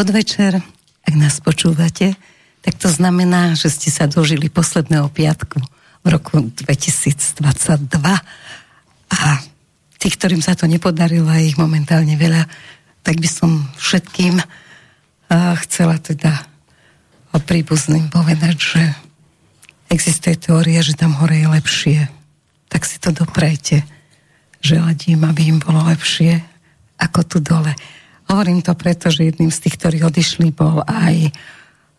Podvečer, ak nás počúvate, tak to znamená, že ste sa dožili posledného piatku v roku 2022 a tí, ktorým sa to nepodarilo a ich momentálne veľa, tak by som všetkým chcela teda o príbuzným povedať, že existuje teória, že tam hore je lepšie. Tak si to doprajte. Želadím, aby im bolo lepšie ako tu dole. Hovorím to preto, že jedným z tých, ktorí odišli, bol aj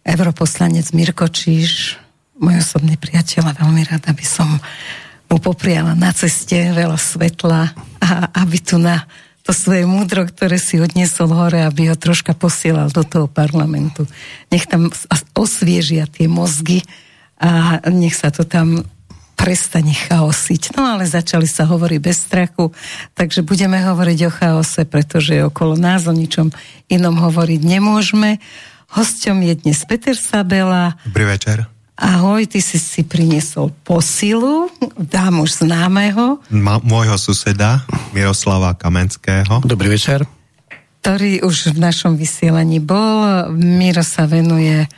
europoslanec Mirko Číž, môj osobný priateľ a veľmi rada by som mu popriala na ceste veľa svetla a aby tu na to svoje múdro, ktoré si odniesol hore, aby ho troška posielal do toho parlamentu. Nech tam osviežia tie mozgy a nech sa to tam prestane chaosiť. No ale začali sa hovoriť bez strachu, takže budeme hovoriť o chaose, pretože okolo nás o ničom inom hovoriť nemôžeme. Hosťom je dnes Peter Sabela. Dobrý večer. Ahoj, ty si si priniesol posilu, dám už známeho. Ma, môjho suseda, Miroslava Kamenského. Dobrý večer. Ktorý už v našom vysielaní bol. Miro sa venuje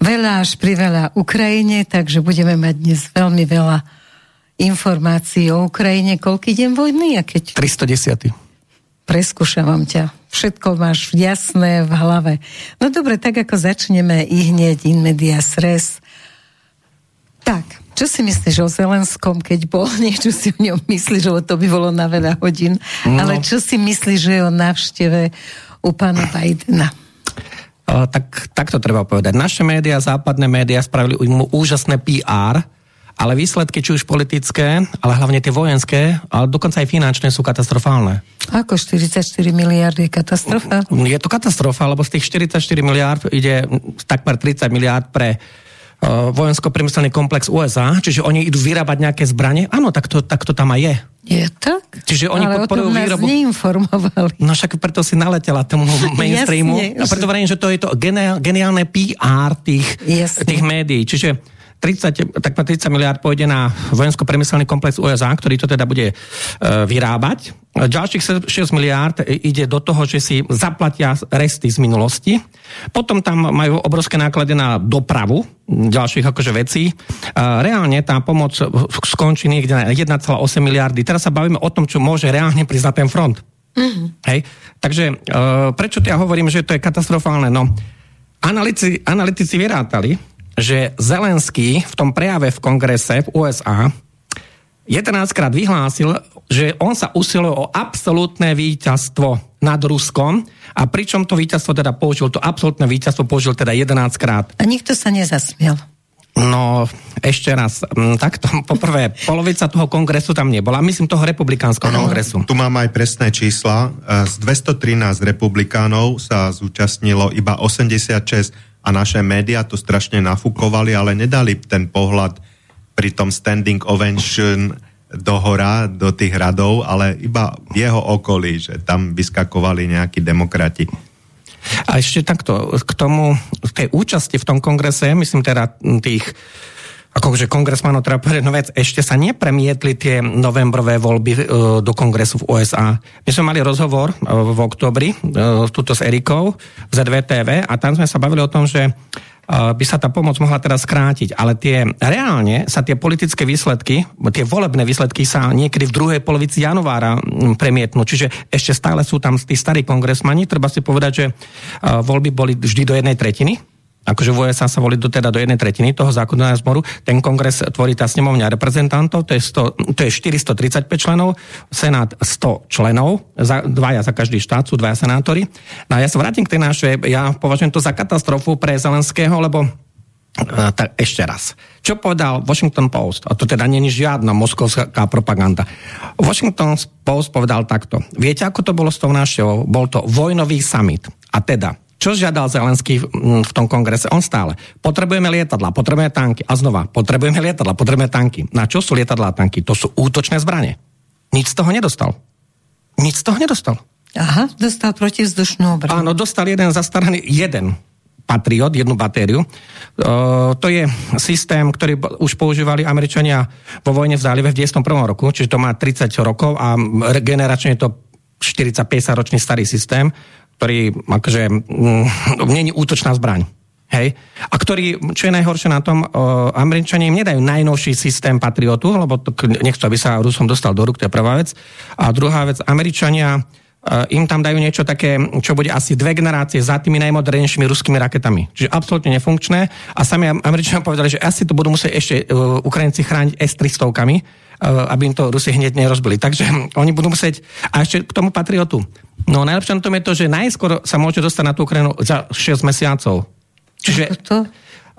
veľa až priveľa Ukrajine, takže budeme mať dnes veľmi veľa informácií o Ukrajine. Koľký deň vojny? A keď... 310. Preskúšavam ťa. Všetko máš jasné v hlave. No dobre, tak ako začneme i hneď in media res. Tak, čo si myslíš o Zelenskom, keď bol? Niečo si o ňom myslíš, lebo to by bolo na veľa hodín. No. Ale čo si myslíš, že je o návšteve u pána Bidena? Tak, tak to treba povedať. Naše médiá, západné médiá spravili mu úžasné PR, ale výsledky, či už politické, ale hlavne tie vojenské, ale dokonca aj finančné sú katastrofálne. Ako 44 miliardy je katastrofa? Je to katastrofa, lebo z tých 44 miliard ide takmer 30 miliard pre vojensko-priemyselný komplex USA, čiže oni idú vyrábať nejaké zbranie. Áno, tak to, tak to tam aj je. Je tak? Čiže oni Ale podporujú o tom výrobu... neinformovali. No však preto si naletela tomu mainstreamu. Jasne, a preto vrajím, že to je to geniálne PR tých, tých médií. Čiže 30, takmer 30 miliard pôjde na vojensko-premyselný komplex USA, ktorý to teda bude e, vyrábať. Ďalších 6 miliard ide do toho, že si zaplatia resty z minulosti. Potom tam majú obrovské náklady na dopravu ďalších akože vecí. E, reálne tá pomoc skončí niekde na 1,8 miliardy. Teraz sa bavíme o tom, čo môže reálne na ten front. Mm-hmm. Hej? Takže e, prečo ja hovorím, že to je katastrofálne? No, analytici, analytici vyrátali, že Zelenský v tom prejave v kongrese v USA 11 krát vyhlásil, že on sa usiluje o absolútne víťazstvo nad Ruskom a pričom to víťazstvo teda použil, to absolútne víťazstvo použil teda 11 krát. A nikto sa nezasmiel. No, ešte raz, mm, takto, poprvé, polovica toho kongresu tam nebola, myslím toho republikánskeho kongresu. Tu mám aj presné čísla. Z 213 republikánov sa zúčastnilo iba 86 a naše médiá to strašne nafúkovali, ale nedali ten pohľad pri tom standing ovation do hora, do tých radov, ale iba v jeho okolí, že tam vyskakovali nejakí demokrati. A ešte takto, k tomu, k tej účasti v tom kongrese, myslím teda tých akože kongresmanov treba povedať no vec, ešte sa nepremietli tie novembrové voľby uh, do kongresu v USA. My sme mali rozhovor uh, v oktobri, uh, tuto s Erikou z ZVTV a tam sme sa bavili o tom, že by sa tá pomoc mohla teraz skrátiť, ale tie reálne sa tie politické výsledky, tie volebné výsledky sa niekedy v druhej polovici januára premietnú, čiže ešte stále sú tam tí starí kongresmani, treba si povedať, že voľby boli vždy do jednej tretiny, akože v USA sa volí do, teda do jednej tretiny toho zákonného zboru. Ten kongres tvorí tá snemovňa reprezentantov, to je, 100, to je 435 členov, senát 100 členov, za, dvaja za každý štát sú dvaja senátori. No a ja sa vrátim k tej našej, ja považujem to za katastrofu pre Zelenského, lebo Uh, tak ešte raz. Čo povedal Washington Post? A to teda není žiadna moskovská propaganda. Washington Post povedal takto. Viete, ako to bolo s tou návštevou? Bol to vojnový summit. A teda, čo žiadal Zelenský v tom kongrese? On stále. Potrebujeme lietadla, potrebujeme tanky. A znova, potrebujeme lietadla, potrebujeme tanky. Na čo sú lietadla a tanky? To sú útočné zbranie. Nič z toho nedostal. Nič z toho nedostal. Aha, dostal protivzdušnú obranu. Áno, dostal jeden zastaraný, jeden Patriot, jednu batériu. Uh, to je systém, ktorý už používali Američania vo vojne v zálive v 91. roku, čiže to má 30 rokov a generačne je to 40-50 ročný starý systém ktorý akože, mm, není útočná zbraň. Hej? A ktorý, čo je najhoršie na tom, uh, Američania im nedajú najnovší systém Patriotu, lebo to, nechcú, aby sa Rusom dostal do rúk, to je prvá vec. A druhá vec, Američania uh, im tam dajú niečo také, čo bude asi dve generácie za tými najmodernejšími ruskými raketami. Čiže absolútne nefunkčné. A sami Američania povedali, že asi to budú musieť ešte uh, Ukrajinci chrániť S-300, aby im to Rusi hneď nerozbili. Takže oni budú musieť... A ešte k tomu Patriotu. No najlepšie na tom je to, že najskôr sa môže dostať na tú Ukrajinu za 6 mesiacov. Čiže, to?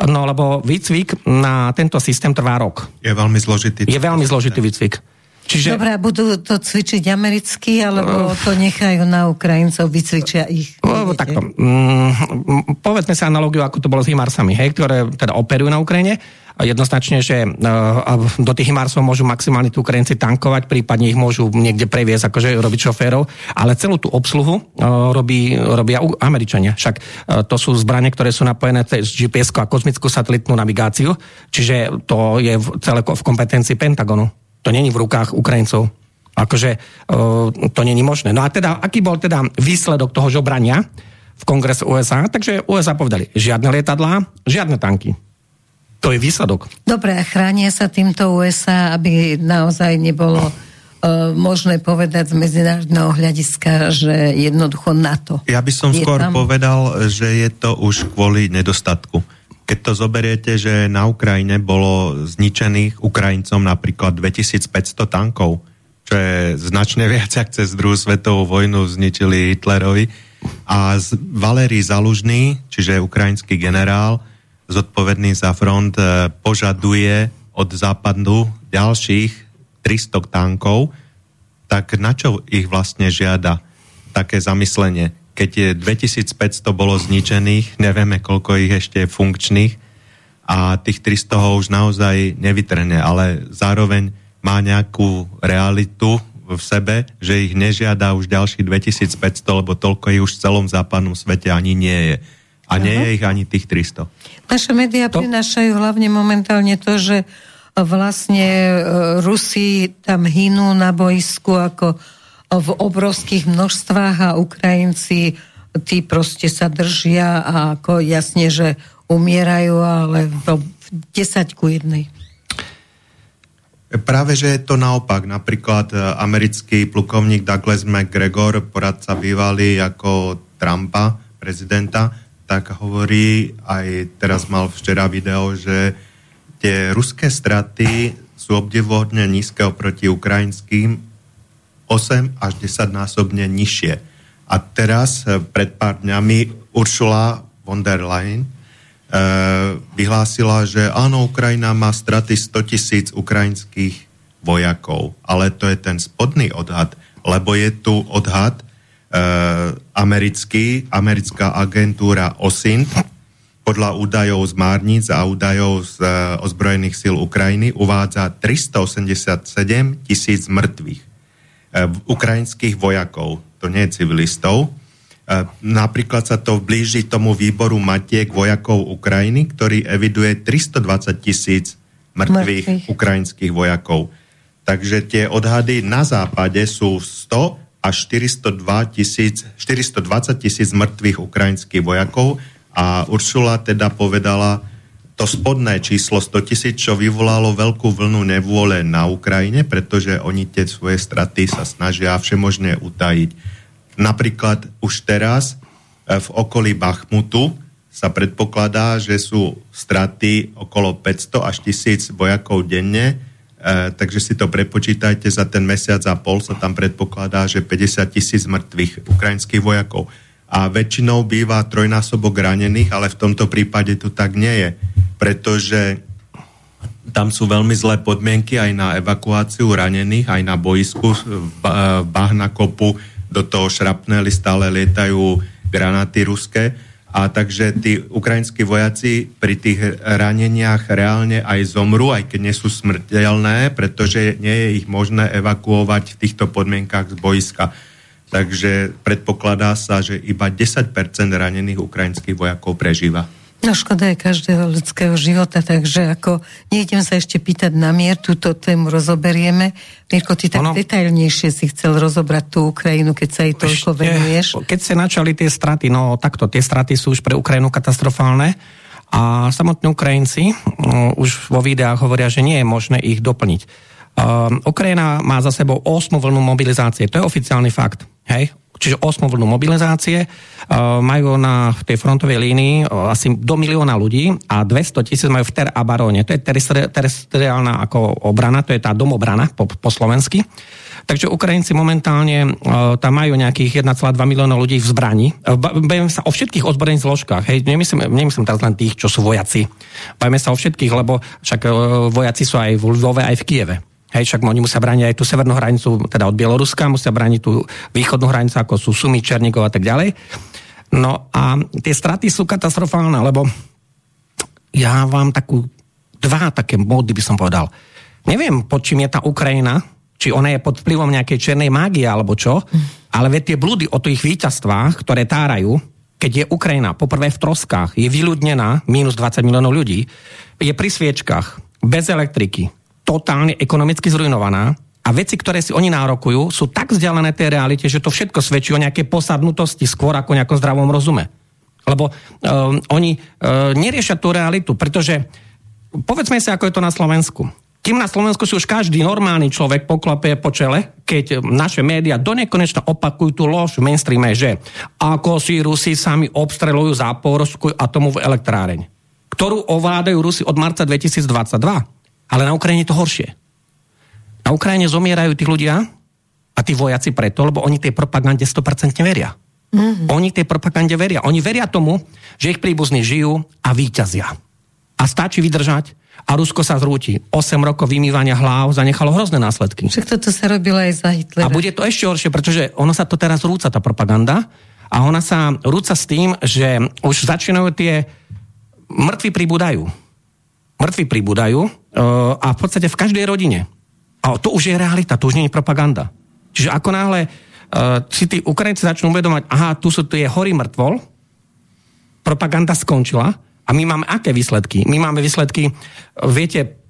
No, lebo výcvik na tento systém trvá rok. Je veľmi zložitý. Je veľmi zložitý výcvik. Čiže... Dobre, budú to cvičiť americky, alebo to nechajú na Ukrajincov, vycvičia ich? Lebo takto. Mm, povedzme sa analogiu, ako to bolo s Himarsami, hej, ktoré teda operujú na Ukrajine jednoznačne, že e, do tých Himarsov môžu maximálne tí Ukrajinci tankovať, prípadne ich môžu niekde previesť, akože robiť šoférov, ale celú tú obsluhu e, robí, robia Američania. Však e, to sú zbranie, ktoré sú napojené cez GPS a kozmickú satelitnú navigáciu, čiže to je celé v kompetencii Pentagonu. To není v rukách Ukrajincov. Akože to není možné. No a teda, aký bol teda výsledok toho žobrania v kongrese USA? Takže USA povedali, žiadne lietadlá, žiadne tanky to je výsledok. Dobre, a chránia sa týmto USA, aby naozaj nebolo uh, možné povedať z medzinárodného hľadiska, že jednoducho NATO. Ja by som skôr tam... povedal, že je to už kvôli nedostatku. Keď to zoberiete, že na Ukrajine bolo zničených Ukrajincom napríklad 2500 tankov, čo je značne viac, ako cez druhú svetovú vojnu zničili Hitlerovi. A Valerij Zalužný, čiže ukrajinský generál, zodpovedný za front, e, požaduje od západu ďalších 300 tankov, tak na čo ich vlastne žiada také zamyslenie? Keď je 2500 bolo zničených, nevieme, koľko ich ešte je funkčných a tých 300 ho už naozaj nevytrne, ale zároveň má nejakú realitu v sebe, že ich nežiada už ďalších 2500, lebo toľko ich už v celom západnom svete ani nie je. A nie je ich ani tých 300. Naše médiá to... prinášajú hlavne momentálne to, že vlastne e, Rusi tam hynú na boisku ako v obrovských množstvách a Ukrajinci tí proste sa držia a ako jasne, že umierajú, ale v 10 ku jednej. Práve, že je to naopak. Napríklad e, americký plukovník Douglas McGregor, poradca bývalý ako Trumpa, prezidenta, tak hovorí, aj teraz mal včera video, že tie ruské straty sú obdivuhodne nízke oproti ukrajinským 8 až 10 násobne nižšie. A teraz eh, pred pár dňami Ursula von der Leyen e, vyhlásila, že áno, Ukrajina má straty 100 tisíc ukrajinských vojakov, ale to je ten spodný odhad, lebo je tu odhad americký, americká agentúra OSINT podľa údajov z Márnic a údajov z uh, ozbrojených síl Ukrajiny uvádza 387 tisíc mŕtvych uh, ukrajinských vojakov, to nie je civilistov. Napríklad sa to blíži tomu výboru matiek vojakov Ukrajiny, ktorý eviduje 320 tisíc mŕtvych ukrajinských vojakov. Takže tie odhady na západe sú 100 až 402 tisíc, 420 tisíc mŕtvych ukrajinských vojakov a Uršula teda povedala to spodné číslo 100 tisíc, čo vyvolalo veľkú vlnu nevôle na Ukrajine, pretože oni tie svoje straty sa snažia všemožne utajiť. Napríklad už teraz e, v okolí Bachmutu sa predpokladá, že sú straty okolo 500 až 1000 vojakov denne, takže si to prepočítajte, za ten mesiac a pol sa tam predpokladá, že 50 tisíc mŕtvych ukrajinských vojakov. A väčšinou býva trojnásobok ranených, ale v tomto prípade to tak nie je, pretože tam sú veľmi zlé podmienky aj na evakuáciu ranených, aj na boisku, bahna kopu, do toho šrapneli stále lietajú granáty ruské a takže tí ukrajinskí vojaci pri tých raneniach reálne aj zomru, aj keď nie sú smrteľné, pretože nie je ich možné evakuovať v týchto podmienkach z boiska. Takže predpokladá sa, že iba 10% ranených ukrajinských vojakov prežíva. No škoda je každého ľudského života, takže ako nejdem sa ešte pýtať na mier, túto tému rozoberieme. Mirko, ty tak ono... detailnejšie si chcel rozobrať tú Ukrajinu, keď sa jej toľko ešte, venuješ. Keď sa načali tie straty, no takto, tie straty sú už pre Ukrajinu katastrofálne a samotní Ukrajinci uh, už vo videách hovoria, že nie je možné ich doplniť. Uh, Ukrajina má za sebou 8 vlnu mobilizácie, to je oficiálny fakt. Hej? Čiže 8 vlnu mobilizácie, majú na tej frontovej línii asi do milióna ľudí a 200 tisíc majú v Ter a. To je terestriálna ako obrana, to je tá domobrana po, po slovensky. Takže Ukrajinci momentálne uh, tam majú nejakých 1,2 milióna ľudí v zbrani. Bavíme sa o všetkých ozbrojených zložkách. Hej, nemyslím, nemyslím teraz len tých, čo sú vojaci. Bavíme sa o všetkých, lebo však uh, vojaci sú aj v Lvove, aj v Kieve. Hej, však oni musia brániť aj tú severnú hranicu, teda od Bieloruska, musia brániť tú východnú hranicu, ako sú Sumy, Černikov a tak ďalej. No a tie straty sú katastrofálne, lebo ja vám takú, dva také módy by som povedal. Neviem, pod čím je tá Ukrajina, či ona je pod vplyvom nejakej černej mágie alebo čo, ale vie tie blúdy o tých víťazstvách, ktoré tárajú, keď je Ukrajina poprvé v troskách, je vyľudnená, minus 20 miliónov ľudí, je pri sviečkach, bez elektriky, totálne ekonomicky zrujnovaná a veci, ktoré si oni nárokujú, sú tak vzdialené tej realite, že to všetko svedčí o nejakej posadnutosti skôr ako nejakom zdravom rozume. Lebo um, oni uh, neriešia tú realitu, pretože povedzme si, ako je to na Slovensku. Kým na Slovensku si už každý normálny človek poklape po čele, keď naše médiá do nekonečna opakujú tú lož v mainstreame, že ako si Rusi sami obstrelujú záporskú atomovú elektráreň, ktorú ovládajú Rusi od marca 2022 ale na Ukrajine je to horšie. Na Ukrajine zomierajú tí ľudia a tí vojaci preto, lebo oni tej propagande 100% veria. Mm-hmm. Oni tej propagande veria. Oni veria tomu, že ich príbuzní žijú a víťazia. A stačí vydržať a Rusko sa zrúti. 8 rokov vymývania hlav zanechalo hrozné následky. Však toto sa robilo aj za Hitlera. A bude to ešte horšie, pretože ono sa to teraz rúca, tá propaganda. A ona sa rúca s tým, že už začínajú tie mŕtvi pribúdajú mŕtvi pribúdajú a v podstate v každej rodine. A to už je realita, to už nie je propaganda. Čiže ako náhle uh, si tí Ukrajinci začnú uvedomať, aha, tu sú tu je horý mŕtvol, propaganda skončila a my máme aké výsledky? My máme výsledky, viete,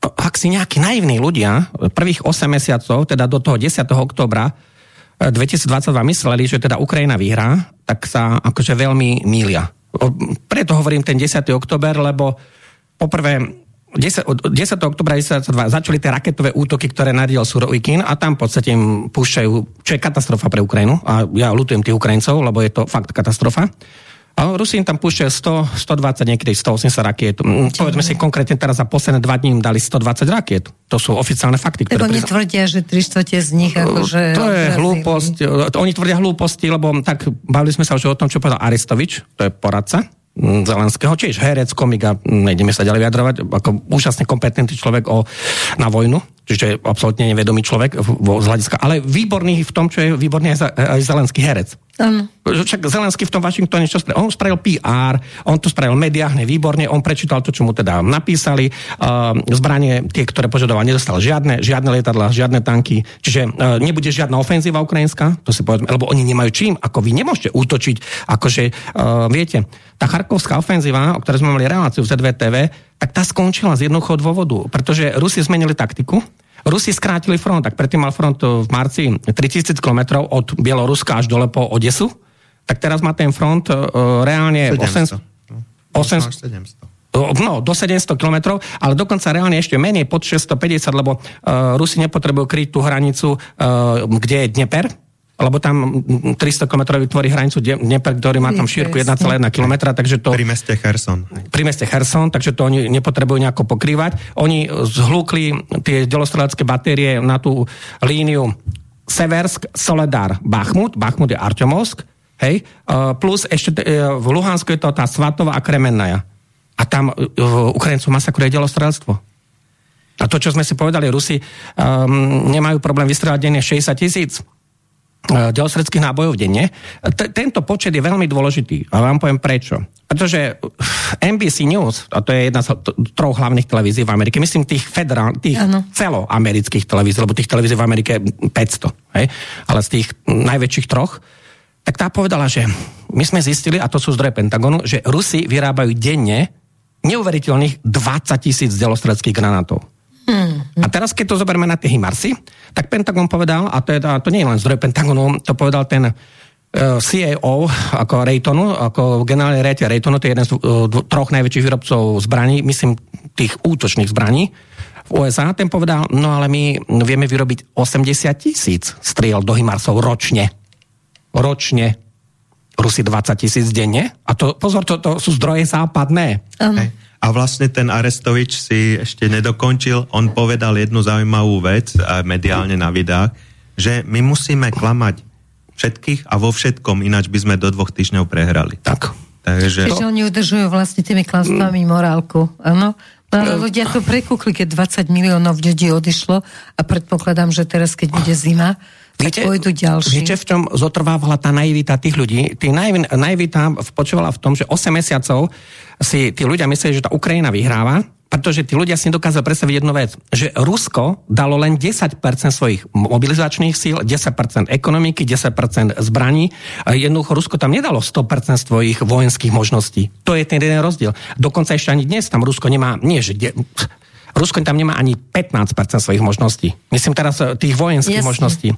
ak si nejakí naivní ľudia prvých 8 mesiacov, teda do toho 10. oktobra 2022 mysleli, že teda Ukrajina vyhrá, tak sa akože veľmi mília preto hovorím ten 10. oktober, lebo poprvé 10, 10. oktobra začali tie raketové útoky, ktoré nadiel Surovikin a tam v podstate im púšťajú, čo je katastrofa pre Ukrajinu a ja lutujem tých Ukrajincov, lebo je to fakt katastrofa. A Rusi im tam púšťajú 100, 120, niekedy 180 rakiet. Mm, povedzme si konkrétne teraz za posledné dva dní im dali 120 rakiet. To sú oficiálne fakty. Ktoré oni prizna... tvrdia, že 300 z nich akože... To je hlúposť. Oni tvrdia hlúposti, lebo tak bavili sme sa už o tom, čo povedal Aristovič, to je poradca Zelenského, čiže herec, komika, nejdeme sa ďalej vyjadrovať, ako úžasne kompetentný človek o, na vojnu, čiže absolútne nevedomý človek z hľadiska, ale výborný v tom, čo je výborný aj, aj Zelenský herec. Ano. Však Zelenský v tom Washingtone čo spravil? On spravil PR, on to spravil mediálne výborne, on prečítal to, čo mu teda napísali, uh, zbranie, tie, ktoré požadoval, nedostal žiadne, žiadne lietadla, žiadne tanky, čiže uh, nebude žiadna ofenzíva ukrajinská, to si povedzme, lebo oni nemajú čím, ako vy nemôžete útočiť, akože, uh, viete, tá charkovská ofenzíva, o ktorej sme mali reláciu v ZVTV, tak tá skončila z jednoduchého dôvodu, pretože Rusi zmenili taktiku, Rusi skrátili front, tak predtým mal front v marci 3000 km od Bieloruska až dole po Odesu, tak teraz má ten front uh, reálne 700. 800. 800. No, do 700 km, ale dokonca reálne ešte menej pod 650, lebo uh, Rusi nepotrebujú kryť tú hranicu, uh, kde je Dneper, lebo tam 300 km vytvorí hranicu Dnieper, ktorý má tam šírku 1,1 km, takže to... Pri meste Herson. Pri meste Herson, takže to oni nepotrebujú nejako pokrývať. Oni zhlúkli tie delostrelecké batérie na tú líniu Seversk, Soledar, Bachmut, Bachmut je Artemovsk, hej, plus ešte e, v Luhansku je to tá Svatova a Kremennaja. A tam e, Ukrajincov masakruje delostrelstvo. A to, čo sme si povedali, Rusi um, nemajú problém vystrelať denne 60 tisíc E, delostredských nábojov denne. T- tento počet je veľmi dôležitý a vám poviem prečo. Pretože NBC News, a to je jedna z troch hlavných televízií v Amerike, myslím tých, federál, tých celoamerických televízií, lebo tých televízií v Amerike je 500, hej? ale z tých najväčších troch, tak tá povedala, že my sme zistili, a to sú zdroje Pentagonu, že Rusi vyrábajú denne neuveriteľných 20 tisíc delostredských granátov. Hmm. A teraz, keď to zoberme na tie Himarsy, tak Pentagon povedal, a to, je, a to nie je len zdroj Pentagonu, to povedal ten uh, e, CAO ako Raytonu, ako generálny riaditeľ Raytonu, to je jeden z uh, troch najväčších výrobcov zbraní, myslím tých útočných zbraní v USA, ten povedal, no ale my vieme vyrobiť 80 tisíc striel do Himarsov ročne. Ročne. Rusi 20 tisíc denne. A to, pozor, to, to sú zdroje západné. Um. A vlastne ten Arestovič si ešte nedokončil. On povedal jednu zaujímavú vec mediálne na videách, že my musíme klamať všetkých a vo všetkom, ináč by sme do dvoch týždňov prehrali. Tak. Takže... Čiže oni udržujú vlastne tými klamstvami morálku, áno? No ale ľudia to prekúkli, keď 20 miliónov ľudí odišlo a predpokladám, že teraz, keď bude zima, Viete, pôjdu ďalší. Viete, v čom zotrvávala tá naivita tých ľudí? Tí naiv, naivita spočívala v tom, že 8 mesiacov si tí ľudia mysleli, že tá Ukrajina vyhráva, pretože tí ľudia si nedokázali predstaviť jednu vec, že Rusko dalo len 10% svojich mobilizačných síl, 10% ekonomiky, 10% zbraní. Jednoducho Rusko tam nedalo 100% svojich vojenských možností. To je ten jeden rozdiel. Dokonca ešte ani dnes tam Rusko nemá, nie že de, Rusko tam nemá ani 15% svojich možností. Myslím teraz e, tých vojenských Jasne. možností.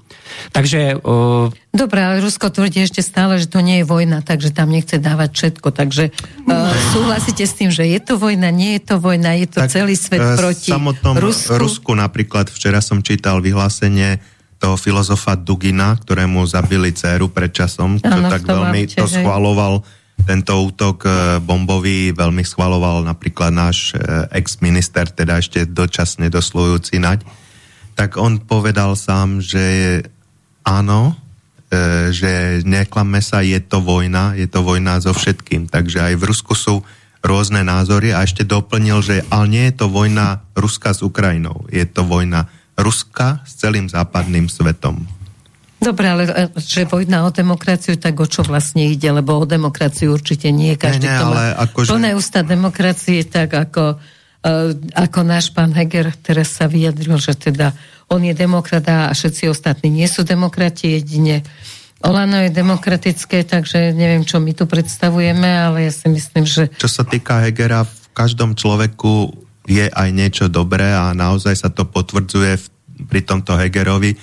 Takže... Uh... Dobre, ale Rusko tvrdí ešte stále, že to nie je vojna, takže tam nechce dávať všetko. Takže uh, súhlasíte s tým, že je to vojna, nie je to vojna, je to tak, celý svet uh, proti samotnom Rusku? Rusku napríklad včera som čítal vyhlásenie toho filozofa Dugina, ktorému zabili dceru pred časom, čo tak veľmi to schvaloval tento útok e, bombový veľmi schvaloval napríklad náš e, ex-minister, teda ešte dočasne doslujúci Naď, tak on povedal sám, že áno, e, že neklamme sa, je to vojna, je to vojna so všetkým. Takže aj v Rusku sú rôzne názory a ešte doplnil, že ale nie je to vojna Ruska s Ukrajinou, je to vojna Ruska s celým západným svetom. Dobre, ale e, že vojna o demokraciu, tak o čo vlastne ide? Lebo o demokraciu určite nie. Každý nie, nie, to má akože... plné ústa demokracie, tak ako, uh, ako náš pán Heger teraz sa vyjadril, že teda on je demokrat a všetci ostatní nie sú demokrati jedine. Olano je demokratické, takže neviem, čo my tu predstavujeme, ale ja si myslím, že... Čo sa týka Hegera, v každom človeku je aj niečo dobré a naozaj sa to potvrdzuje v, pri tomto Hegerovi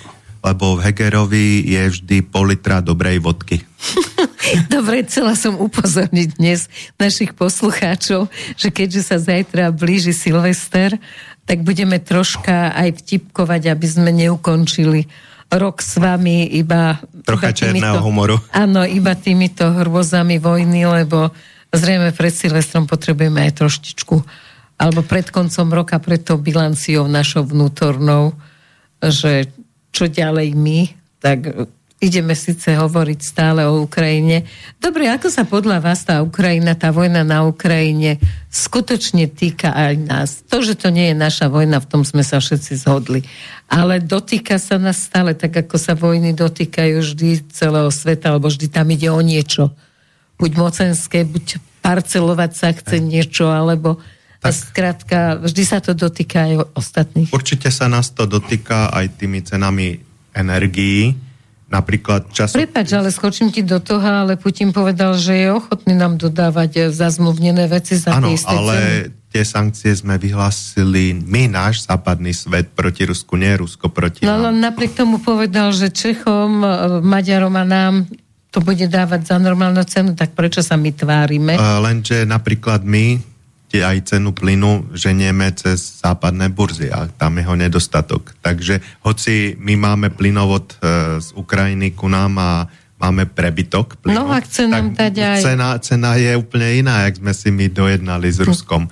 lebo v Hegerovi je vždy pol litra dobrej vodky. Dobre, chcela som upozorniť dnes našich poslucháčov, že keďže sa zajtra blíži Silvester, tak budeme troška aj vtipkovať, aby sme neukončili rok s vami iba... Trocha iba černého týmito, humoru. Áno, iba týmito hrôzami vojny, lebo zrejme pred Silvestrom potrebujeme aj troštičku alebo pred koncom roka, pred tou bilanciou našou vnútornou, že čo ďalej my, tak ideme síce hovoriť stále o Ukrajine. Dobre, ako sa podľa vás tá Ukrajina, tá vojna na Ukrajine skutočne týka aj nás? To, že to nie je naša vojna, v tom sme sa všetci zhodli. Ale dotýka sa nás stále, tak ako sa vojny dotýkajú vždy celého sveta, alebo vždy tam ide o niečo. Buď mocenské, buď parcelovať sa chce niečo, alebo tak. Skrátka, vždy sa to dotýka aj ostatných. Určite sa nás to dotýka aj tými cenami energií. Napríklad času... Prepač, ale skočím ti do toho, ale Putin povedal, že je ochotný nám dodávať zazmluvnené veci za tie isté ale ceny. tie sankcie sme vyhlásili my, náš západný svet proti Rusku, nie Rusko proti no. No napriek tomu povedal, že Čechom, Maďarom a nám to bude dávať za normálnu cenu, tak prečo sa my tvárime? Uh, lenže napríklad my aj cenu plynu ženieme cez západné burzy a tam je ho nedostatok. Takže hoci my máme plynovod e, z Ukrajiny ku nám a máme prebytok plynu, no, a chce nám dať aj... cena, cena je úplne iná, jak sme si my dojednali s Ruskom.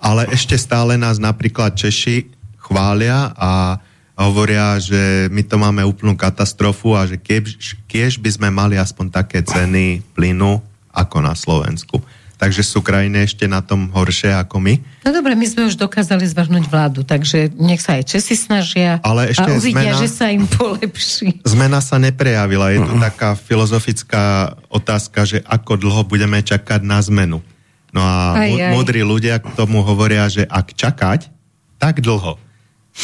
Ale ešte stále nás napríklad Češi chvália a hovoria, že my to máme úplnú katastrofu a že kiež by sme mali aspoň také ceny plynu ako na Slovensku takže sú krajiny ešte na tom horšie ako my. No dobre, my sme už dokázali zvrhnúť vládu, takže nech sa aj Česi snažia Ale ešte a uvidia, zmena, že sa im polepší. Zmena sa neprejavila. Je to uh-huh. taká filozofická otázka, že ako dlho budeme čakať na zmenu. No a aj, aj. múdri ľudia k tomu hovoria, že ak čakať, tak dlho.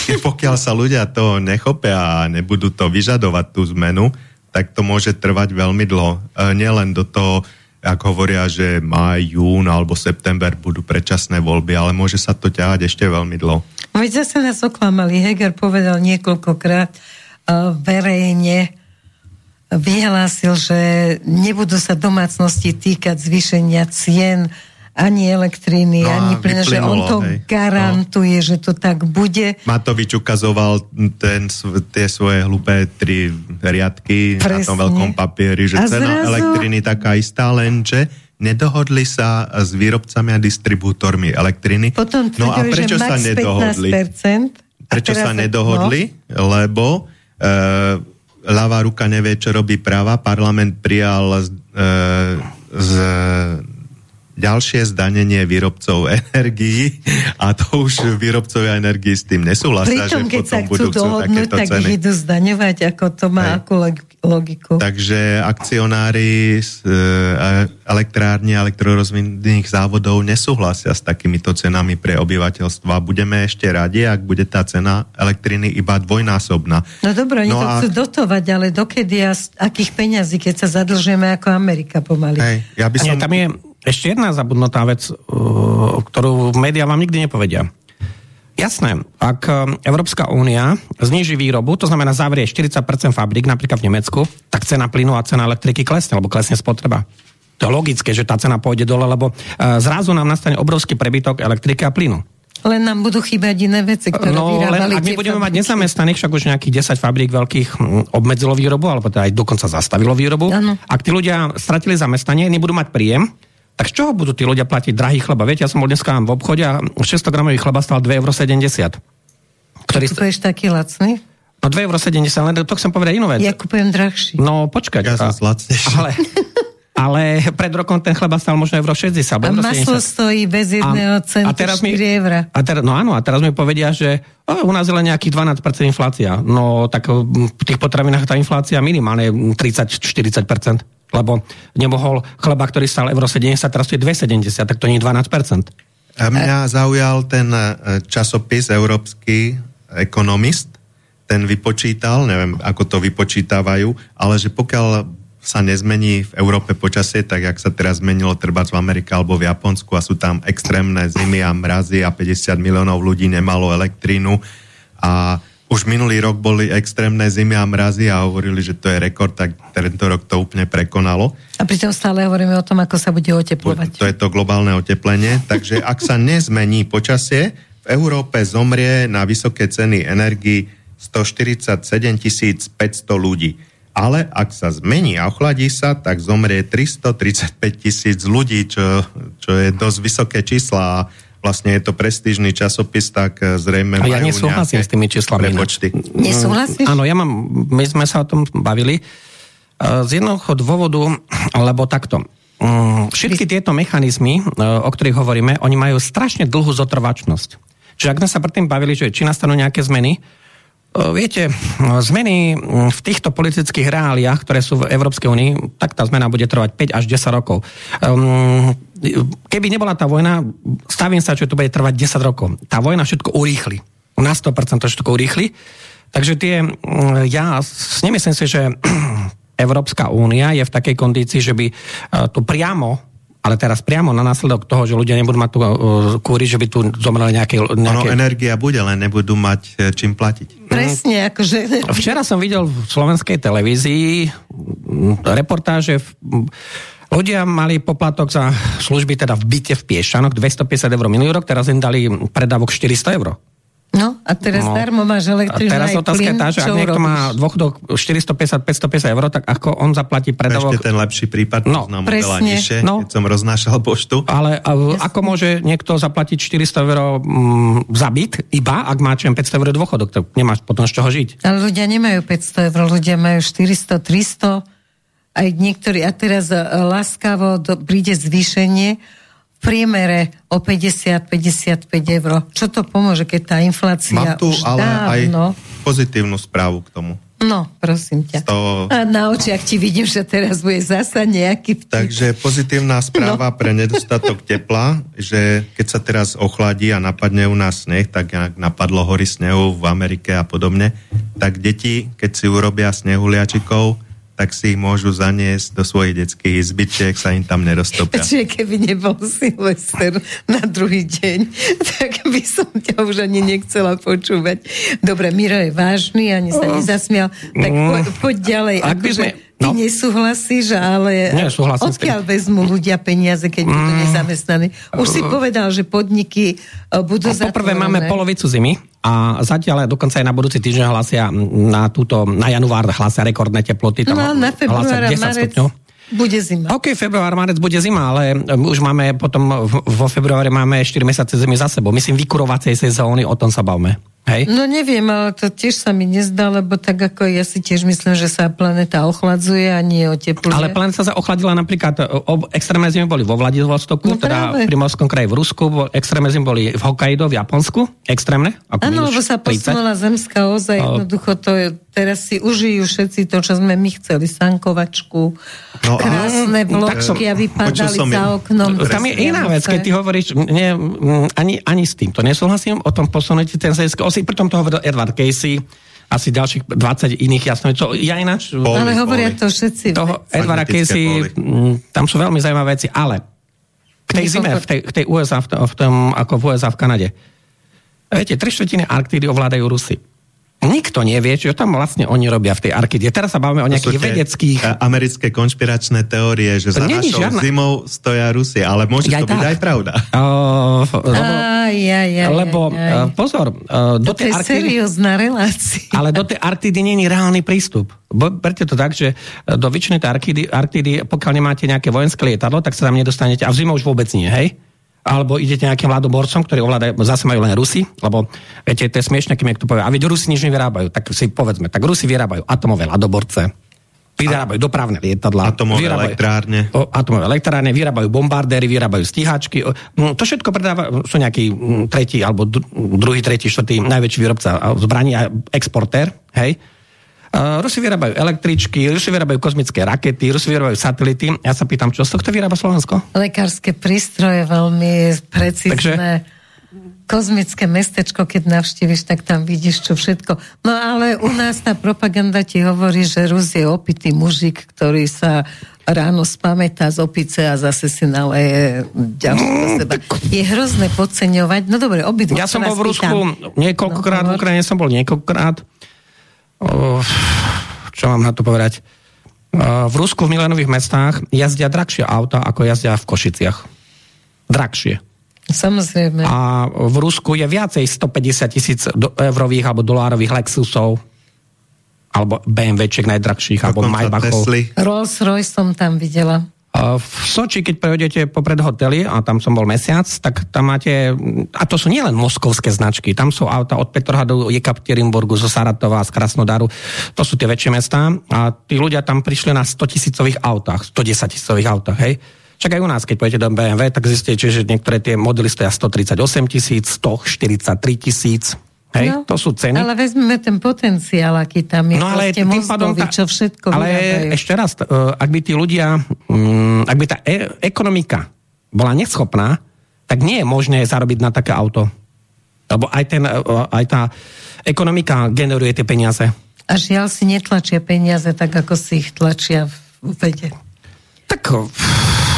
I pokiaľ sa ľudia to nechopia a nebudú to vyžadovať tú zmenu, tak to môže trvať veľmi dlho. E, nielen do toho, ako hovoria, že maj, jún alebo september budú predčasné voľby, ale môže sa to ťahať ešte veľmi dlho. No veď zase nás oklamali. Heger povedal niekoľkokrát uh, verejne, vyhlásil, že nebudú sa domácnosti týkať zvýšenia cien ani elektriny, no ani plynu, že on to hej. garantuje, no. že to tak bude. Matovič ukazoval ten, tie svoje hlupé tri riadky Presne. na tom veľkom papieri, že a cena zrazu... elektriny taká istá, lenže nedohodli sa s výrobcami a distribútormi elektriny. Potom no a prečo sa nedohodli? Prečo sa nedohodli? No. Lebo e, ľavá ruka nevie, čo robí práva. Parlament prijal e, z ďalšie zdanenie výrobcov energií a to už výrobcovia energií s tým nesúhlasia, Pritom, že keď potom sa budú chcú dohodnúť, tak ceny. ich idú zdaňovať, ako to má Hej. akú logiku. Takže akcionári z e, elektrárne a elektrorozvinných závodov nesúhlasia s takýmito cenami pre obyvateľstvo a budeme ešte radi, ak bude tá cena elektriny iba dvojnásobná. No dobré, oni no to a... chcú dotovať, ale dokedy a z akých peňazí, keď sa zadlžujeme ako Amerika pomaly. Hej, ja by som... Nie, tam je ešte jedna zabudnutá vec, uh, ktorú médiá vám nikdy nepovedia. Jasné, ak uh, Európska únia zniží výrobu, to znamená zavrie 40% fabrik, napríklad v Nemecku, tak cena plynu a cena elektriky klesne, alebo klesne spotreba. To je logické, že tá cena pôjde dole, lebo uh, zrazu nám nastane obrovský prebytok elektriky a plynu. Len nám budú chýbať iné veci, ktoré no, vyrábali len ak my budeme fabriky. mať nezamestnaných, však už nejakých 10 fabrík veľkých obmedzilo výrobu, alebo teda aj dokonca zastavilo výrobu. Ano. Ak tí ľudia stratili zamestnanie, nebudú mať príjem, tak z čoho budú tí ľudia platiť drahý chleba? Viete, ja som bol dneska v obchode a 600 gramový chleba stal 2,70 eur. Ktorý... Kupuješ taký lacný? No 2,70 eur, len to chcem povedať inú vec. Ja kupujem drahší. No počkať. Ja som lacnejší. Ale, ale pred rokom ten chleba stal možno euro 60. A maslo 70. stojí bez jedného centu a teraz 4 mi, eur. A teraz, no áno, a teraz mi povedia, že o, u nás je len nejakých 12% inflácia. No tak v tých potravinách tá inflácia minimálne 30-40% lebo nemohol chleba, ktorý stal euro 70, teraz je 2,70, tak to nie je 12%. A mňa zaujal ten e, časopis Európsky ekonomist, ten vypočítal, neviem, ako to vypočítavajú, ale že pokiaľ sa nezmení v Európe počasie, tak jak sa teraz zmenilo treba v Amerike alebo v Japonsku a sú tam extrémne zimy a mrazy a 50 miliónov ľudí nemalo elektrínu a už minulý rok boli extrémne zimy a mrazy a hovorili, že to je rekord, tak tento rok to úplne prekonalo. A pritom stále hovoríme o tom, ako sa bude oteplovať. To je to globálne oteplenie. Takže ak sa nezmení počasie, v Európe zomrie na vysoké ceny energii 147 500 ľudí. Ale ak sa zmení a ochladí sa, tak zomrie 335 tisíc ľudí, čo, čo je dosť vysoké čísla vlastne je to prestížny časopis, tak eh, zrejme A ja nesúhlasím s tými číslami. Prepočty. Nesúhlasíš? Áno, ja mám, my sme sa o tom bavili. Eh, z jednoho dôvodu, lebo takto, mm, všetky tieto mechanizmy, eh, o ktorých hovoríme, oni majú strašne dlhú zotrvačnosť. Čiže ak sme sa predtým bavili, že či nastanú nejaké zmeny, Viete, zmeny v týchto politických reáliách, ktoré sú v Európskej únii, tak tá zmena bude trvať 5 až 10 rokov. Um, keby nebola tá vojna, stavím sa, že to bude trvať 10 rokov. Tá vojna všetko urýchli. Na 100% to všetko urýchli. Takže tie, ja nemyslím si, že Európska únia je v takej kondícii, že by tu priamo ale teraz priamo na následok toho, že ľudia nebudú mať tu uh, kúry, že by tu zomreli nejaké, nejaké... Ono energia bude, len nebudú mať e, čím platiť. Presne, akože... Včera som videl v slovenskej televízii reportáže Ľudia mali poplatok za služby teda v byte v Piešanoch 250 eur minulý rok, teraz im dali predávok 400 eur. No a teraz no. darmo máš elektrínu teraz otázka je tá, že ak niekto robíš? má dôchodok 450-550 eur, tak ako on zaplatí predávok... Ešte ten lepší prípad, no, znám presne. nižšie, no. keď som roznášal poštu. Ale a, ako môže niekto zaplatiť 400 eur mm, za byt, iba ak má čem 500 eur dôchodok, tak nemáš potom z čoho žiť. Ale ľudia nemajú 500 eur, ľudia majú 400, 300, aj niektorí, a teraz e, láskavo do, príde zvýšenie, priemere o 50-55 eur. Čo to pomôže, keď tá inflácia Mám tu už ale dávno... aj pozitívnu správu k tomu. No, prosím ťa. To... A na očiach ti vidím, že teraz bude zasa nejaký vtip. Takže pozitívna správa no. pre nedostatok tepla, že keď sa teraz ochladí a napadne u nás sneh, tak jak napadlo hory snehu v Amerike a podobne, tak deti, keď si urobia snehuliačikov, tak si ich môžu zaniesť do svojich detských izbičiek, sa im tam neroztopia. Čiže keby nebol Silvester na druhý deň, tak by som ťa už ani nechcela počúvať. Dobre, Miro je vážny, ani sa nezasmial, tak Mm. poď, ďalej. Ak by Akože sme- Ty no. nesúhlasíš, ale Nie, súhlasím s tým. odkiaľ vezmú ľudia peniaze, keď budú nezamestnaní? Už si povedal, že podniky e, budú No, poprvé máme polovicu zimy a zatiaľ dokonca aj na budúci týždeň hlasia mm, na túto, na január hlasia rekordné teploty. Tam No, na február a hlasia 10 marec stupňov. bude zima. OK, február, marec bude zima, ale už máme potom, vo februári máme 4 mesiace zimy za sebou. Myslím, vykurovacej sezóny, o tom sa bavme. Hej? No neviem, ale to tiež sa mi nezdá, lebo tak ako ja si tiež myslím, že sa planéta ochladzuje a nie otepluje. Ale planéta sa ochladila napríklad, ob, extrémne zimy boli vo No Vladivostoku, teda práve. v Primorskom kraji v Rusku, extrémne zimy boli v Hokkaido, v Japonsku, extrémne. Áno, lebo sa 30. posunula zemská oza, jednoducho to je, teraz si užijú všetci to, čo sme my chceli, sankovačku, No a- krásne som- vločky a vypadali som za je- oknom. Tam je iná vec, keď ty hovoríš, nie, mm, ani, ani s tým to nesúhlasím, o tom posunutí ten zemský osy, pritom to hovoril Edward Casey, asi ďalších 20 iných jasnovidcov. Ja ináč... Poli, Ale hovoria poli. to všetci. toho Edvara Casey, mm, tam sú veľmi zaujímavé veci, ale k tej zime, v tej, v tej USA, v tom, v tom, ako v USA v Kanade, viete, tri štvrtiny Arktídy ovládajú Rusy. Nikto nevie, čo tam vlastne oni robia v tej Arktíde. Teraz sa bavíme o To sú nejakých tie, vedeckých... e, americké konšpiračné teórie, že To za není našou žiadna- zimou stoja Rusie, ale môže Ja to aj byť tak. aj pravda. Uh, lebo, Aj, aj, aj, lebo aj, aj. uh, pozor, uh, do To tej je Arktídy... seriózna relácia. Ale do tej Arktídy nie je reálny prístup. Berte to tak, že do väčšiny tej Arktídy, Arktídy, pokiaľ nemáte nejaké vojenské lietadlo, tak sa tam nedostanete. A v zime už vôbec nie, hej? Alebo idete nejakým mladoborcom, ktorí ovládajú, zase majú len Rusy, lebo viete, to je smiešne, keď niekto povie, a veď Rusi nič nevyrábajú, tak si povedzme, tak Rusi vyrábajú atomové ľadoborce, vyrábajú dopravné lietadla, Atomové vyrábajú, elektrárne. O, atomové elektrárne, vyrábajú bombardéry, vyrábajú stíhačky. O, mm, To všetko predáva, sú nejaký mm, tretí, alebo dru- druhý, tretí, štvrtý najväčší výrobca a zbraní a exportér, hej. Uh, Rusi vyrábajú električky, Rusi vyrábajú kozmické rakety, Rusi vyrábajú satelity. Ja sa pýtam, čo z tohto vyrába Slovensko? Lekárske prístroje veľmi precízne. Kozmické mestečko, keď navštíviš, tak tam vidíš čo všetko. No ale u nás tá propaganda ti hovorí, že Rus je opitý mužik, ktorý sa ráno spamätá z opice a zase si naleje ďalšie do seba. Je hrozné podceňovať. No dobre, obidva. Ja som bol v Rusku pýtam. niekoľkokrát, No, v. Ukrajine som bol niekoľkokrát. Čo mám na to povedať? O, v Rusku v milenových mestách jazdia drahšie auta, ako jazdia v Košiciach. Drahšie. Samozrejme. A v Rusku je viacej 150 tisíc eurových alebo dolárových Lexusov alebo BMWčiek najdrahších, alebo Maybachov. Tesly. Rolls Royce som tam videla. V Soči, keď prejdete popred hotely, a tam som bol mesiac, tak tam máte, a to sú nielen moskovské značky, tam sú auta od Petrohradu, Jekaterinburgu, zo Saratova, z Krasnodaru, to sú tie väčšie mestá a tí ľudia tam prišli na 100 tisícových autách, 110 tisícových autách, hej. Však aj u nás, keď pôjdete do BMW, tak zistíte, že niektoré tie modely stoja 138 tisíc, 143 tisíc, hej, No, to sú ceny. Ale vezmeme ten potenciál, aký tam je. No ale tým pádom... mozgový, čo všetko ale vyrábajú. ešte raz, e, ak by tí ľudia, mm, ak by tá e- ekonomika bola neschopná, tak nie je možné zarobiť na také auto. Lebo aj, ten, e, aj tá ekonomika generuje tie peniaze. A žiaľ si netlačia peniaze tak, ako si ich tlačia v vede. Tak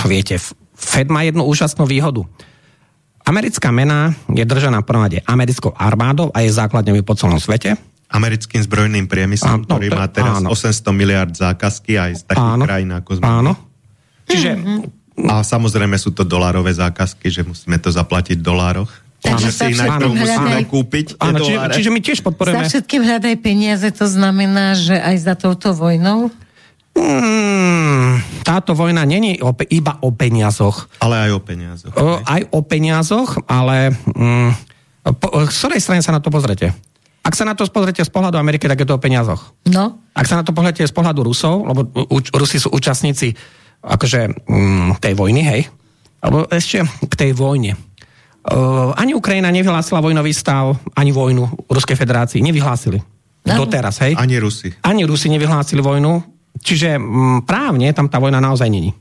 viete, Fed má jednu úžasnú výhodu. Americká mena je držaná rade americkou armádou a je základňami po celom svete. Americkým zbrojným priemyslom, Áno, ktorý to- má teraz áno. 800 miliard zákazky aj z takých Áno. krajín ako sme. Áno. Čiže A samozrejme sú to dolárové zákazky, že musíme to zaplatiť v dolároch. Takže si najprv musíme hľadaj- kúpiť, tie Áno, čiže, čiže my tiež Za podporujeme... všetkým hľadaj peniaze, to znamená, že aj za touto vojnou? Hmm, táto vojna není o, iba o peniazoch. Ale aj o peniazoch. O, aj o peniazoch, ale mm, po, z ktorej strany sa na to pozrete? Ak sa na to pozrete z pohľadu Ameriky, tak je to o peniazoch. No, Ak sa na to pohľadete z pohľadu Rusov, lebo u, Rusi sú účastníci akože mm, tej vojny, hej, alebo ešte k tej vojne. Uh, ani Ukrajina nevyhlásila vojnový stav, ani vojnu Ruskej federácii. Nevyhlásili. Áno. Doteraz, hej? Ani Rusi. Ani Rusi nevyhlásili vojnu, čiže mm, právne tam tá vojna naozaj není.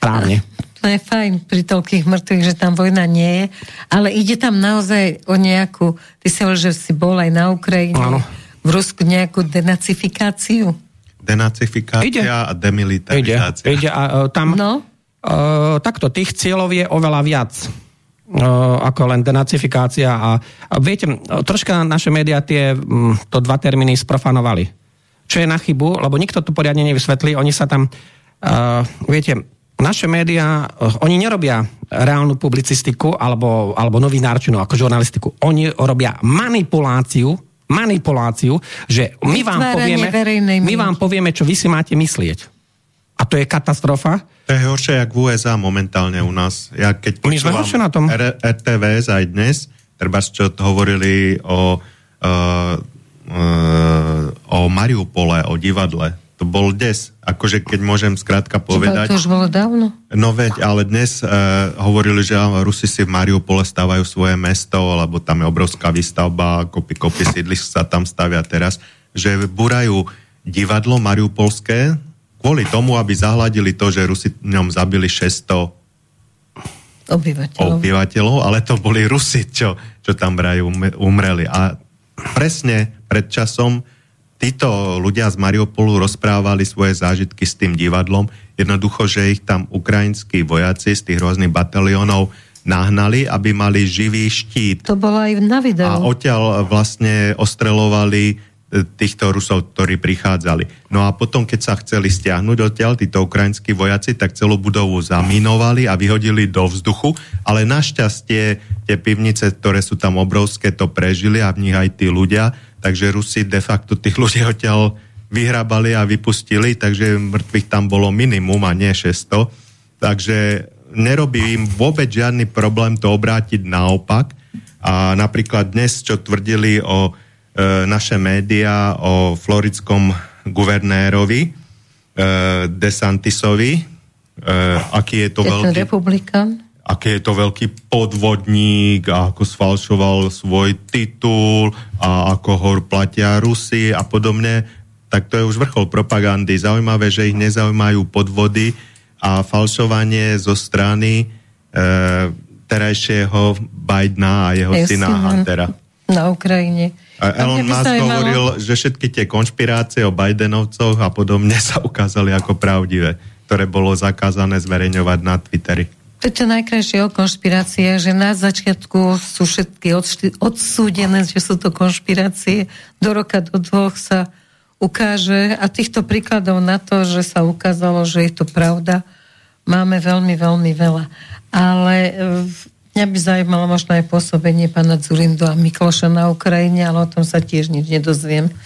Právne. to je fajn pri toľkých mŕtvych, že tam vojna nie je, ale ide tam naozaj o nejakú, ty si hovoril, že si bol aj na Ukrajine, Áno. v Rusku nejakú denacifikáciu. Denacifikácia Ide. a Ide, demilitarizácia. ide a uh, tam... No, Uh, takto, tých cieľov je oveľa viac uh, ako len denacifikácia a, a viete, troška naše médiá tie to dva termíny sprofanovali. Čo je na chybu, lebo nikto to poriadne nevysvetlí, oni sa tam, uh, viete, naše médiá, uh, oni nerobia reálnu publicistiku alebo, alebo novinárčinu ako žurnalistiku. Oni robia manipuláciu manipuláciu, že my vám, povieme, my vám povieme, čo vy si máte myslieť. A to je katastrofa. To je horšie, jak v USA momentálne u nás. Ja keď My sme horšie na tom. R- RTVS aj dnes, treba čo hovorili o, uh, o Mariupole, o divadle. To bol des. Akože keď môžem skrátka povedať. to už bolo dávno. No veď, ale dnes uh, hovorili, že Rusi si v Mariupole stávajú svoje mesto, lebo tam je obrovská výstavba, kopy, kopy sídlisk sa tam stavia teraz, že burajú divadlo mariupolské kvôli tomu, aby zahladili to, že Rusi ňom zabili 600 Obyvateľov. obyvateľov, ale to boli Rusi, čo, čo tam vraj um- umreli. A presne pred časom títo ľudia z Mariupolu rozprávali svoje zážitky s tým divadlom. Jednoducho, že ich tam ukrajinskí vojaci z tých rôznych bataliónov nahnali, aby mali živý štít. To bolo aj na videu. A odtiaľ vlastne ostrelovali e, týchto Rusov, ktorí prichádzali. No a potom, keď sa chceli stiahnuť odtiaľ, títo ukrajinskí vojaci, tak celú budovu zaminovali a vyhodili do vzduchu, ale našťastie tie pivnice, ktoré sú tam obrovské, to prežili a v nich aj tí ľudia, takže Rusi de facto tých ľudí odtiaľ vyhrabali a vypustili, takže mŕtvych tam bolo minimum a nie 600. Takže nerobí im vôbec žiadny problém to obrátiť naopak. A napríklad dnes, čo tvrdili o e, naše médiá o floridskom guvernérovi e, DeSantisovi, e, aký je to veľký republikán? Aký je to veľký podvodník a ako sfalšoval svoj titul a ako ho platia Rusi a podobne, tak to je už vrchol propagandy. Zaujímavé, že ich nezaujímajú podvody a falšovanie zo strany e, terajšieho Bidena a jeho Jeho syna syna. Huntera. Na Ukrajine. A Elon Musk hovoril, že všetky tie konšpirácie o Bidenovcoch a podobne sa ukázali ako pravdivé, ktoré bolo zakázané zverejňovať na Twitteri. To je to najkrajšie o konšpirácie, že na začiatku sú všetky odsúdené, že sú to konšpirácie. Do roka, do dvoch sa ukáže a týchto príkladov na to, že sa ukázalo, že je to pravda, máme veľmi, veľmi veľa. Ale e, mňa by zaujímalo možno aj pôsobenie pána Zurindu a Mikloša na Ukrajine, ale o tom sa tiež nič nedozviem.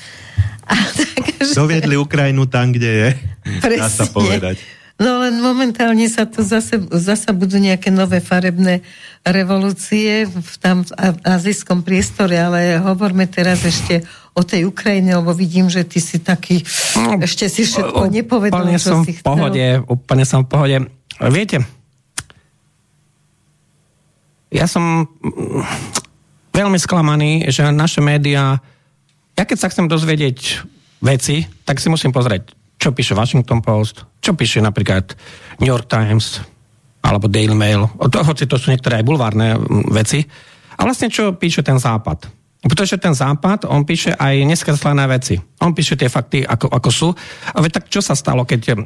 A, takže... Doviedli Ukrajinu tam, kde je. Dá sa Presne. povedať. No len momentálne sa tu zase, zase budú nejaké nové farebné revolúcie v tam azijskom priestore, ale hovorme teraz ešte o tej Ukrajine, lebo vidím, že ty si taký, ešte si všetko nepovedal, čo som si v chcel. pohode, úplne som v pohode. Viete, ja som veľmi sklamaný, že naše médiá, ja keď sa chcem dozvedieť veci, tak si musím pozrieť, čo píše Washington Post, čo píše napríklad New York Times, alebo Daily Mail, hoci to sú niektoré aj bulvárne veci, a vlastne čo píše ten západ. Pretože ten západ, on píše aj neskreslené veci. On píše tie fakty, ako, ako sú. A veď tak čo sa stalo, keď uh,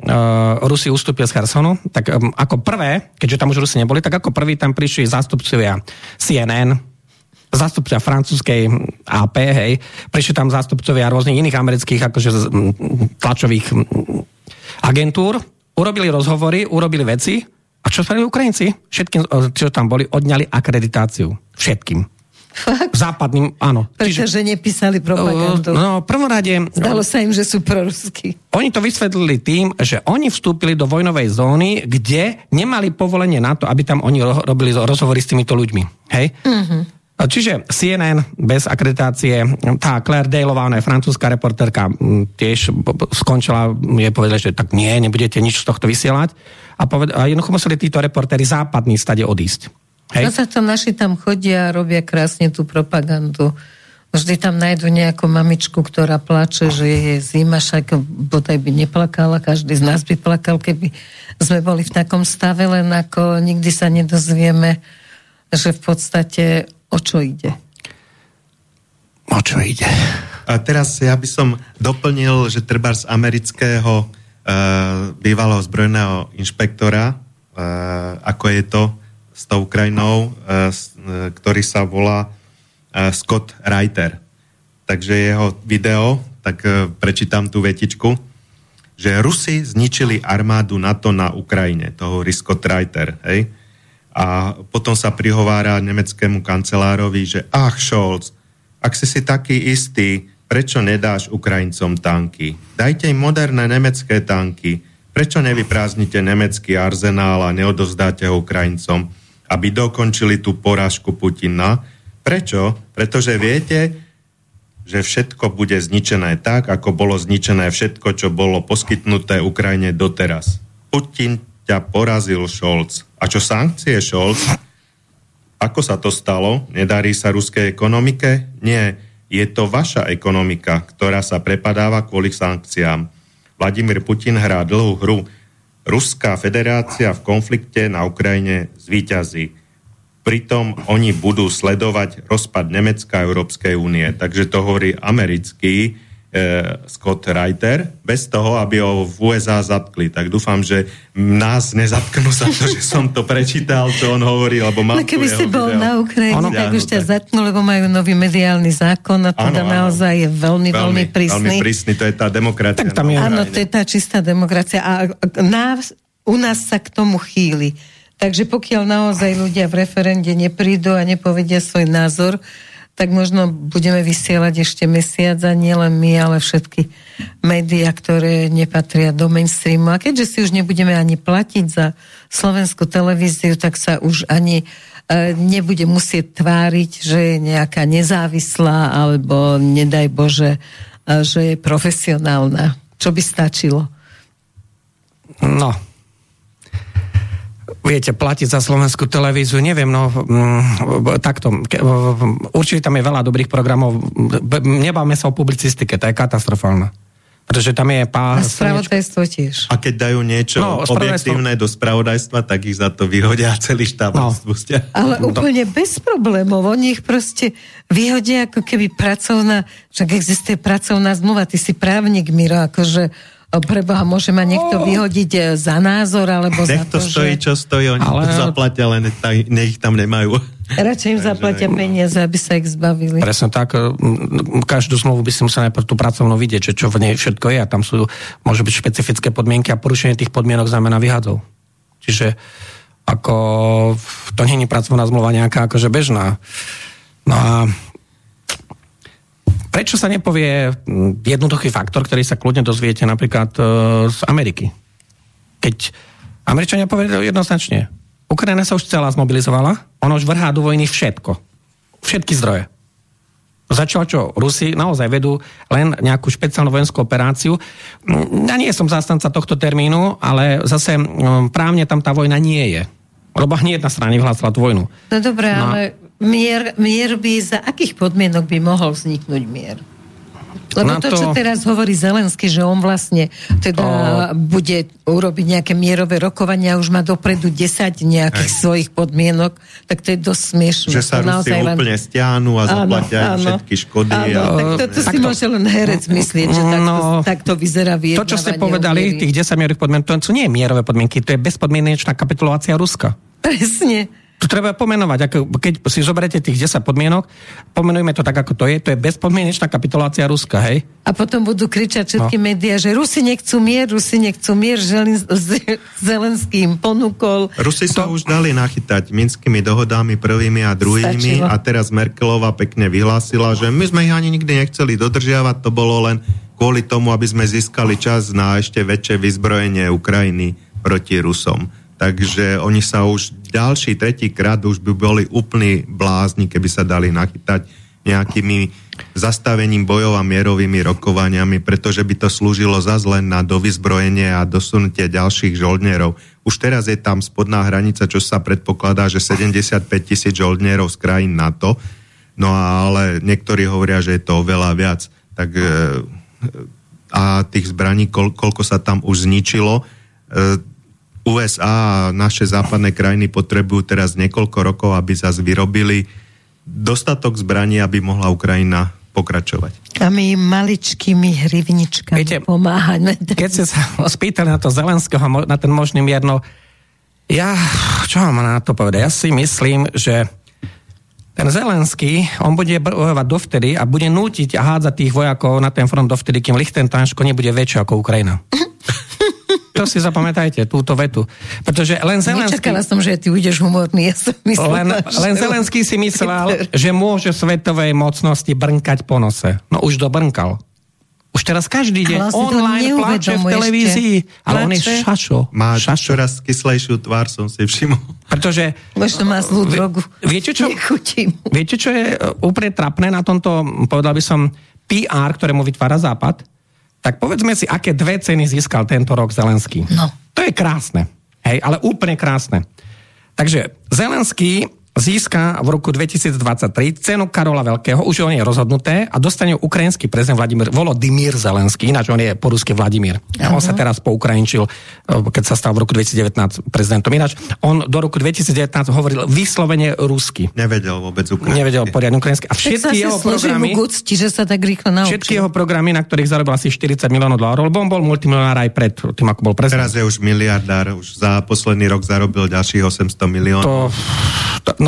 Rusi ustúpili z Hersonu? Tak um, ako prvé, keďže tam už Rusi neboli, tak ako prvý tam prišli zástupcovia CNN, zástupcovia francúzskej AP, hej, prišli tam zástupcovia rôznych iných amerických akože tlačových agentúr, urobili rozhovory, urobili veci a čo spravili Ukrajinci? Všetkým, o, čo tam boli, odňali akreditáciu. Všetkým. Fakt? Západným, áno. Pretože nepísali propagandu. no, prvom rade, Zdalo sa im, že sú proruskí. oni to vysvetlili tým, že oni vstúpili do vojnovej zóny, kde nemali povolenie na to, aby tam oni ro- robili rozhovory s týmito ľuďmi. Hej? Mhm. Čiže CNN bez akreditácie, tá Claire Daleová, ona je francúzska reporterka, tiež skončila, je povedala, že tak nie, nebudete nič z tohto vysielať. A, poved- a jednoducho museli títo reportéri západní stade odísť. Hej? za to naši tam chodia a robia krásne tú propagandu. Vždy tam nájdu nejakú mamičku, ktorá plače, že je zima, však bodaj by neplakala, každý z nás by plakal, keby sme boli v takom stave, len ako nikdy sa nedozvieme, že v podstate o čo ide. O čo ide? A teraz ja by som doplnil, že treba z amerického uh, bývalého zbrojného inšpektora, uh, ako je to s tou Ukrajinou, uh, ktorý sa volá uh, Scott Reiter. Takže jeho video, tak uh, prečítam tú vetičku, že Rusi zničili armádu NATO na Ukrajine, toho Scott Reiter, hej? A potom sa prihovára nemeckému kancelárovi, že ach, Scholz, ak si si taký istý, Prečo nedáš Ukrajincom tanky? Dajte im moderné nemecké tanky. Prečo nevyprázdnite nemecký arzenál a neodovzdáte ho Ukrajincom, aby dokončili tú porážku Putina? Prečo? Pretože viete, že všetko bude zničené tak, ako bolo zničené všetko, čo bolo poskytnuté Ukrajine doteraz. Putin ťa porazil, Scholz. A čo sankcie, Scholz? Ako sa to stalo? Nedarí sa ruskej ekonomike? Nie je to vaša ekonomika, ktorá sa prepadáva kvôli sankciám. Vladimír Putin hrá dlhú hru. Ruská federácia v konflikte na Ukrajine zvíťazí. Pritom oni budú sledovať rozpad Nemecka a Európskej únie. Takže to hovorí americký Scott Reiter, bez toho, aby ho v USA zatkli. Tak dúfam, že nás nezatknú za to, že som to prečítal, čo on hovorí, lebo mám no keby si bol video. na Ukrajine, tak už ťa zatknú, lebo majú nový mediálny zákon a teda áno, naozaj je veľmi, veľmi, veľmi prísny. Veľmi prísny, to je tá demokracia. Tak tam je. Áno, to je tá čistá demokracia. A nás, u nás sa k tomu chýli. Takže pokiaľ naozaj ľudia v referende neprídu a nepovedia svoj názor, tak možno budeme vysielať ešte mesiac a nielen my, ale všetky médiá, ktoré nepatria do mainstreamu. A keďže si už nebudeme ani platiť za slovenskú televíziu, tak sa už ani e, nebude musieť tváriť, že je nejaká nezávislá alebo nedaj Bože, e, že je profesionálna. Čo by stačilo? No, viete, platiť za slovenskú televíziu, neviem, no mm, takto, určite tam je veľa dobrých programov, nebáme sa o publicistike, to je katastrofálna. Pretože tam je pár... A spravodajstvo tiež. A keď dajú niečo no, objektívne do spravodajstva, tak ich za to vyhodia celý štáb no. spustia. Ale no. úplne bez problémov. Oni ich proste vyhodia ako keby pracovná... Však existuje pracovná zmluva. Ty si právnik, Miro, akože preboha, môže ma niekto oh. vyhodiť e, za názor, alebo Nech za to, stojí, že... čo stojí, oni ale... to zaplatia, len nech ich tam nemajú. Radšej im zaplatia peniaze, aby sa ich zbavili. Presne tak. E, každú zmluvu by si musel najprv tú pracovnú vidieť, že čo v nej všetko je a tam sú, môže byť špecifické podmienky a porušenie tých podmienok znamená vyhadzov. Čiže ako to nie je pracovná zmluva nejaká akože bežná. No a Prečo sa nepovie jednoduchý faktor, ktorý sa kľudne dozviete napríklad e, z Ameriky? Keď Američania povedali jednoznačne, Ukrajina sa už celá zmobilizovala, ona už vrhá do vojny všetko. Všetky zdroje. Začalo čo? Rusi naozaj vedú len nejakú špeciálnu vojenskú operáciu. Ja nie som zástanca tohto termínu, ale zase právne tam tá vojna nie je. Lebo hneď jedna strana vyhlásila tú vojnu. No dobré, no, ale mier, mier by, za akých podmienok by mohol vzniknúť mier? Lebo to, to, čo teraz hovorí Zelensky, že on vlastne teda to... bude urobiť nejaké mierové rokovania, už má dopredu 10 nejakých Aj. svojich podmienok, tak to je dosť smiešné. Že sa Rusi len... úplne stiahnu a zaplatia áno, všetky škody. Áno, a... tak to, to si môže len herec myslieť, že takto, no, takto vyzerá To, čo ste povedali, tých 10 mierových podmienok, to nie je mierové podmienky, to je bezpodmienečná kapitulácia Ruska. Presne. To treba pomenovať. Ako, keď si zoberete tých 10 podmienok, pomenujme to tak, ako to je. To je bezpodmienečná kapitulácia Ruska, hej? A potom budú kričať všetky no. médiá, že Rusi nechcú mier, Rusi nechcú mier, Želin, Zelenský im ponúkol. Rusi sa to... už dali nachytať minskými dohodami prvými a druhými Stačilo. a teraz Merkelová pekne vyhlásila, že my sme ich ani nikdy nechceli dodržiavať, to bolo len kvôli tomu, aby sme získali čas na ešte väčšie vyzbrojenie Ukrajiny proti Rusom. Takže oni sa už ďalší, tretí krát už by boli úplní blázni, keby sa dali nachytať nejakými zastavením bojov a mierovými rokovaniami, pretože by to slúžilo zase len na dovyzbrojenie a dosunutie ďalších žoldnierov. Už teraz je tam spodná hranica, čo sa predpokladá, že 75 tisíc žoldnierov z krajín NATO, no ale niektorí hovoria, že je to oveľa viac. Tak, e, a tých zbraní, koľko sa tam už zničilo, e, USA a naše západné krajiny potrebujú teraz niekoľko rokov, aby zase vyrobili dostatok zbraní, aby mohla Ukrajina pokračovať. A my maličkými hrivničkami Viete, pomáhame. Keď ste sa spýtali na to Zelenského, na ten možný mier, no ja, čo mám na to povedať? Ja si myslím, že ten Zelenský, on bude bojovať dovtedy a bude nútiť a hádzať tých vojakov na ten front dovtedy, kým Lichtensteinsko nebude väčšie ako Ukrajina. To si zapamätajte, túto vetu. Pretože len Zelenský... Nečakala som, že ty budeš humorný. Ja som myslela, Len, len Zelenský si myslel, že môže svetovej mocnosti brnkať po nose. No už dobrnkal. Už teraz každý deň online plače v televízii. ešte. Ale on je šašo. Má šašo. čoraz kyslejšiu tvár, som si všimol. Pretože Možno má zlú drogu. viete čo? Viete, čo je e, úplne trapné na tomto, povedal by som, PR, ktorému vytvára Západ? Tak povedzme si, aké dve ceny získal tento rok Zelenský. No. To je krásne. Hej, ale úplne krásne. Takže Zelenský získa v roku 2023 cenu Karola Veľkého, už on je rozhodnuté a dostane ju ukrajinský prezident Vladimír Volodymyr Zelenský, ináč on je po rusky Vladimír. A on sa teraz poukrajinčil, e, keď sa stal v roku 2019 prezidentom. Ináč on do roku 2019 hovoril vyslovene rusky. Nevedel vôbec ukrajinsky. Nevedel poriadne ukrajinsky. A všetky jeho programy, gucti, že sa tak rýchlo naučil. všetky jeho programy, na ktorých zarobil asi 40 miliónov dolárov, lebo on bol multimilionár aj pred tým, ako bol prezident. Teraz je už miliardár, už za posledný rok zarobil ďalších 800 miliónov. To, to, no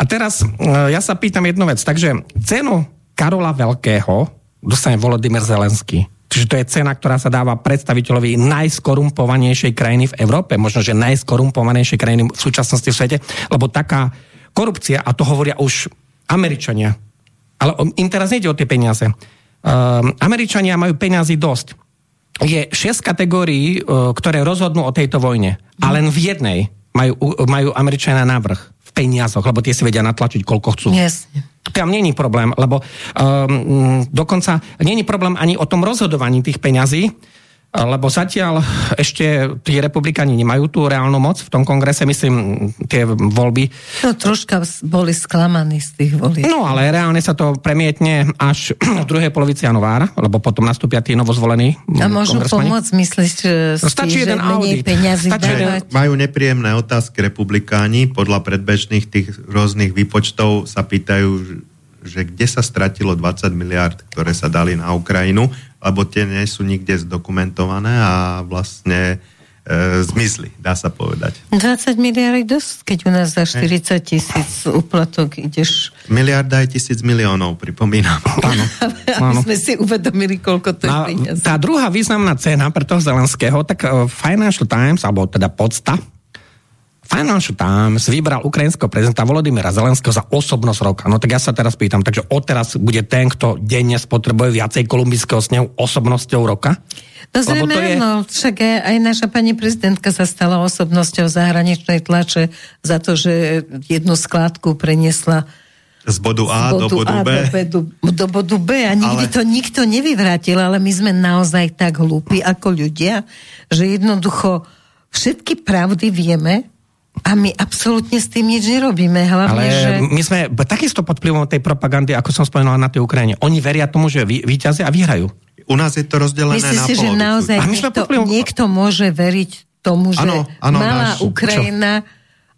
a teraz e, ja sa pýtam jednu vec. Takže cenu Karola Veľkého dostane Volodymyr Zelenský. Čiže to je cena, ktorá sa dáva predstaviteľovi najskorumpovanejšej krajiny v Európe, možno, že najskorumpovanejšej krajiny v súčasnosti v svete, lebo taká korupcia, a to hovoria už Američania, ale im teraz nejde o tie peniaze. Um, Američania majú peniazy dosť. Je 6 kategórií, uh, ktoré rozhodnú o tejto vojne. A len v jednej majú, majú Američania návrh peniazoch, lebo tie si vedia natlačiť, koľko chcú. Jasne. Tam není problém, lebo um, dokonca není problém ani o tom rozhodovaní tých peňazí, lebo zatiaľ ešte tí republikáni nemajú tú reálnu moc v tom kongrese, myslím, tie voľby No troška boli sklamaní z tých volieb. No ale reálne sa to premietne až v druhej polovici januára, lebo potom nastúpia tí novozvolení A môžu pomôcť, myslíš, že, No, stačí jeden audit. Stačí jeden- dávať? Majú nepríjemné otázky republikáni, podľa predbežných tých rôznych výpočtov sa pýtajú, že kde sa stratilo 20 miliard, ktoré sa dali na Ukrajinu, lebo tie nie sú nikde zdokumentované a vlastne e, zmizli, dá sa povedať. 20 miliard je dosť, keď u nás za 40 tisíc uplatok ideš, Miliarda je tisíc miliónov, pripomínam. Áno. aby sme si uvedomili, koľko to je No, peniaz. tá druhá významná cena pre toho Zelenského, tak eh, Financial Times, alebo teda podsta, Financial Times vybral ukrajinského prezidenta Volodymyra Zelenského za osobnosť roka. No tak ja sa teraz pýtam, takže odteraz bude ten, kto denne spotrebuje viacej kolumbijského snehu osobnosťou roka? No zrejme to je- áno, však aj, aj naša pani prezidentka sa stala osobnosťou zahraničnej tlače za to, že jednu skládku preniesla Z bodu A z do bodu A B. do, bodu, do bodu B a nikdy Ale- to nikto nevyvrátil, ale my sme naozaj tak hlúpi ako ľudia, že jednoducho všetky pravdy vieme a my absolútne s tým nič nerobíme. Hlavne, Ale že... my sme takisto pod vplyvom tej propagandy, ako som spomenul na tej Ukrajine. Oni veria tomu, že víťazia a vyhrajú. U nás je to rozdelené Myslíš na si, že polovicu. naozaj A my sme niekto, vplyvom- niekto môže veriť tomu, že Áno, áno, malá náš- Ukrajina,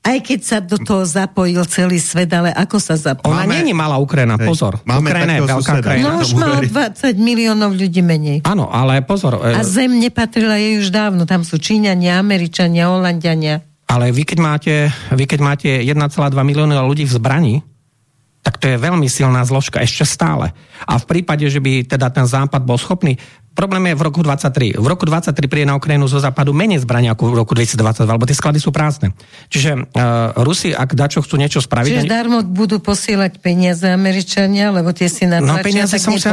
aj keď sa do toho zapojil celý svet, ale ako sa zapojil? Ona Máme- nie je malá Ukrajina, Hej, pozor. máme Ukrajina je veľká suseda. krajina. No už má veriť. 20 miliónov ľudí menej. Áno, ale pozor. e, A zem nepatrila jej už dávno. Tam sú Číňania, Američania, Holandiania. Ale vy keď máte, vy keď máte 1,2 milióna ľudí v zbrani, tak to je veľmi silná zložka, ešte stále. A v prípade, že by teda ten západ bol schopný, problém je v roku 23. V roku 23 príde na Ukrajinu zo západu menej zbraní ako v roku 2022, lebo tie sklady sú prázdne. Čiže uh, Rusi, ak dačo chcú niečo spraviť... Čiže darmo budú posielať peniaze Američania, lebo tie si No, natlačia, peniaze tak sa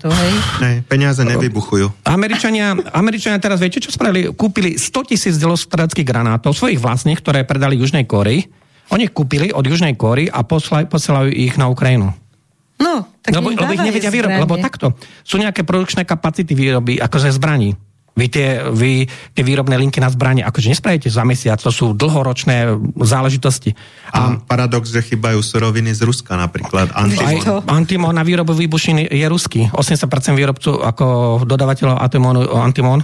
to, hej? Ne, peniaze nevybuchujú. Američania, Američania teraz, viete, čo spravili? Kúpili 100 tisíc delostreleckých granátov, svojich vlastných, ktoré predali Južnej Kórii. Oni ich kúpili od Južnej Kóry a posla- posielajú ich na Ukrajinu. No, tak lebo, lebo ich nevedia vyrobiť, lebo takto. Sú nejaké produkčné kapacity výroby, akože zbraní. Vy tie, vy tie výrobné linky na zbranie, akože nespravíte za mesiac, to sú dlhoročné záležitosti. A paradox, že chýbajú suroviny z Ruska napríklad. Antimon. na výrobu výbušín je ruský. 80% výrobcu ako dodavateľov Antimonu, Antimon,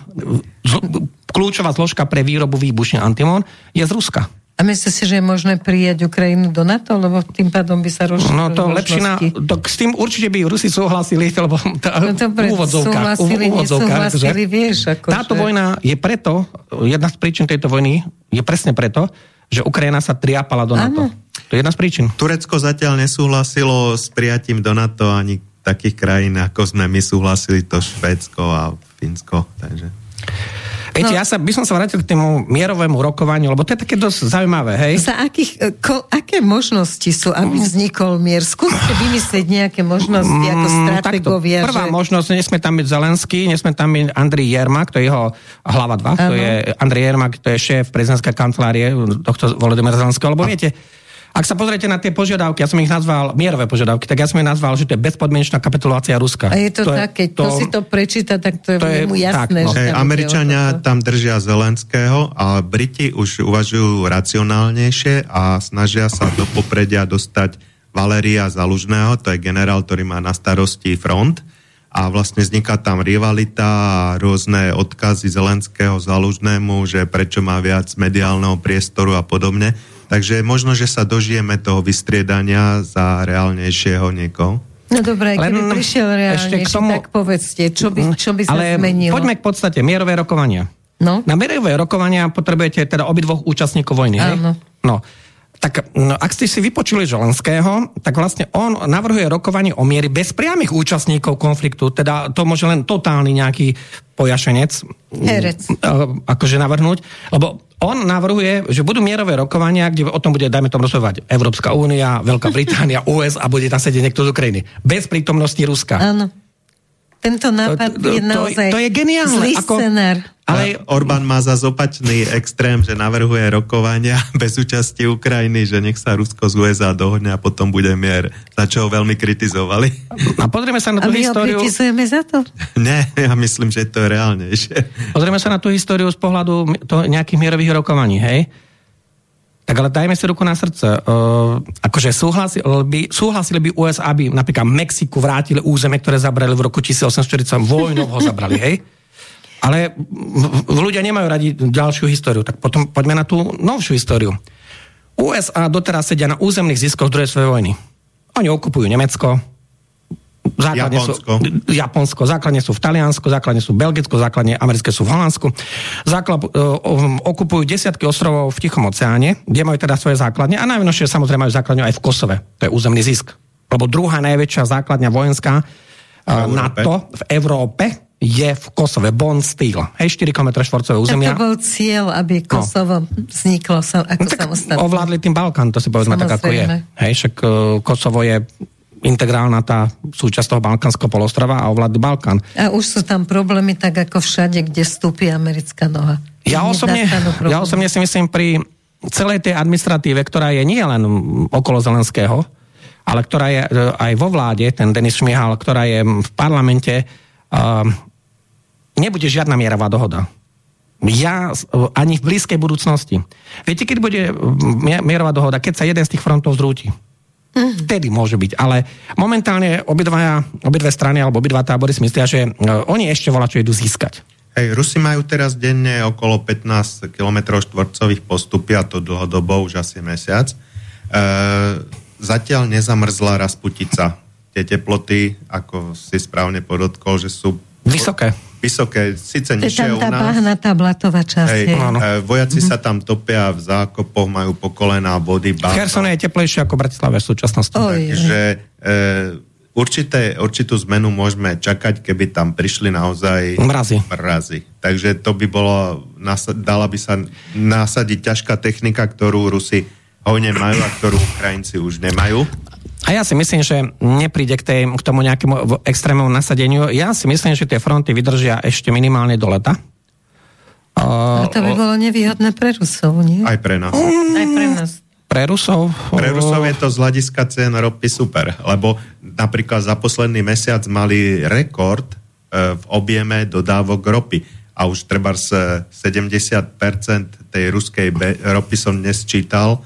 kľúčová zložka pre výrobu výbušín Antimon je z Ruska. A myslíte si, že je možné prijať Ukrajinu do NATO, lebo tým pádom by sa rozšírili No to lepšie na, to, s tým určite by Rusi súhlasili, lebo tá, no dobre, úvodzovka, súhlasili, úvodzovka, nesúhlasili, vieš. Ako táto že... vojna je preto, jedna z príčin tejto vojny je presne preto, že Ukrajina sa triapala do NATO. Ano. To je jedna z príčin. Turecko zatiaľ nesúhlasilo s prijatím do NATO ani takých krajín, ako sme my súhlasili, to Švédsko a Fínsko. Takže... Viete, no. ja sa, by som sa vrátil k tému mierovému rokovaniu, lebo to je také dosť zaujímavé, hej? Za akých, e, ko, aké možnosti sú, aby vznikol mier? Skúste vymyslieť nejaké možnosti ako mm, strategovia. Mm, Prvá že... možnosť, nesme tam byť Zelenský, nesme tam byť Andrej Jermak, to je jeho hlava 2, to je Andrej Jermak, to je šéf prezidentskej kancelárie tohto Volodymyra Zelenského, lebo viete, ak sa pozriete na tie požiadavky, ja som ich nazval mierové požiadavky, tak ja som ich nazval, že to je bezpodmienečná kapitulácia Ruska. A je to, to tak, keď to, si to prečíta, tak to je, to je mu jasné. Tak, no. že Američania tam držia Zelenského a Briti už uvažujú racionálnejšie a snažia sa do popredia dostať Valeria Zalužného, to je generál, ktorý má na starosti front a vlastne vzniká tam rivalita a rôzne odkazy Zelenského Zalužnému, že prečo má viac mediálneho priestoru a podobne. Takže možno, že sa dožijeme toho vystriedania za reálnejšieho niekoho. No dobré, keby Len prišiel reálnejší, tomu... tak povedzte, čo by, čo by sa Ale zmenilo? poďme k podstate, mierové rokovania. No? Na mierové rokovania potrebujete teda obidvoch účastníkov vojny, Áno. Hej? No. Tak no, ak ste si vypočuli Želenského, tak vlastne on navrhuje rokovanie o miery bez priamých účastníkov konfliktu, teda to môže len totálny nejaký pojašenec Herec. akože navrhnúť, lebo on navrhuje, že budú mierové rokovania, kde o tom bude, dajme tomu rozhodovať Európska únia, Veľká Británia, US a bude tam sedieť niekto z Ukrajiny. Bez prítomnosti Ruska. Áno. Tento nápad to, je naozaj to, to je geniálne. zlý ako, scenár. Ale Orbán má za zopačný extrém, že navrhuje rokovania bez účasti Ukrajiny, že nech sa Rusko z USA dohodne a potom bude mier, za čo ho veľmi kritizovali. A pozrieme sa na tú a históriu... A kritizujeme za to? Nie, ja myslím, že to je reálnejšie. Pozrieme sa na tú históriu z pohľadu to, nejakých mierových rokovaní, hej? Tak ale dajme si ruku na srdce. Uh, akože súhlasili by, súhlasili by USA, aby napríklad Mexiku vrátili územie, ktoré zabrali v roku 1840, vojnou ho zabrali, hej? Ale ľudia nemajú radi ďalšiu históriu, tak potom poďme na tú novšiu históriu. USA doteraz sedia na územných ziskoch druhej svojej vojny. Oni okupujú Nemecko, základne Japonsko. sú Japonsko, základne sú v Taliansku, základne sú v Belgicku, základne americké sú v Holandsku. Základ, uh, okupujú desiatky ostrovov v Tichom oceáne, kde majú teda svoje základne a najväčšie samozrejme majú základňu aj v Kosove. To je územný zisk. Lebo druhá najväčšia základňa vojenská uh, NATO v Európe je v Kosove, Bon Steel. Hej, 4 km štvorcové územia. to bol cieľ, aby no. Kosovo no. vzniklo sa, ako no, tak samostatné. Ovládli tým Balkán, to si povedzme tak, ako je. Hej, však uh, Kosovo je integrálna tá súčasť toho balkánskeho polostrova a ovládli Balkán. A už sú tam problémy tak ako všade, kde vstúpi americká noha. Ja osobne, ja osobne si myslím pri celej tej administratíve, ktorá je nie len okolo Zelenského, ale ktorá je e, aj vo vláde, ten Denis Šmihal, ktorá je v parlamente, uh, nebude žiadna mierová dohoda. Ja ani v blízkej budúcnosti. Viete, keď bude mierová dohoda, keď sa jeden z tých frontov zrúti. Mm. Vtedy môže byť. Ale momentálne obidva, obidve strany alebo obidva tábory si myslia, že uh, oni ešte volá, čo idú získať. Hej, Rusi majú teraz denne okolo 15 km štvorcových postupy a to dlhodobo, už asi mesiac. E, zatiaľ nezamrzla Rasputica. Tie teploty, ako si správne podotkol, že sú Vysoké. Vysoké, síce nižšie u nás. tá blatová časť. Hej, e, vojaci mm-hmm. sa tam topia v zákopoch, majú pokolená body. V Hersone je teplejšie ako v Bratislave v súčasnosti. Takže e, určité, určitú zmenu môžeme čakať, keby tam prišli naozaj mrazy. mrazy. Takže to by bolo, dala by sa nasadiť ťažká technika, ktorú Rusi hojne majú a ktorú Ukrajinci už nemajú. A ja si myslím, že nepríde k, tej, k tomu nejakému extrémnemu nasadeniu. Ja si myslím, že tie fronty vydržia ešte minimálne do leta. A to by bolo nevýhodné pre Rusov, nie? Aj pre nás. Mm, Aj pre nás. Pre Rusov? Pre Rusov je to z hľadiska cien ropy super, lebo napríklad za posledný mesiac mali rekord e, v objeme dodávok ropy a už treba z 70% tej ruskej ropy som dnes čítal,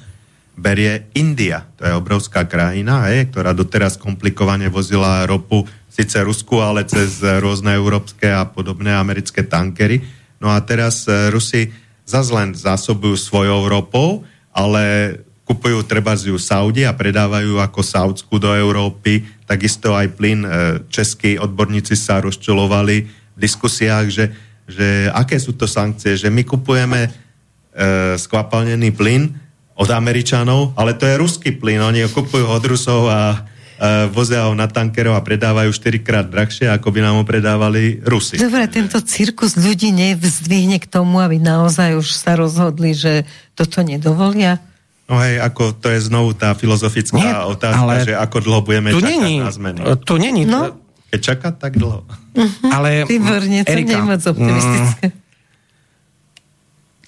berie India. To je obrovská krajina, hej, ktorá doteraz komplikovane vozila ropu síce Rusku, ale cez rôzne európske a podobné americké tankery. No a teraz e, Rusi zase len zásobujú svojou ropou ale kupujú treba ju Saudi a predávajú ako Saudskú do Európy. Takisto aj plyn. E, českí odborníci sa rozčulovali v diskusiách, že, že aké sú to sankcie, že my kupujeme e, skvapalnený plyn od Američanov, ale to je ruský plyn. Oni ho kupujú od Rusov a e, vozia ho na tankerov a predávajú 4 krát drahšie, ako by nám ho predávali Rusi. Dobre, tento cirkus ľudí nevzdvihne k tomu, aby naozaj už sa rozhodli, že toto nedovolia? No hej, ako to je znovu tá filozofická Nie, otázka, ale že ako dlho budeme čakať není, na zmeny. Tu není. No. Keď čakať, tak dlho. Uh-huh. Ale, Výborne, to Erika, moc optimistické. Mm,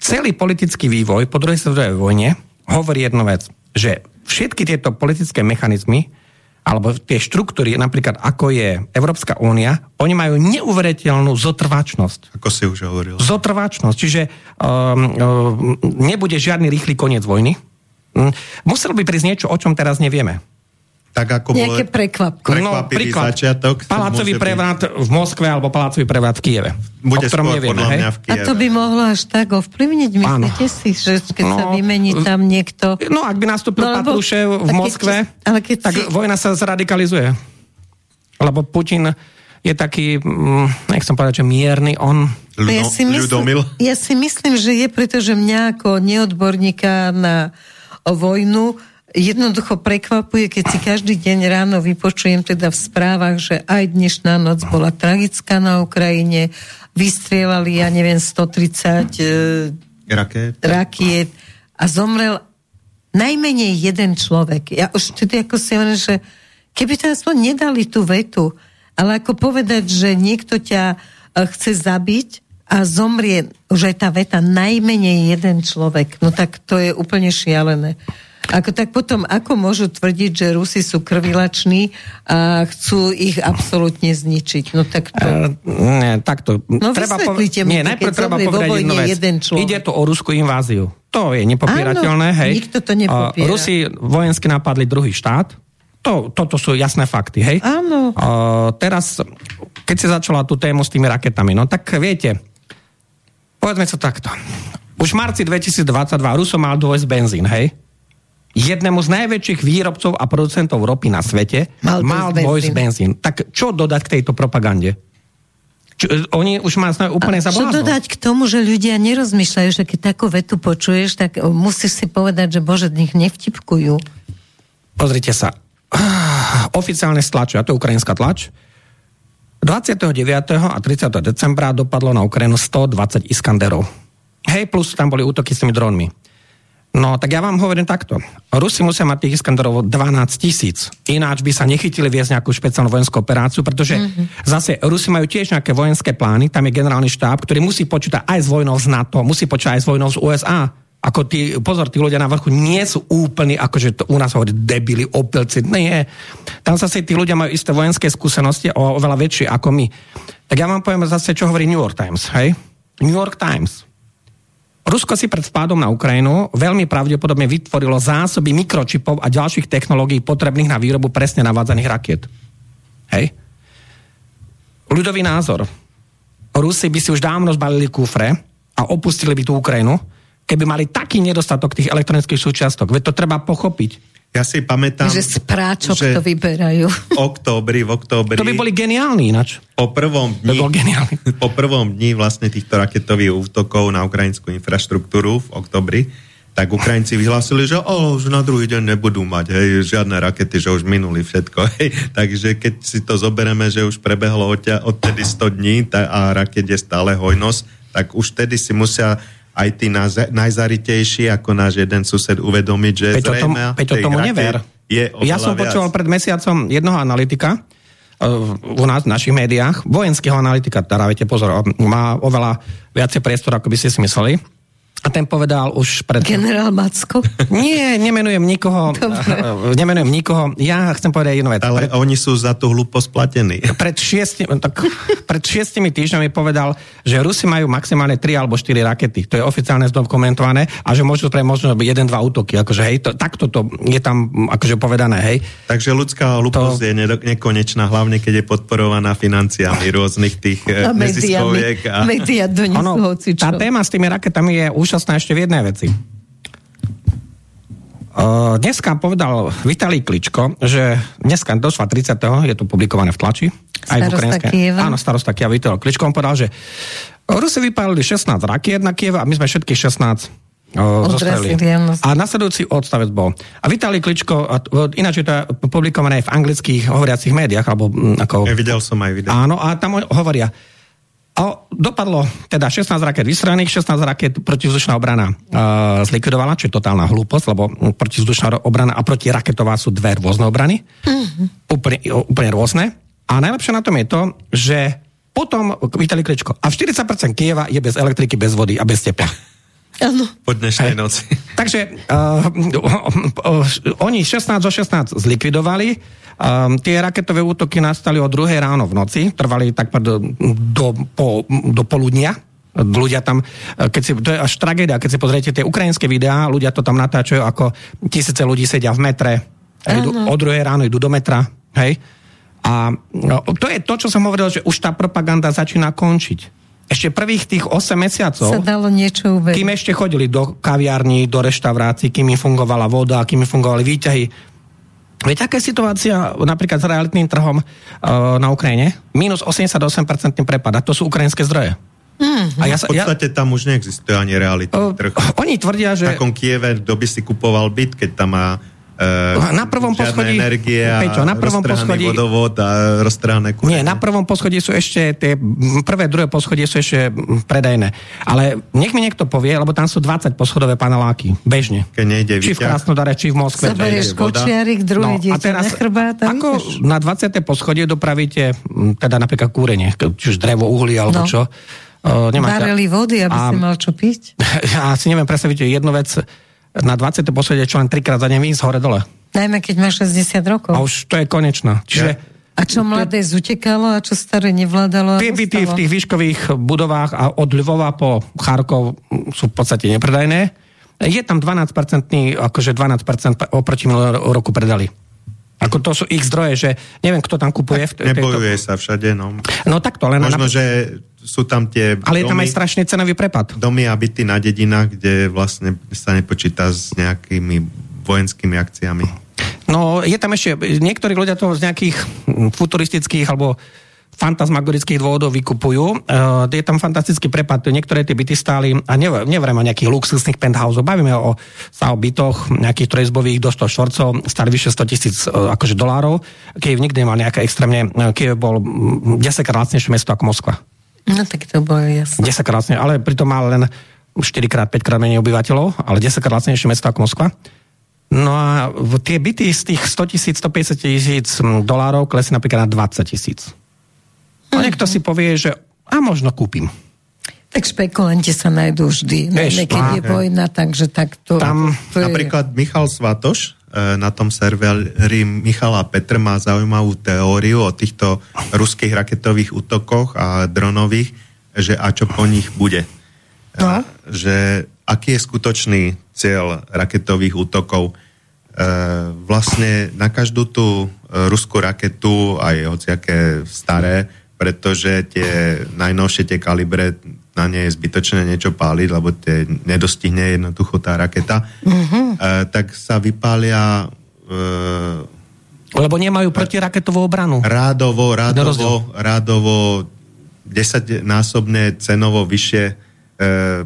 celý politický vývoj po druhej svetovej vojne hovorí jednu vec, že všetky tieto politické mechanizmy alebo tie štruktúry, napríklad ako je Európska únia, oni majú neuveriteľnú zotrvačnosť. Ako si už hovoril. Zotrvačnosť, čiže um, um, nebude žiadny rýchly koniec vojny, Hm. Muselo by prísť niečo, o čom teraz nevieme. Tak ako Nejaké prekvapko. No, príklad, začiatok. Palácový prevrat byť... v Moskve alebo palácový prevrat v Kieve. Bude o ktorom nevieme, hej? V Kieve. A to by mohlo až tak ovplyvniť, myslíte ano. si, že keď no, sa vymení tam niekto... No, ak by nastúpil no, Patrušev v Moskve, keď, ale keď tak si... vojna sa zradikalizuje. Lebo Putin je taký, mm, nechcem povedať, že mierny, on... Ľudo, ja, si myslím, ja si myslím, že je, pretože mňa ako neodborníka na o vojnu, jednoducho prekvapuje, keď si každý deň ráno vypočujem teda v správach, že aj dnešná noc bola tragická na Ukrajine, vystrievali, ja neviem, 130 e, rakiet. rakiet a zomrel najmenej jeden človek. Ja už tedy ako si hovorím, že keby to aspoň nedali tú vetu, ale ako povedať, že niekto ťa e, chce zabiť a zomrie už aj tá veta najmenej jeden človek, no tak to je úplne šialené. Ako tak potom, ako môžu tvrdiť, že Rusi sú krvilační a chcú ich absolútne zničiť? No tak to... Uh, nie, takto. No treba povedať... Nie, najprv treba povedať jednu vec. Jeden Ide to o ruskú inváziu. To je nepopierateľné, Áno, hej. nikto to nepopiera. Rusi vojensky napadli druhý štát. To, toto sú jasné fakty, hej. Áno. Uh, teraz, keď si začala tú tému s tými raketami, no tak viete, Povedzme to takto. Už v marci 2022 Ruso mal dôjsť benzín, hej? Jednému z najväčších výrobcov a producentov ropy na svete mal, mal dôjsť benzín. Tak čo dodať k tejto propagande? Čo, oni už má úplne za Čo dodať k tomu, že ľudia nerozmýšľajú, že keď takú vetu počuješ, tak musíš si povedať, že bože, nich nevtipkujú. Pozrite sa. Oficiálne stlače, a to je ukrajinská tlač, 29. a 30. decembra dopadlo na Ukrajinu 120 Iskanderov. Hej, plus tam boli útoky s tými dronmi. No, tak ja vám hovorím takto. Rusi musia mať tých Iskanderov 12 tisíc. Ináč by sa nechytili viesť nejakú špeciálnu vojenskú operáciu, pretože mm-hmm. zase Rusi majú tiež nejaké vojenské plány, tam je generálny štáb, ktorý musí počítať aj s vojnou z NATO, musí počítať aj s vojnou z USA ako tí, pozor, tí ľudia na vrchu nie sú úplní, akože to u nás hovorí debili, opilci, nie. Tam zase tí ľudia majú isté vojenské skúsenosti o, oveľa väčšie ako my. Tak ja vám poviem zase, čo hovorí New York Times, hej? New York Times. Rusko si pred spádom na Ukrajinu veľmi pravdepodobne vytvorilo zásoby mikročipov a ďalších technológií potrebných na výrobu presne navádzaných rakiet. Hej? Ľudový názor. Rusi by si už dávno zbalili kufre a opustili by tú Ukrajinu, keby mali taký nedostatok tých elektronických súčiastok. Veď to treba pochopiť. Ja si pamätám, že z práčok že to vyberajú. V októbri, v októbri. To by boli geniálni ináč. Po prvom dni, bol geniálny. po prvom dni vlastne týchto raketových útokov na ukrajinskú infraštruktúru v oktobri, tak Ukrajinci vyhlásili, že, oh, že na druhý deň nebudú mať hej, žiadne rakety, že už minuli všetko. Hej. Takže keď si to zoberieme, že už prebehlo odtedy 100 dní tá, a raket je stále hojnosť, tak už tedy si musia aj tí najzaritejší, ako náš jeden sused, uvedomiť, že Peťo zrejme... Tom, Peťo tomu never. Je ja som viac. počúval pred mesiacom jednoho analytika, uh, u nás v našich médiách, vojenského analytika, dávajte pozor, má oveľa viacej priestor, ako by ste si mysleli. A ten povedal už pred... Generál Macko? Nie, nemenujem nikoho. Dobre. Nemenujem nikoho. Ja chcem povedať jednu vec. Ale pred... oni sú za tú hlúposť platení. Pred šiestimi, tak, pred šiestimi týždňami povedal, že Rusi majú maximálne 3 alebo 4 rakety. To je oficiálne zdokumentované a že môžu pre možno jeden, dva útoky. Akože, hej, to, takto to je tam akože povedané. Hej. Takže ľudská hlúposť to... je nekonečná, hlavne keď je podporovaná financiami rôznych tých a neziskoviek. A... Média do ono, Tá téma s tými raketami je už úžasná ešte v jednej veci. Uh, dneska povedal Vitalij Kličko, že dneska došla 30. je to publikované v tlači. Aj starosta v Ukrajinské. Kieva. Áno, starosta Kieva Vitalij Kličko. On povedal, že Rusi vypálili 16 rakiet na Kieva a my sme všetkých 16 zostreli. A nasledujúci odstavec bol. A Vitalij Kličko, a, ináč je to publikované v anglických hovoriacich médiách, alebo ako... Ja videl som aj video. Áno, a tam hovoria, a dopadlo teda 16 raket vystrelených, 16 raket protivzdušná obrana uh, zlikvidovala, čo je totálna hlúposť, lebo protivzdušná obrana a protiraketová sú dve rôzne obrany. Mm-hmm. Úplne, úplne rôzne. A najlepšie na tom je to, že potom Vitali Kličko. A v 40% Kieva je bez elektriky, bez vody a bez tepla. Áno. Po dnešnej noci. Takže uh, uh, uh, oni 16 zo 16 zlikvidovali, Um, tie raketové útoky nastali o druhé ráno v noci, trvali tak do, do, po, do poludnia. Ľudia tam, keď si, to je až tragédia, keď si pozriete tie ukrajinské videá, ľudia to tam natáčajú, ako tisíce ľudí sedia v metre, idú, o druhé ráno idú do metra, hej. A no, to je to, čo som hovoril, že už tá propaganda začína končiť. Ešte prvých tých 8 mesiacov, sa dalo niečo uveriť. kým ešte chodili do kaviarní, do reštaurácií, kým im fungovala voda, kým im fungovali výťahy, Veď aká je situácia napríklad s realitným trhom uh, na Ukrajine? Minus 88% prepad, a to sú ukrajinské zdroje. Mm-hmm. A ja sa, v podstate ja, tam už neexistuje ani realitný uh, trh. Oni tvrdia, že... V takom Kieve, kto by si kupoval byt, keď tam má Uh, na prvom poschodí, energie a Peťo, na prvom poschodí, vodovod a roztrhané Nie, na prvom poschodí sú ešte tie prvé, druhé poschodie sú ešte predajné. Ale nech mi niekto povie, lebo tam sú 20 poschodové paneláky, bežne. Keď nejde či v Krasnodare, či v Moskve. Zoberieš kočiarik, druhý no, a teraz, ako ideš? na 20. poschodie dopravíte teda napríklad kúrenie, či už drevo, uhlie alebo no. čo. Uh, Barely vody, aby a, si mal čo piť? Ja si neviem predstaviť jednu vec, na 20. posledie čo len trikrát za deň ísť hore dole. Najmä keď máš 60 rokov. A už to je konečná. Čiže a čo mladé zutekalo a čo staré nevládalo? Tie byty v tých výškových budovách a od Lvova po Charkov sú v podstate nepredajné. Je tam 12-percentný, akože 12% oproti roku predali. Ako to sú ich zdroje, že neviem, kto tam kupuje. Tak v nebojuje sa všade, no. No takto, len... Možno, na... že sú tam tie... Ale je tam aj strašný cenový prepad. Domy a byty na dedinách, kde vlastne sa nepočíta s nejakými vojenskými akciami. No, je tam ešte, niektorí ľudia to z nejakých futuristických alebo fantasmagorických dôvodov vykupujú. Uh, je tam fantastický prepad. Niektoré tie byty stáli, a nevriem o nejakých luxusných penthouseov, bavíme o, sa o bytoch nejakých trojizbových do 100 štvorcov, stáli vyše 100 tisíc uh, akože dolárov. Kiev nikdy nemal nejaké extrémne, uh, Kiev bol 10 krát lacnejšie mesto ako Moskva. No tak to bolo jasné. 10 krát lacnejšie, ale pritom mal len 4 krát, 5 krát menej obyvateľov, ale 10 krát lacnejšie mesto ako Moskva. No a tie byty z tých 100 tisíc, 150 tisíc dolárov klesli napríklad na 20 tisíc. No niekto si povie, že a možno kúpim. Tak špekulanti sa nájdú vždy, Vieš, keď je vojna, takže takto... Tam to je... napríklad Michal Svatoš e, na tom serveri Michala Petr má zaujímavú teóriu o týchto ruských raketových útokoch a dronových, že a čo po nich bude. E, no. Že aký je skutočný cieľ raketových útokov. E, vlastne na každú tú ruskú raketu, aj hociaké staré, pretože tie najnovšie tie kalibre na ne je zbytočné niečo páliť, lebo tie nedostihne jednoducho tá raketa, mm-hmm. e, tak sa vypália e, lebo nemajú protiraketovú obranu. Rádovo, rádovo, rádovo 10-násobne cenovo vyššie e,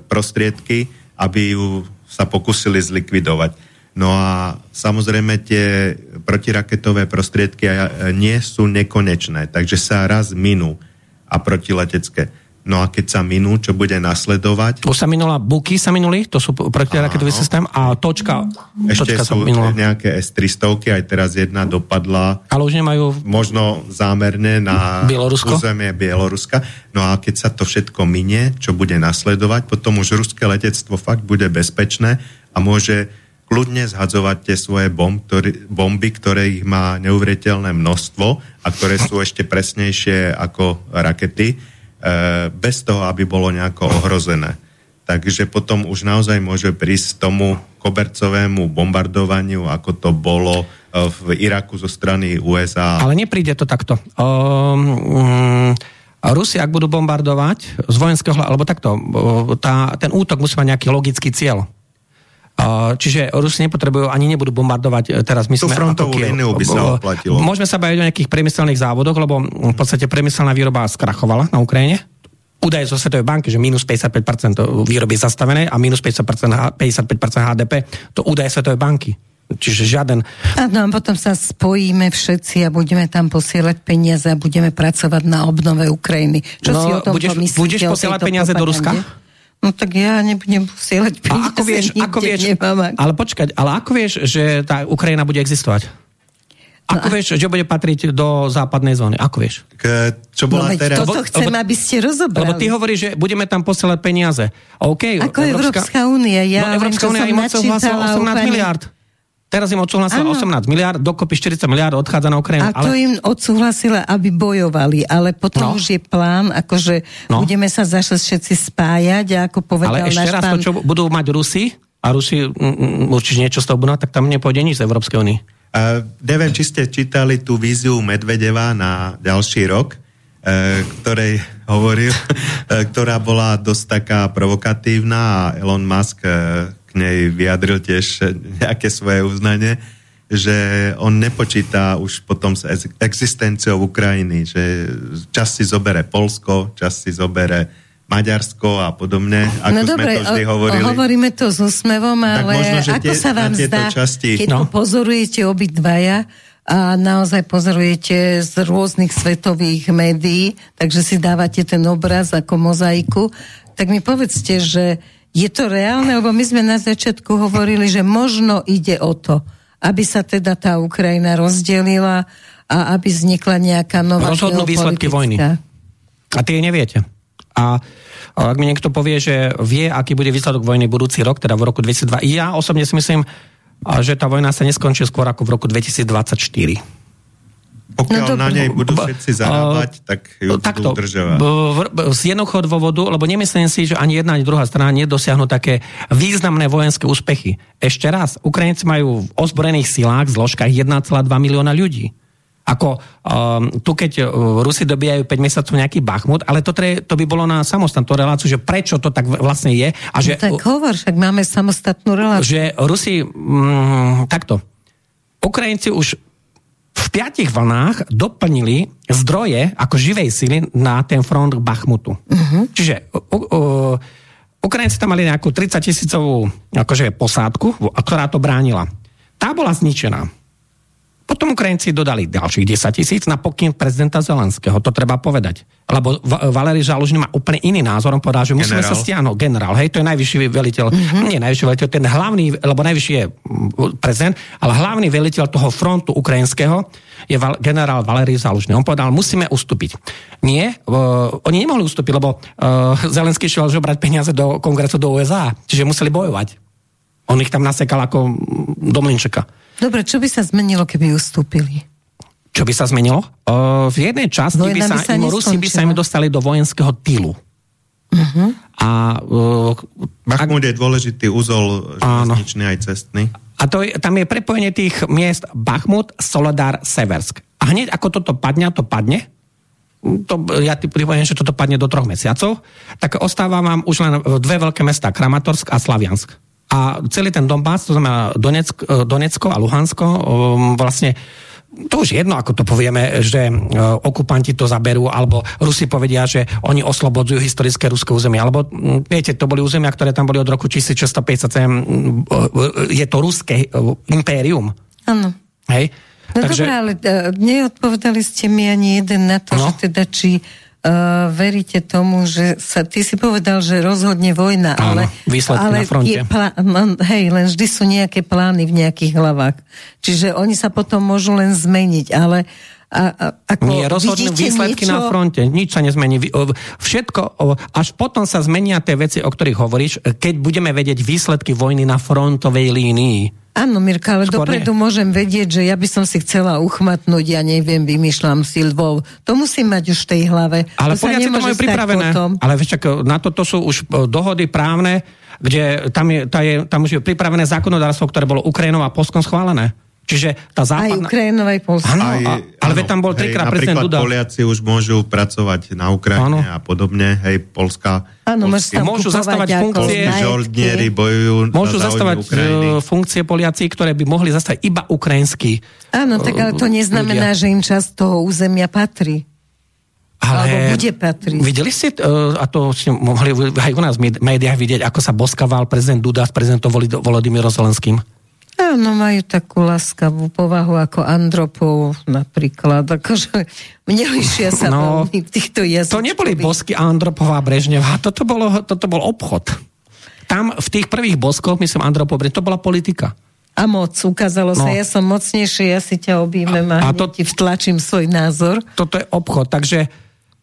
prostriedky, aby ju sa pokusili zlikvidovať. No a samozrejme tie protiraketové prostriedky nie sú nekonečné, takže sa raz minú a protiletecké. No a keď sa minú, čo bude nasledovať? Už sa minula, buky sa minuli, to sú protiraketový systém, a točka, Ešte točka sú sa minula. nejaké S-300, aj teraz jedna dopadla. Ale už nemajú... Možno zámerne na Bielorusko? územie Bieloruska. No a keď sa to všetko minie, čo bude nasledovať, potom už ruské letectvo fakt bude bezpečné a môže kľudne zhadzovať tie svoje bomb, ktorý, bomby, ktoré ich má neuveriteľné množstvo a ktoré sú ešte presnejšie ako rakety, e, bez toho, aby bolo nejako ohrozené. Takže potom už naozaj môže prísť tomu kobercovému bombardovaniu, ako to bolo e, v Iraku zo strany USA. Ale nepríde to takto. Um, um, Rusi, ak budú bombardovať z vojenského, alebo takto, tá, ten útok musí mať nejaký logický cieľ Čiže Rusi nepotrebujú ani nebudú bombardovať e, teraz my Tú sme frontovú líniu by sa oplatilo. Môžeme sa baviť o nejakých priemyselných závodoch, lebo v podstate priemyselná výroba skrachovala na Ukrajine. Údaje zo Svetovej banky, že minus 55% výroby je zastavené a minus 55%, 55% HDP, to údaje Svetovej banky. Čiže žiaden... Áno, a potom sa spojíme všetci a budeme tam posielať peniaze a budeme pracovať na obnove Ukrajiny. Čo no, si o tom budeš, myslíte? budeš posielať peniaze do Ruska? No tak ja nebudem posielať peniaze, a ako vieš, ako vieš, nemám. Ale počkať, ale ako vieš, že tá Ukrajina bude existovať? Ako no vieš, že bude patriť do západnej zóny? Ako vieš? K, čo bola no, teraz... Toto chcem, lebo, aby ste rozobrali. Lebo ty hovoríš, že budeme tam posielať peniaze. OK, Ako Európska, Európska únia. Ja no, Európska únia im odsúhlasila 18 pani... miliard. Teraz im odsúhlasila 18 miliard, dokopy 40 miliard odchádza na Ukrajinu. A to ale... im odsúhlasila, aby bojovali, ale potom no. už je plán, akože no. budeme sa zašť všetci spájať a ako povedal Ale ešte raz pán... to, čo budú mať Rusi, a Rusi m, určite niečo z toho budú, tak tam nepôjde nič z Európskej únie. Uh, neviem, či ste čítali tú víziu Medvedeva na ďalší rok, uh, ktorej hovoril, uh, ktorá bola dosť taká provokatívna a Elon Musk uh, nej vyjadril tiež nejaké svoje uznanie, že on nepočíta už potom s existenciou Ukrajiny, že čas si zobere Polsko, čas si zobere Maďarsko a podobne, ako no sme to vždy hovorili. hovoríme to s úsmevom, ale možno, ako tie, sa vám zdá, časti... keď no. pozorujete obidvaja, a naozaj pozorujete z rôznych svetových médií, takže si dávate ten obraz ako mozaiku, tak mi povedzte, že je to reálne, lebo my sme na začiatku hovorili, že možno ide o to, aby sa teda tá Ukrajina rozdelila a aby vznikla nejaká nová Rozhodnú výsledky vojny. A tie neviete. A ak mi niekto povie, že vie, aký bude výsledok vojny budúci rok, teda v roku 2002, ja osobne si myslím, že tá vojna sa neskončí skôr ako v roku 2024. Pokiaľ no, na nej budú všetci zarábať, uh, tak ju takto, budú udržovať. Z jednoduchého dôvodu, lebo nemyslím si, že ani jedna, ani druhá strana nedosiahnu také významné vojenské úspechy. Ešte raz, Ukrajinci majú v ozbrojených silách, zložkách 1,2 milióna ľudí. Ako um, tu, keď uh, Rusi dobijajú 5 mesiacov nejaký Bachmut, ale to, tre, to by bolo na samostatnú reláciu, že prečo to tak vlastne je. A že, no tak hovor, však máme samostatnú reláciu. Že Rusi, mm, takto, Ukrajinci už v piatich vlnách doplnili zdroje ako živej sily na ten front Bachmutu. Uh-huh. Čiže uh, uh, Ukrajinci tam mali nejakú 30 tisícovú akože, posádku, ktorá to bránila. Tá bola zničená. Potom Ukrajinci dodali ďalších 10 tisíc na pokyn prezidenta Zelenského, to treba povedať. Lebo Valery Žalužný má úplne iný názor, on povedal, že musíme generál. sa stiahnuť. Generál, hej, to je najvyšší veliteľ, mm-hmm. nie najvyšší veliteľ, ten hlavný, lebo najvyšší je mm, prezident, ale hlavný veliteľ toho frontu ukrajinského je val, generál Valery Žalužný. On povedal, musíme ustúpiť. Nie, uh, oni nemohli ustúpiť, lebo uh, Zelenský šiel žobrať peniaze do kongresu do USA, čiže museli bojovať. On ich tam nasekal ako mm, do mlinčeka. Dobre, čo by sa zmenilo, keby ustúpili? Čo by sa zmenilo? Uh, v jednej časti by sa, by sa im, Rusi by sa im dostali do vojenského tylu. Uh-huh. A, uh, Bachmut je dôležitý úzol železničný aj cestný. A to je, tam je prepojenie tých miest Bachmut, Soledar, Seversk. A hneď ako toto padne, to padne, to, ja ti pripojem, že toto padne do troch mesiacov, tak ostáva vám už len dve veľké mesta, Kramatorsk a Slaviansk. A celý ten Donbass, to znamená Donetsk, e, Donecko a Luhansko, e, vlastne to už jedno, ako to povieme, že e, okupanti to zaberú, alebo Rusi povedia, že oni oslobodzujú historické ruské územie. Alebo viete, to boli územia, ktoré tam boli od roku 1657. Je to ruské impérium. Áno. Hej? No Takže... dobré, ale neodpovedali ste mi ani jeden na to, no? že teda či uh, veríte tomu, že sa, ty si povedal, že rozhodne vojna, Áno, ale, ale na fronte. Plá, hej, len vždy sú nejaké plány v nejakých hlavách. Čiže oni sa potom môžu len zmeniť, ale a, a, ako Nie, rozhodnú výsledky niečo... na fronte. Nič sa nezmení. Všetko, až potom sa zmenia tie veci, o ktorých hovoríš, keď budeme vedieť výsledky vojny na frontovej línii. Áno, Mirka, ale Skôr dopredu nie. môžem vedieť, že ja by som si chcela uchmatnúť, ja neviem, vymýšľam si Lvov. To musím mať už v tej hlave. Ale to Poliaci to majú pripravené. Potom. Ale vieš, na toto sú už e, dohody právne, kde tam, je, tá je, tam už je pripravené zákonodárstvo, ktoré bolo Ukrajinou a Polskom schválené. Čiže tá západná... Aj Ukrajinov, aj Polska. Áno, Aj, ale veď tam bol trikrát prezident Duda. Poliaci už môžu pracovať na Ukrajine Áno. a podobne, hej, Polska. Áno, tam Môžu zastávať funkcie- žoldnieri bojujú Môžu za zastávať Ukrajiny. e, funkcie Poliaci, ktoré by mohli zastať iba ukrajinskí. Áno, tak ale to neznamená, ľudia. že im časť toho územia patrí. Alebo bude patriť. Videli ste, e, a to ste mohli aj u nás v médiách vidieť, ako sa boskával prezident Duda s prezidentom Volodymyrom Zelenským? Áno, majú takú láskavú povahu ako Andropov napríklad. Akože nelišia sa No, veľmi týchto jazyčkových. To neboli bosky Andropová Brežneva, toto, bolo, toto bol obchod. Tam v tých prvých boskoch, myslím Andropov, to bola politika. A moc, ukázalo sa, No. ja som mocnejšie, ja si ťa objímem a, A a to- to... ti vtlačím svoj názor. Toto je obchod, takže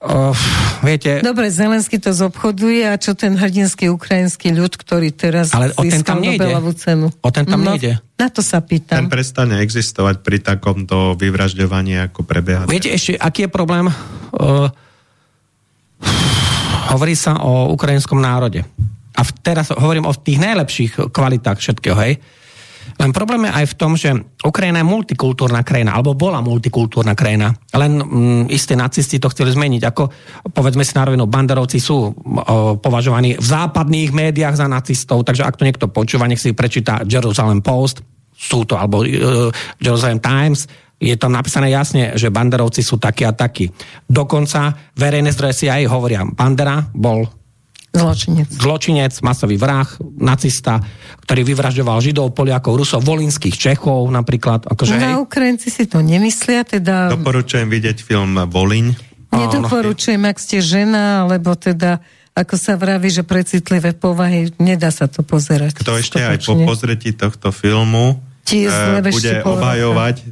uh, viete, Dobre, Zelensky to zobchoduje a čo ten hrdinský ukrajinský ľud, ktorý teraz Ale o ten tam nejde. Nobelovú cenu. O ten tam no, nejde. Na to sa Ten pýtam. prestane existovať pri takomto vyvražďovaní, ako prebieha. Viete ešte, aký je problém? Uh, hovorí sa o ukrajinskom národe. A v, teraz hovorím o tých najlepších kvalitách všetkého, hej? Len problém je aj v tom, že Ukrajina je multikultúrna krajina, alebo bola multikultúrna krajina. Len mm, isté nacisti to chceli zmeniť. Ako, povedzme si na rovinu, banderovci sú o, považovaní v západných médiách za nacistov, takže ak to niekto počúva, nech si prečíta Jerusalem Post, sú to, alebo uh, Jerusalem Times, je tam napísané jasne, že banderovci sú takí a takí. Dokonca verejné zdroje si aj hovoria, Bandera bol Zločinec. zločinec, masový vrah, nacista, ktorý vyvražďoval Židov, Poliakov, Rusov, volinských Čechov napríklad. Akože, hej, No, Ukrajinci si to nemyslia, teda Doporučujem vidieť film Voliň. nedoporučujem, ak ste žena, alebo teda, ako sa vraví, že precitlivé povahy, nedá sa to pozerať. Kto ešte aj po pozretí tohto filmu ešte bude obhajovať eh,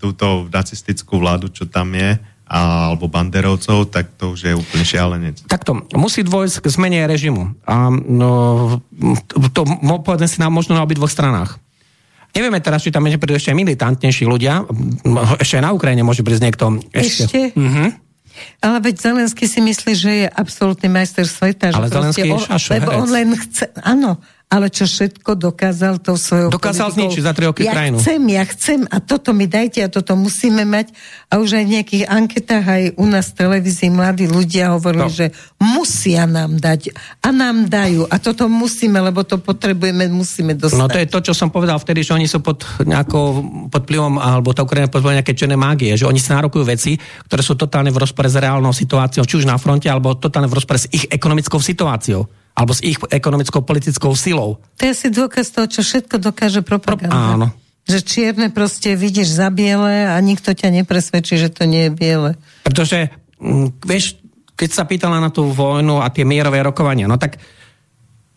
túto nacistickú vládu, čo tam je, alebo banderovcov, tak to už je úplne šialenec. Takto, musí dôjsť k zmene režimu. A no, to povedzme si na, možno na obidvoch stranách. Nevieme teraz, či tam prídu ešte militantnejší ľudia. Ešte aj na Ukrajine môže prísť niekto ešte. Ešte? Mhm. Ale veď Zelensky si myslí, že je absolútny majster sveta. Ale že proste Zelenský je on- šašo, Lebo herec. on len chce, áno, ale čo všetko dokázal tou svojou Dokázal politikou. zničiť za tri roky ja krajinu. chcem, ja chcem a toto mi dajte a toto musíme mať. A už aj v nejakých anketách aj u nás v televízii mladí ľudia hovorili, No. že musia nám dať a nám dajú a toto musíme, lebo to potrebujeme, musíme dostať. No to je to, čo som povedal vtedy, že oni sú pod nejakou pod vplyvom, alebo tá Ukrajina pod vplyvom nejaké černé mágie, že oni si nárokujú veci, ktoré sú totálne v rozpore s reálnou situáciou, či už na fronte, alebo totálne v rozpore s ich ekonomickou situáciou, alebo s ich ekonomickou politickou silou. To je asi dôkaz toho, čo všetko dokáže propaganda. Pro- áno. Že čierne proste vidíš za biele a nikto ťa nepresvedčí, že to nie je biele. Pretože, mm, vieš, keď sa pýtala na tú vojnu a tie mierové rokovania, no tak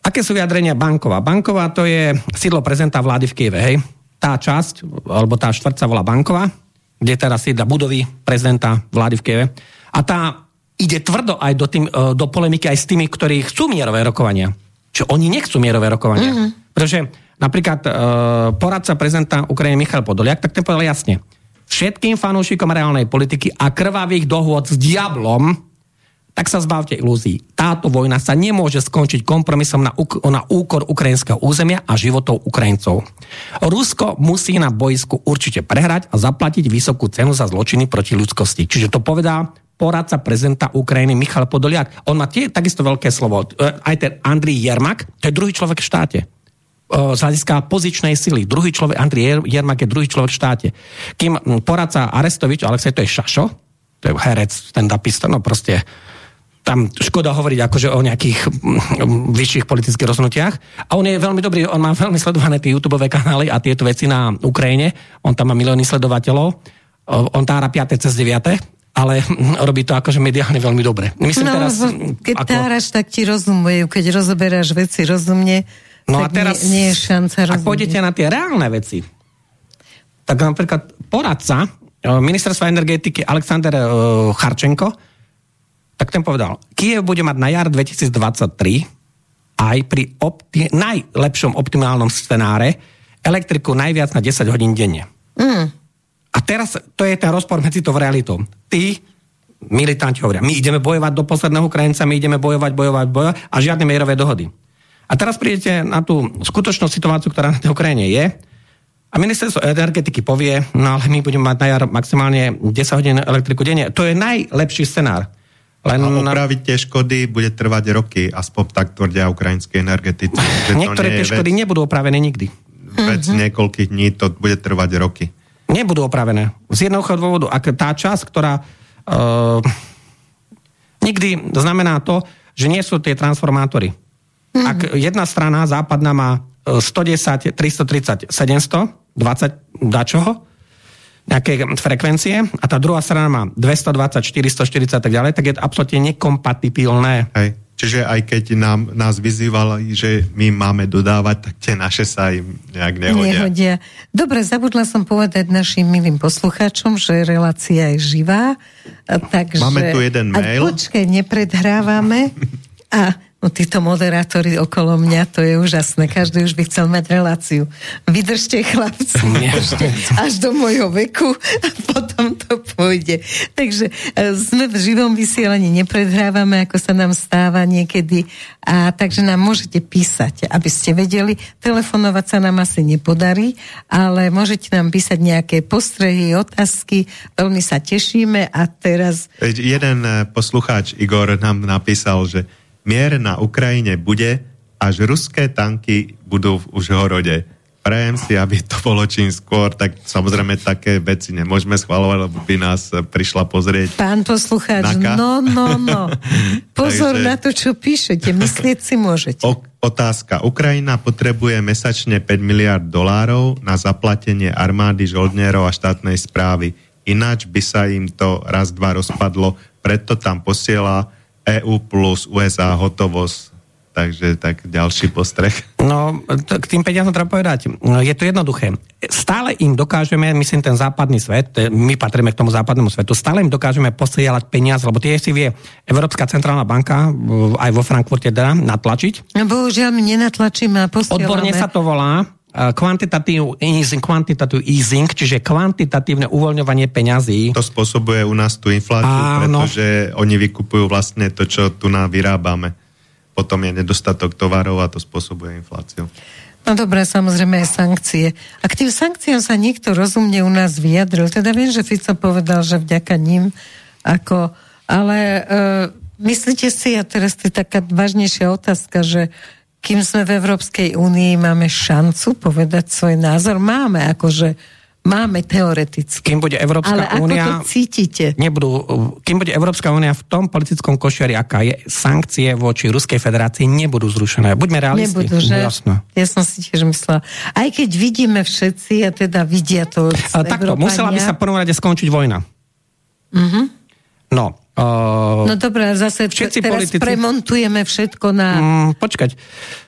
aké sú vyjadrenia Bankova? Banková to je sídlo prezidenta vlády v Kieve, hej? Tá časť, alebo tá štvrť sa volá Bankova, kde teraz sídla budovy prezidenta vlády v Kieve. A tá ide tvrdo aj do, tým, e, do polemiky aj s tými, ktorí chcú mierové rokovania. Čo oni nechcú mierové rokovania. Mm-hmm. Pretože napríklad e, poradca prezidenta Ukrajiny Michal Podoliak, tak ten povedal jasne. Všetkým fanúšikom reálnej politiky a krvavých dohôd s diablom tak sa zbavte ilúzií. Táto vojna sa nemôže skončiť kompromisom na, na úkor ukrajinského územia a životov Ukrajincov. Rusko musí na boisku určite prehrať a zaplatiť vysokú cenu za zločiny proti ľudskosti. Čiže to povedá poradca prezidenta Ukrajiny Michal Podoliak. On má tie takisto veľké slovo. E, Aj ten Andrii Jermak, to je druhý človek v štáte e, z hľadiska pozičnej sily. Druhý človek, Andrej Jermak je druhý človek v štáte. Kým poradca Arestovič, Alexej, to je Šašo, to je herec, stand-upista, no proste tam škoda hovoriť akože o nejakých vyšších politických rozhodnutiach. A on je veľmi dobrý, on má veľmi sledované tie YouTube kanály a tieto veci na Ukrajine. On tam má milióny sledovateľov. O, On tára 5. cez 9 ale robí to akože mediálne veľmi dobre. Myslím no, teraz... keď ako- táraš, tak ti rozumujú. Keď rozoberáš veci rozumne, No a tak teraz, nie, nie je šanca ak rozumieť. pôjdete na tie reálne veci, tak napríklad poradca e, ministerstva energetiky Alexander e, Charčenko, tak ten povedal, Kiev bude mať na jar 2023 aj pri opti- najlepšom optimálnom scenáre elektriku najviac na 10 hodín denne. Mm. A teraz to je ten rozpor medzi tou realitou. Tí militanti hovoria, my ideme bojovať do posledného Ukrajinca, my ideme bojovať, bojovať, bojovať a žiadne mierové dohody. A teraz prídete na tú skutočnú situáciu, ktorá na tej Ukrajine je a ministerstvo energetiky povie, no ale my budeme mať na jar maximálne 10 hodín elektriku denne. To je najlepší scenár. Len... A opraviť tie škody bude trvať roky, aspoň tak tvrdia ukrajinské energetici. Niektoré tie škody vec, nebudú opravené nikdy. Vec mm-hmm. niekoľkých dní to bude trvať roky. Nebudú opravené. Z jednoduchého dôvodu, ak tá časť, ktorá uh, nikdy znamená to, že nie sú tie transformátory. Mm-hmm. Ak jedna strana západná má 110, 330, 700, 20 dačoho, nejaké frekvencie a tá druhá strana má 220, 440 a tak ďalej, tak je to absolútne nekompatibilné. Hej. Čiže aj keď nám, nás vyzývali, že my máme dodávať, tak tie naše sa im nejak nehodia. nehodia. Dobre, zabudla som povedať našim milým poslucháčom, že relácia je živá. Takže... Máme tu jeden mail. A počkaj, nepredhrávame. A No títo moderátori okolo mňa, to je úžasné. Každý už by chcel mať reláciu. Vydržte, chlapci, vydržte až do môjho veku a potom to pôjde. Takže e, sme v živom vysielaní, nepredhrávame, ako sa nám stáva niekedy. A takže nám môžete písať, aby ste vedeli. Telefonovať sa nám asi nepodarí, ale môžete nám písať nejaké postrehy, otázky. Veľmi sa tešíme a teraz... Jeden e, poslucháč Igor nám napísal, že mier na Ukrajine bude, až ruské tanky budú v Užhorode. Prajem si, aby to bolo čím skôr, tak samozrejme také veci nemôžeme schvalovať, lebo by nás prišla pozrieť. Pán poslucháč, naka. no, no, no. Pozor Takže, na to, čo píšete, myslieť si môžete. O, otázka. Ukrajina potrebuje mesačne 5 miliard dolárov na zaplatenie armády, žoldnierov a štátnej správy. Ináč by sa im to raz, dva rozpadlo, preto tam posiela EU plus USA hotovosť. Takže tak ďalší postreh. No, k tým peniazom treba povedať, je to jednoduché. Stále im dokážeme, myslím ten západný svet, my patríme k tomu západnému svetu, stále im dokážeme posielať peniaze, lebo tie si vie Európska centrálna banka aj vo Frankfurte dá natlačiť. No bohužiaľ my nenatlačíme a posielame. Odborne sa to volá quantitative easing, quantitative easing, čiže kvantitatívne uvoľňovanie peňazí. To spôsobuje u nás tú infláciu, Áno. pretože oni vykupujú vlastne to, čo tu nám vyrábame. Potom je nedostatok tovarov a to spôsobuje infláciu. No dobré, samozrejme aj sankcie. A k tým sankciám sa niekto rozumne u nás vyjadril. Teda viem, že Fico povedal, že vďaka ním ako... Ale e, myslíte si, a teraz to je taká vážnejšia otázka, že kým sme v Európskej únii, máme šancu povedať svoj názor? Máme, akože máme teoreticky. Kým bude Európska Ale únia... to cítite? Nebudú, kým bude Európska únia v tom politickom košiari, aká je, sankcie voči Ruskej federácii nebudú zrušené. Buďme realisti. Nebudú, že? Jasno. Ja som si tiež myslela. Aj keď vidíme všetci a teda vidia to Ale takto, musela by sa prvom rade skončiť vojna. Mm-hmm. No, Uh, no dobré, zase všetci teraz politici, premontujeme všetko na... Mm, počkať.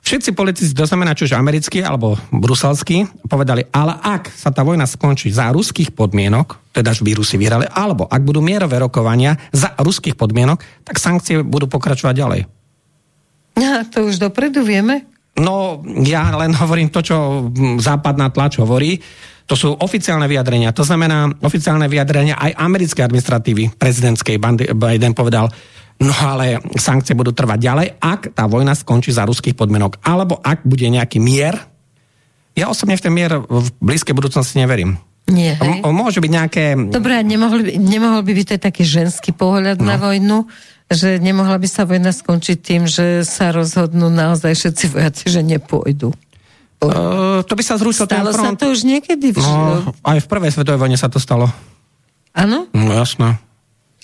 Všetci politici, to znamená čože americkí alebo bruselskí, povedali, ale ak sa tá vojna skončí za ruských podmienok, teda že by Rusi vyhrali, alebo ak budú mierové rokovania za ruských podmienok, tak sankcie budú pokračovať ďalej. Ja, to už dopredu vieme? No, ja len hovorím to, čo západná tlač hovorí. To sú oficiálne vyjadrenia. To znamená oficiálne vyjadrenia aj americkej administratívy prezidentskej. Biden povedal, no ale sankcie budú trvať ďalej, ak tá vojna skončí za ruských podmienok. Alebo ak bude nejaký mier. Ja osobne v ten mier v blízkej budúcnosti neverím. Nie, hej? O, môže byť nejaké... Dobre, nemohol by, nemohol by byť to taký ženský pohľad no. na vojnu, že nemohla by sa vojna skončiť tým, že sa rozhodnú naozaj všetci vojaci, že nepôjdu. Uh, to by sa zrušilo Stalo sa to už niekedy? V... No, aj v prvej svetovej vojne sa to stalo. Áno? No jasné.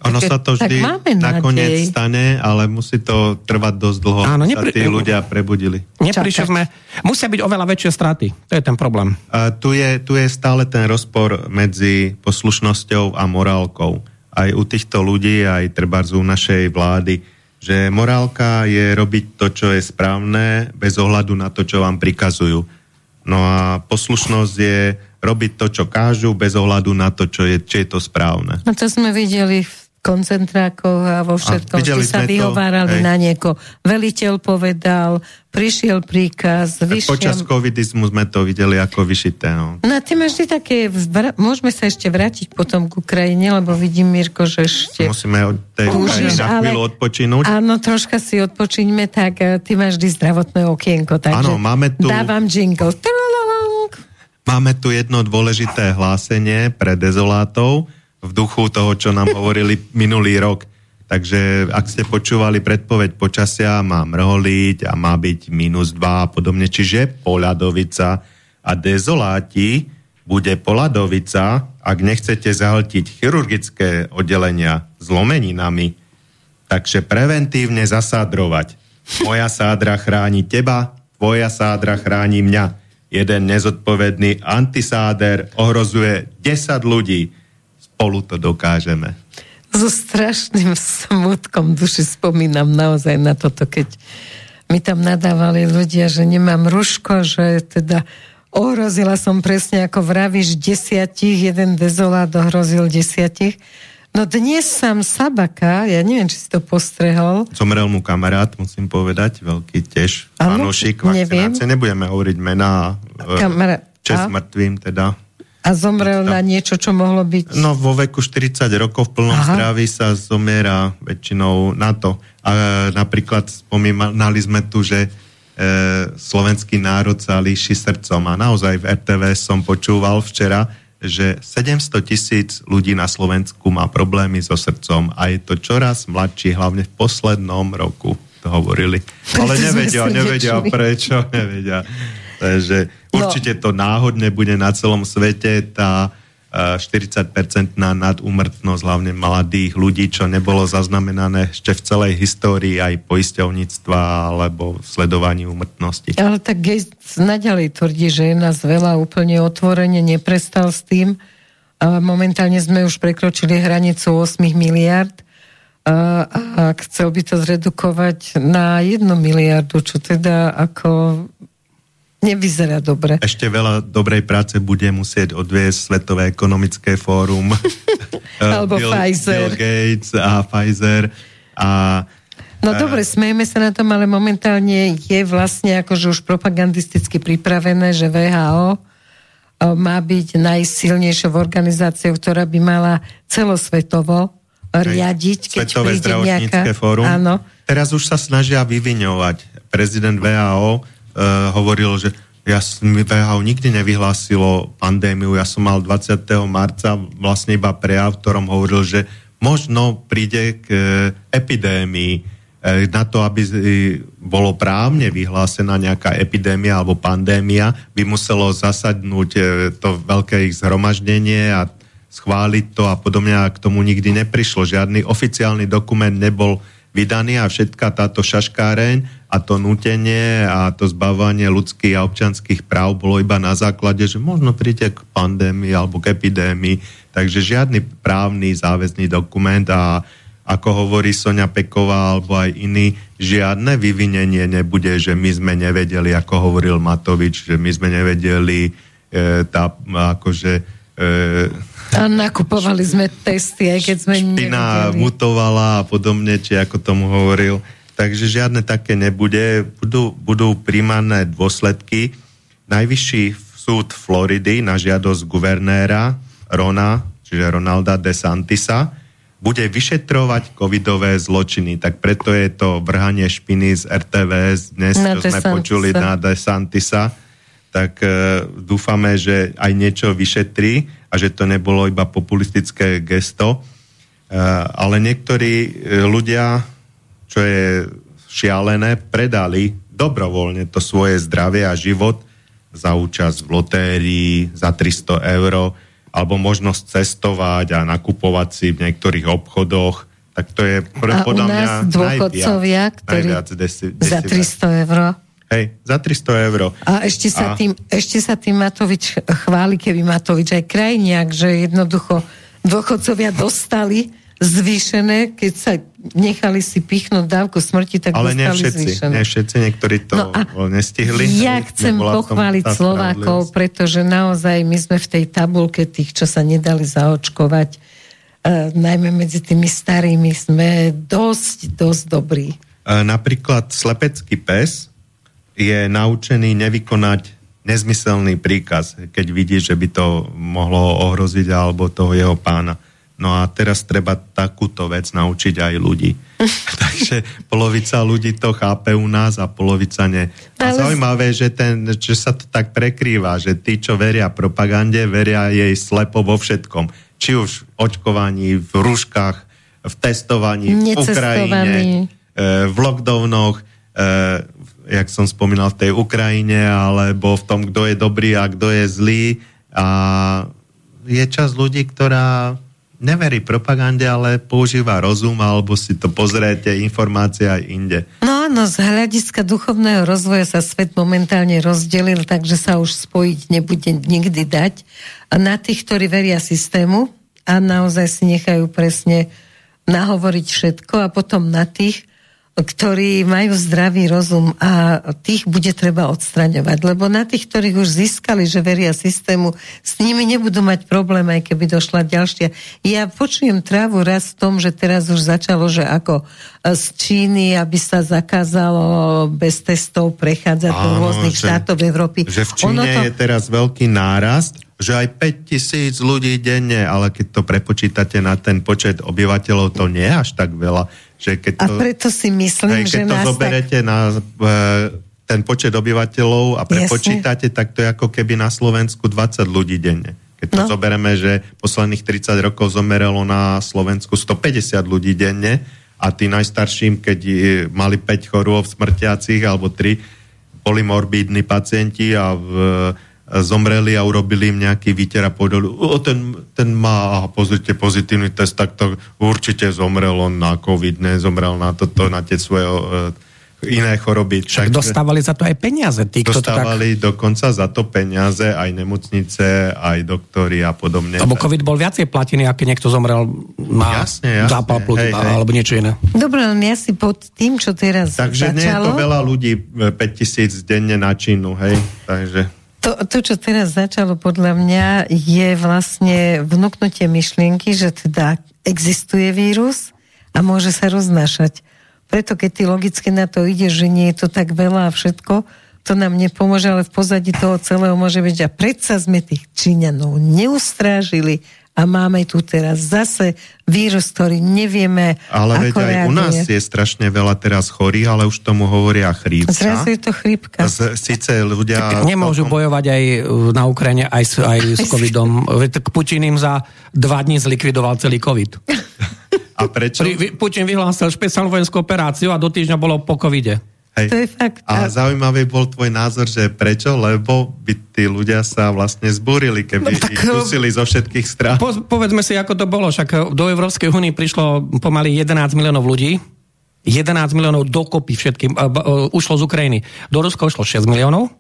Ono sa to vždy nakoniec stane, ale musí to trvať dosť dlho, Áno, nepri... sa tí ľudia prebudili. Neprišli sme, musia byť oveľa väčšie straty. To je ten problém. A tu, je, tu je stále ten rozpor medzi poslušnosťou a morálkou. Aj u týchto ľudí, aj treba u našej vlády že morálka je robiť to, čo je správne, bez ohľadu na to, čo vám prikazujú. No a poslušnosť je robiť to, čo kážu, bez ohľadu na to, čo je, či je to správne. No to sme videli v koncentrákoch a vo všetkom, že sa vyhovárali to, na nieko. Veliteľ povedal, prišiel príkaz, vyšiel... Počas covidizmu sme to videli ako vyšité. No, no ty máš vždy také... Môžeme sa ešte vrátiť potom k Ukrajine, lebo vidím, Mirko, že ešte... Musíme od tej Ukrajine na chvíľu odpočinúť. Áno, troška si odpočiňme, tak eh, ty máš vždy zdravotné okienko, takže áno, máme tu... dávam jingle. Máme tu jedno dôležité hlásenie pre dezolátov v duchu toho, čo nám hovorili minulý rok. Takže ak ste počúvali predpoveď počasia, má mrholiť a má byť minus 2 a podobne. Čiže poľadovica a dezoláti bude poľadovica, ak nechcete zahltiť chirurgické oddelenia zlomeninami, takže preventívne zasádrovať. Moja sádra chráni teba, tvoja sádra chráni mňa jeden nezodpovedný antisáder ohrozuje 10 ľudí. Spolu to dokážeme. So strašným smutkom duši spomínam naozaj na toto, keď mi tam nadávali ľudia, že nemám ruško, že teda ohrozila som presne ako vravíš desiatich, jeden dezolát ohrozil desiatich. No dnes sám Sabaka, ja neviem, či si to postrehol. Zomrel mu kamarát, musím povedať, veľký tiež fanúšik vakcinácie. Nebudeme hovoriť mená, Kamara... čest mŕtvým teda. A zomrel na niečo, čo mohlo byť... No vo veku 40 rokov v plnom Aha. zdraví sa zomiera väčšinou na to. A e, napríklad spomínali sme tu, že e, slovenský národ sa líši srdcom a naozaj v RTV som počúval včera, že 700 tisíc ľudí na Slovensku má problémy so srdcom a je to čoraz mladší, hlavne v poslednom roku to hovorili. Ale nevedia, nevedia prečo, nevedia. Takže určite to náhodne bude na celom svete. Tá 40-percentná nadúmrtnosť hlavne mladých ľudí, čo nebolo zaznamenané ešte v celej histórii aj poisťovníctva alebo sledovaní úmrtnosti. Ale tak Gates naďalej tvrdí, že je nás veľa úplne otvorene, neprestal s tým. Momentálne sme už prekročili hranicu 8 miliard a chcel by to zredukovať na 1 miliardu, čo teda ako nevyzerá dobre. Ešte veľa dobrej práce bude musieť odviesť Svetové ekonomické fórum. Alebo Bill, Pfizer. Bill Gates a Pfizer. A, no a... dobre, smejeme sa na tom, ale momentálne je vlastne akože už propagandisticky pripravené, že VHO má byť najsilnejšou organizáciou, ktorá by mala celosvetovo riadiť, keď Svetové príde nejaká... fórum. Áno. Teraz už sa snažia vyviňovať. Prezident VHO hovoril, že ja VHO nikdy nevyhlásilo pandémiu. Ja som mal 20. marca vlastne iba prejav, v ktorom hovoril, že možno príde k uh, epidémii. Uh, na to, aby bolo právne vyhlásená nejaká epidémia alebo pandémia, by muselo zasadnúť to veľké ich zhromaždenie a schváliť to a podobne a k tomu nikdy neprišlo. Žiadny oficiálny dokument nebol vydaný a všetká táto šaškáreň a to nutenie a to zbavanie ľudských a občanských práv bolo iba na základe, že možno príde k pandémii alebo k epidémii, takže žiadny právny záväzný dokument a ako hovorí Sonia Peková alebo aj iní, žiadne vyvinenie nebude, že my sme nevedeli, ako hovoril Matovič, že my sme nevedeli e, tá, akože e, a nakupovali sme testy, aj keď sme Špina nevedeli. mutovala a podobne, či ako tomu hovoril. Takže žiadne také nebude. Budú, budú príjmané dôsledky. Najvyšší súd Floridy na žiadosť guvernéra Rona, čiže Ronalda DeSantisa, bude vyšetrovať covidové zločiny. Tak preto je to vrhanie špiny z RTVS dnes, na čo sme počuli na DeSantisa. Tak e, dúfame, že aj niečo vyšetrí a že to nebolo iba populistické gesto. E, ale niektorí e, ľudia čo je šialené, predali dobrovoľne to svoje zdravie a život za účasť v lotérii, za 300 eur, alebo možnosť cestovať a nakupovať si v niektorých obchodoch, tak to je pre, a podľa mňa dôchodcovia, najviac, ktorí najviac desi, desi, za 300 eur. Hej, za 300 eur. A ešte sa, a... Tým, ešte sa tým Matovič chváli, keby Matovič aj krajniak, že jednoducho dôchodcovia dostali zvýšené, keď sa nechali si pichnúť dávku smrti, tak Ale nie všetci, zvýšené. nie všetci, niektorí to no nestihli. Ja chcem pochváliť Slovákov, pretože naozaj my sme v tej tabulke tých, čo sa nedali zaočkovať, uh, najmä medzi tými starými, sme dosť, dosť dobrí. Uh, napríklad slepecký pes je naučený nevykonať nezmyselný príkaz, keď vidí, že by to mohlo ohroziť alebo toho jeho pána. No a teraz treba takúto vec naučiť aj ľudí. Takže polovica ľudí to chápe u nás a polovica nie. A zaujímavé, že, ten, že sa to tak prekrýva, že tí, čo veria propagande, veria jej slepo vo všetkom. Či už v očkovaní, v rúškach, v testovaní, v Ukrajine, e, v lockdownoch, e, jak som spomínal, v tej Ukrajine, alebo v tom, kto je dobrý a kto je zlý. A je čas ľudí, ktorá neverí propagande, ale používa rozum alebo si to pozriete, informácie aj inde. No áno, z hľadiska duchovného rozvoja sa svet momentálne rozdelil, takže sa už spojiť nebude nikdy dať. A na tých, ktorí veria systému a naozaj si nechajú presne nahovoriť všetko a potom na tých, ktorí majú zdravý rozum a tých bude treba odstraňovať. Lebo na tých, ktorých už získali, že veria systému, s nimi nebudú mať problém, aj keby došla ďalšia. Ja počujem trávu raz v tom, že teraz už začalo, že ako z Číny, aby sa zakázalo bez testov prechádzať do rôznych že, štátov Európy. Že v Číne to... je teraz veľký nárast že aj 5 tisíc ľudí denne, ale keď to prepočítate na ten počet obyvateľov, to nie je až tak veľa. Že keď to, a preto si myslím, hej, keď že to zoberete tak... na e, ten počet obyvateľov a prepočítate, Jasne. tak to je ako keby na Slovensku 20 ľudí denne. Keď to no. zoberieme, že posledných 30 rokov zomerelo na Slovensku 150 ľudí denne a tí najstarším, keď mali 5 chorôb smrtiacich alebo 3 polymorbídni pacienti a v zomreli a urobili im nejaký výter a povedali, o, ten, ten má, a pozrite, pozitívny test, tak to určite zomrel on na COVID, nezomrel na toto, na tie svoje uh, iné choroby. Však dostávali za to aj peniaze. Tí, dostávali tak... dokonca za to peniaze aj nemocnice, aj doktory a podobne. Lebo COVID bol viacej platený, ak niekto zomrel na jasne, jasne. zápal hej. alebo niečo iné. Dobre, len ja si pod tým, čo teraz Takže začalo... nie je to veľa ľudí, 5000 denne na Čínu, hej? Takže... To, to, čo teraz začalo podľa mňa, je vlastne vnúknutie myšlienky, že teda existuje vírus a môže sa roznášať. Preto keď ty logicky na to ide, že nie je to tak veľa a všetko, to nám nepomôže, ale v pozadí toho celého môže byť, a predsa sme tých Číňanov neustrážili a máme tu teraz zase vírus, ktorý nevieme, Ale ako veď aj reaguje. u nás je strašne veľa teraz chorých, ale už tomu hovoria chrípka. Zrazu je to chrípka. Z, síce ľudia... Nemôžu tom... bojovať aj na Ukrajine, aj s, aj s covidom. Tak Putin im za dva dní zlikvidoval celý covid. A prečo? Putin vyhlásil špeciálnu vojenskú operáciu a do týždňa bolo po covide. Hej. To je fakt. A zaujímavý bol tvoj názor, že prečo? Lebo by tí ľudia sa vlastne zbúrili, keby no, tak, ich dusili zo všetkých strán. Po, povedzme si, ako to bolo. Však do Európskej únie prišlo pomaly 11 miliónov ľudí. 11 miliónov dokopy všetkým. Uh, uh, ušlo z Ukrajiny. Do Ruska ušlo 6 miliónov.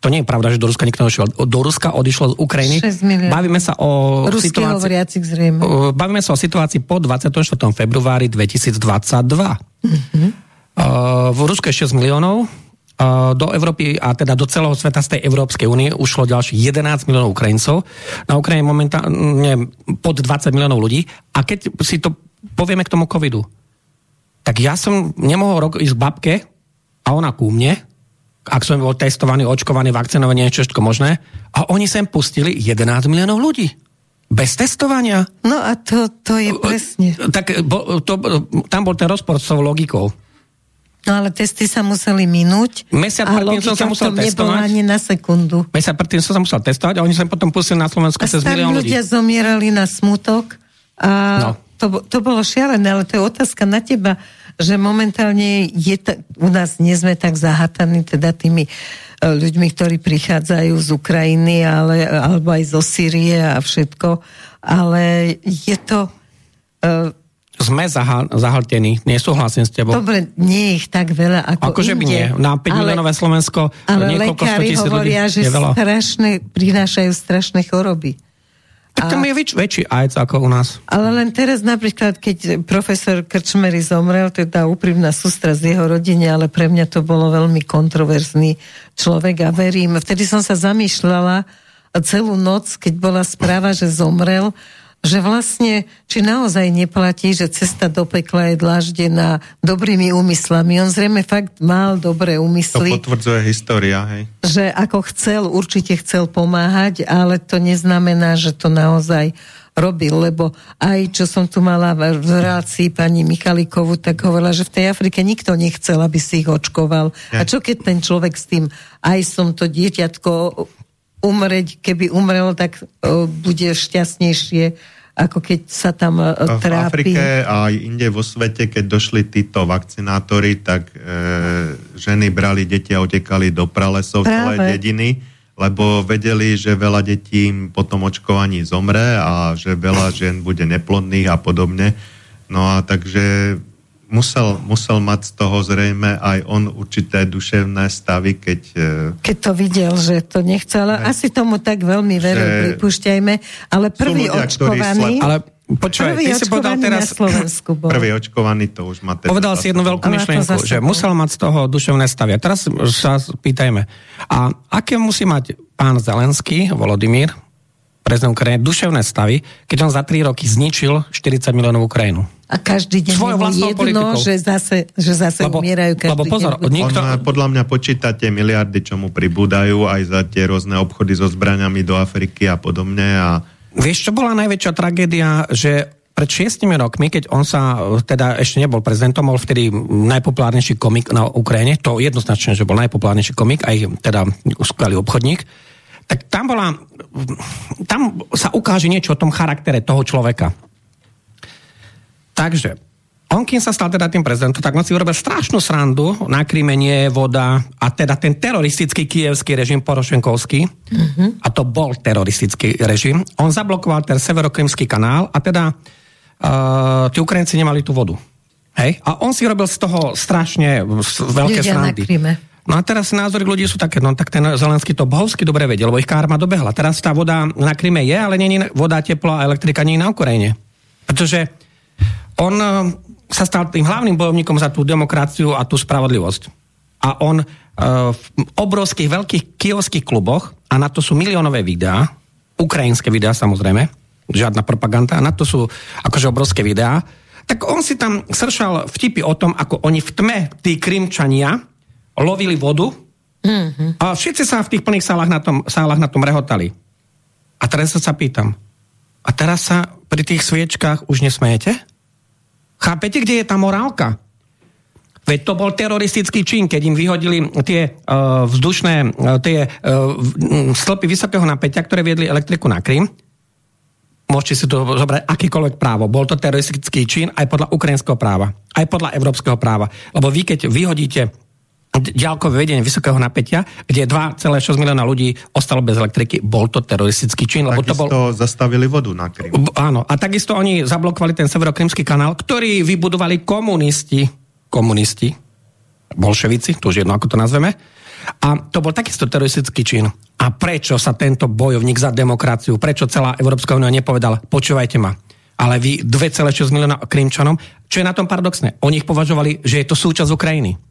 To nie je pravda, že do Ruska nikto nešiel. Do Ruska odišlo z Ukrajiny. Bavíme sa o situácii... zrejme. Bavíme sa o situácii po 24. februári 2022. Mm-hmm. V Rusku je 6 miliónov, do Európy a teda do celého sveta z tej Európskej únie ušlo ďalších 11 miliónov Ukrajincov. Na Ukrajine momentálne pod 20 miliónov ľudí. A keď si to povieme k tomu covidu, tak ja som nemohol rok ísť k babke a ona ku mne, ak som bol testovaný, očkovaný, vakcinovaný, niečo všetko možné, a oni sem pustili 11 miliónov ľudí. Bez testovania. No a to, to je presne. Tak bo, to, tam bol ten rozpor s tou logikou. No ale testy sa museli minúť Mesiac a logika som sa musel testovať. ani na sekundu. Mesiac predtým som sa musel testovať a oni sa potom pustili na Slovensku cez milión ľudí. ľudia zomierali na smutok a no. to, to bolo šialené, ale to je otázka na teba, že momentálne je ta, u nás nie sme tak zahataní teda tými e, ľuďmi, ktorí prichádzajú z Ukrajiny ale, alebo aj zo Sýrie a všetko, ale je to uh, sme zahal, zahltení, nesúhlasím s tebou. Dobre, nie je ich tak veľa ako Akože by nie. Na 5 miliónové Slovensko ale niekoľko tisíc hovoria, ľudí, že je strašné, prinášajú strašné choroby. Tak tam je väč, väčší AIDS ako u nás. Ale len teraz napríklad, keď profesor Krčmery zomrel, teda úprimná sústra z jeho rodine, ale pre mňa to bolo veľmi kontroverzný človek a verím. Vtedy som sa zamýšľala celú noc, keď bola správa, že zomrel, že vlastne, či naozaj neplatí, že cesta do pekla je dlaždená dobrými úmyslami. On zrejme fakt mal dobré úmysly. To potvrdzuje história, hej. Že ako chcel, určite chcel pomáhať, ale to neznamená, že to naozaj robil, lebo aj čo som tu mala v relácii pani Michalikovu, tak hovorila, že v tej Afrike nikto nechcel, aby si ich očkoval. Ja. A čo keď ten človek s tým, aj som to dieťatko umreť, keby umrel, tak o, bude šťastnejšie ako keď sa tam uh, trápi. V Afrike a inde vo svete, keď došli títo vakcinátori, tak e, ženy brali deti a utekali do pralesov Práve. celé dediny lebo vedeli, že veľa detí po tom očkovaní zomre a že veľa žien bude neplodných a podobne. No a takže musel, musel mať z toho zrejme aj on určité duševné stavy, keď... E, keď to videl, že to nechcel, ale asi tomu tak veľmi veril, pripúšťajme, ale prvý ľudia, očkovaný... Ale Počúvaj, ty si povedal teraz... Slovensku bol. Prvý očkovaný to už má teda Povedal si jednu veľkú myšlienku, že musel mať z toho duševné stavia. Teraz sa pýtajme, a aké musí mať pán Zelenský, Volodymyr, prezident Ukrajiny, duševné stavy, keď on za 3 roky zničil 40 miliónov Ukrajinu? A každý deň Svojou je jedno, politikou. že zase, že zase lebo, umierajú každý lebo pozor, deň. Nikto... On, podľa mňa počíta tie miliardy, čo mu pribúdajú aj za tie rôzne obchody so zbraniami do Afriky a podobne a Vieš, čo bola najväčšia tragédia, že pred šiestimi rokmi, keď on sa teda ešte nebol prezidentom, bol vtedy najpopulárnejší komik na Ukrajine, to jednoznačne, že bol najpopulárnejší komik, aj teda skvelý obchodník, tak tam bola, tam sa ukáže niečo o tom charaktere toho človeka. Takže, on, kým sa stal teda tým prezidentom, tak on si urobil strašnú srandu, na Kríme nie je voda a teda ten teroristický kievský režim Porošenkovský, mm-hmm. a to bol teroristický režim, on zablokoval ten severokrymský kanál a teda uh, tí Ukrajinci nemali tú vodu. Hej? A on si robil z toho strašne veľké Ľudia srandy. No a teraz názory ľudí sú také, no tak ten Zelenský to bohovsky dobre vedel, lebo ich kárma dobehla. Teraz tá voda na Kryme je, ale je voda, teplo a elektrika nie je na Ukrajine. Pretože on sa stal tým hlavným bojovníkom za tú demokraciu a tú spravodlivosť. A on uh, v obrovských veľkých kievských kluboch, a na to sú miliónové videá, ukrajinské videá samozrejme, žiadna propaganda, a na to sú akože obrovské videá, tak on si tam sršal vtipy o tom, ako oni v tme, tí krimčania, lovili vodu mm-hmm. a všetci sa v tých plných sálach na tom, sálach na tom rehotali. A teraz sa pýtam, a teraz sa pri tých sviečkách už nesmejete? Chápete, kde je tá morálka? Veď to bol teroristický čin, keď im vyhodili tie uh, vzdušné, uh, tie uh, stĺpy vysokého napätia, ktoré viedli elektriku na Krym. Môžete si to zobrať akýkoľvek právo. Bol to teroristický čin aj podľa ukrajinského práva, aj podľa európskeho práva. Lebo vy, keď vyhodíte ďalkové vedenie vysokého napätia, kde 2,6 milióna ľudí ostalo bez elektriky. Bol to teroristický čin. Lebo to bol... zastavili vodu na Krym. Áno, a takisto oni zablokovali ten severokrymský kanál, ktorý vybudovali komunisti. Komunisti. Bolševici, to už jedno, ako to nazveme. A to bol takisto teroristický čin. A prečo sa tento bojovník za demokraciu, prečo celá Európska únia nepovedala, počúvajte ma, ale vy 2,6 milióna Krymčanom, čo je na tom paradoxné, oni ich považovali, že je to súčasť Ukrajiny.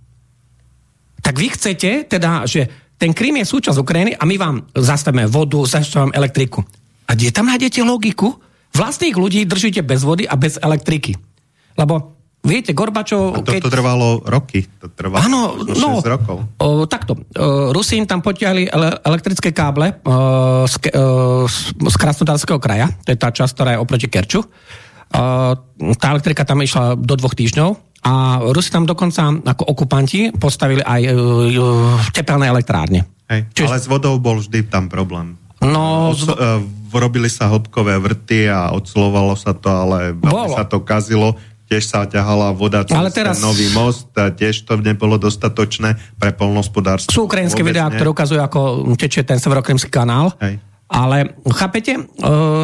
Tak vy chcete teda, že ten Krym je súčasť Ukrajiny a my vám zastavíme vodu, zastavíme elektriku. A kde tam nájdete logiku? Vlastných ľudí držíte bez vody a bez elektriky. Lebo Viete, Gorbačov... A to, keď... to trvalo roky. To trvalo Áno, no, rokov. O, takto. O, Rusi im tam potiahli ele- elektrické káble o, z, o, z Krasnodarského kraja. To je tá časť, ktorá je oproti Kerču. O, tá elektrika tam išla do dvoch týždňov a Rusi tam dokonca ako okupanti postavili aj uh, tepelné elektrárne. Hej, Čiže... Ale s vodou bol vždy tam problém. No, Oco, uh, robili sa hĺbkové vrty a odslovalo sa to, ale veľmi sa to kazilo. Tiež sa ťahala voda cez ale teraz... nový most a tiež to nebolo dostatočné pre polnospodárstvo. Sú ukrajinské videá, ktoré ukazujú, ako tečie ten severokrymský kanál. Hej. Ale chápete, e,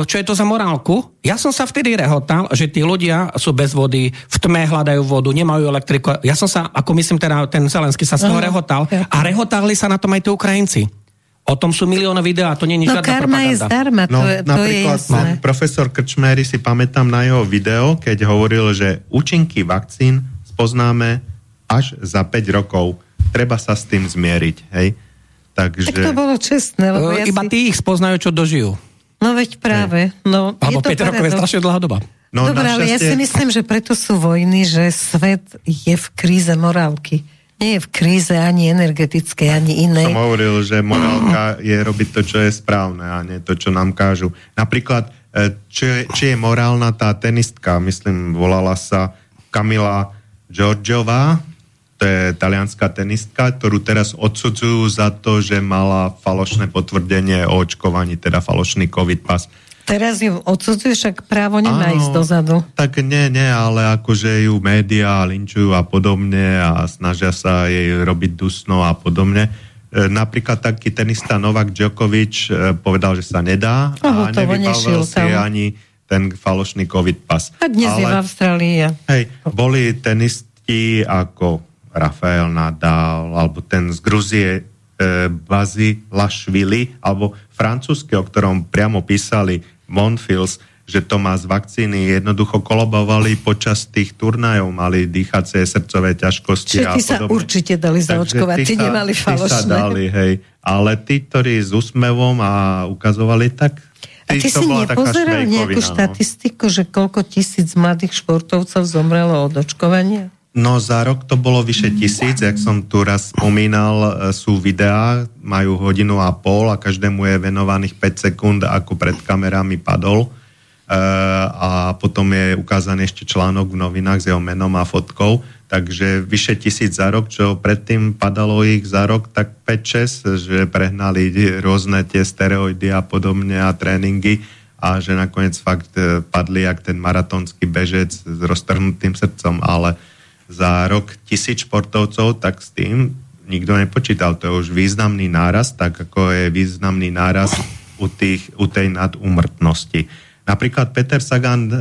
čo je to za morálku? Ja som sa vtedy rehotal, že tí ľudia sú bez vody, v tme hľadajú vodu, nemajú elektriku. Ja som sa, ako myslím teda, ten Zelenský sa z toho rehotal a rehotali sa na tom aj tí Ukrajinci. O tom sú milióny videá, to nie je no, žiadna karma propaganda. je zdarma, to, no, to napríklad, je jasné. Profesor Krčmery si pamätám na jeho video, keď hovoril, že účinky vakcín spoznáme až za 5 rokov. Treba sa s tým zmieriť, hej? Takže... Tak to bolo čestné. Lebo ja Iba si... tí ich spoznajú, čo dožijú. No veď práve. No, Alebo 5 rokov je strašne dlhá doba. No, Dobre, ale ja si myslím, že preto sú vojny, že svet je v kríze morálky. Nie je v kríze ani energetickej, ani inej. Som hovoril, že morálka je robiť to, čo je správne a nie to, čo nám kážu. Napríklad či, je, či je morálna tá tenistka, myslím, volala sa Kamila Georgiová, to je talianská tenistka, ktorú teraz odsudzujú za to, že mala falošné potvrdenie o očkovaní, teda falošný COVID pas. Teraz ju odsudzuje, však právo nemá Áno, ísť dozadu. Tak nie, nie, ale akože ju médiá linčujú a podobne a snažia sa jej robiť dusno a podobne. E, napríklad taký tenista Novak Djokovic e, povedal, že sa nedá a nevybavil si tam. ani ten falošný COVID pas. A dnes ale, je v Austrálii. Hej, boli tenisti ako Rafael Nadal alebo ten z Gruzie e, Bazi Lašvili alebo francúzsky, o ktorom priamo písali Monfils, že to má z vakcíny jednoducho kolobovali počas tých turnajov, mali dýchacie srdcové ťažkosti Čiže a podobne. sa určite dali zaočkovať, tí, nemali falošné. Sa dali, hej. Ale tí, ktorí s úsmevom a ukazovali, tak a ty si nepozeral nejakú no. štatistiku, že koľko tisíc mladých športovcov zomrelo od očkovania? No za rok to bolo vyše tisíc, jak som tu raz spomínal, e, sú videá, majú hodinu a pol a každému je venovaných 5 sekúnd, ako pred kamerami padol. E, a potom je ukázaný ešte článok v novinách s jeho menom a fotkou. Takže vyše tisíc za rok, čo predtým padalo ich za rok, tak 5-6, že prehnali rôzne tie steroidy a podobne a tréningy a že nakoniec fakt e, padli jak ten maratónsky bežec s roztrhnutým srdcom, ale za rok tisíc športovcov, tak s tým nikto nepočítal. To je už významný náraz, tak ako je významný náraz u, tých, u tej nadúmrtnosti. Napríklad Peter Sagan e,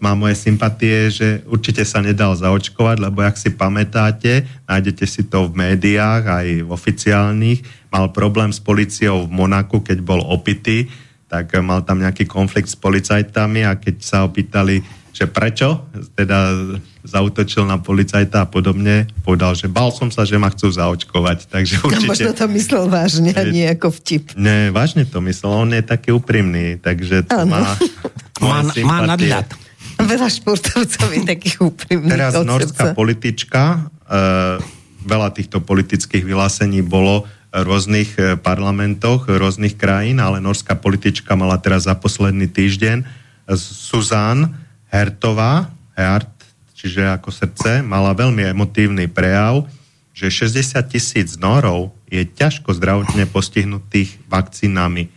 má moje sympatie, že určite sa nedal zaočkovať, lebo ak si pamätáte, nájdete si to v médiách, aj v oficiálnych, mal problém s policiou v Monaku, keď bol opitý, tak mal tam nejaký konflikt s policajtami a keď sa opýtali, že prečo teda zautočil na policajta a podobne, povedal, že bal som sa, že ma chcú zaočkovať. Takže určite... No, možno to myslel vážne a nie ako vtip. Nie, vážne to myslel, on je taký úprimný, takže to ano. má... má, má nadľad. Veľa športovcov je takých úprimných Teraz norská politička, uh, veľa týchto politických vyhlásení bolo v rôznych e, parlamentoch, rôznych krajín, ale norská politička mala teraz za posledný týždeň Suzanne Hertová, Hert, čiže ako srdce, mala veľmi emotívny prejav, že 60 tisíc norov je ťažko zdravotne postihnutých vakcínami. E,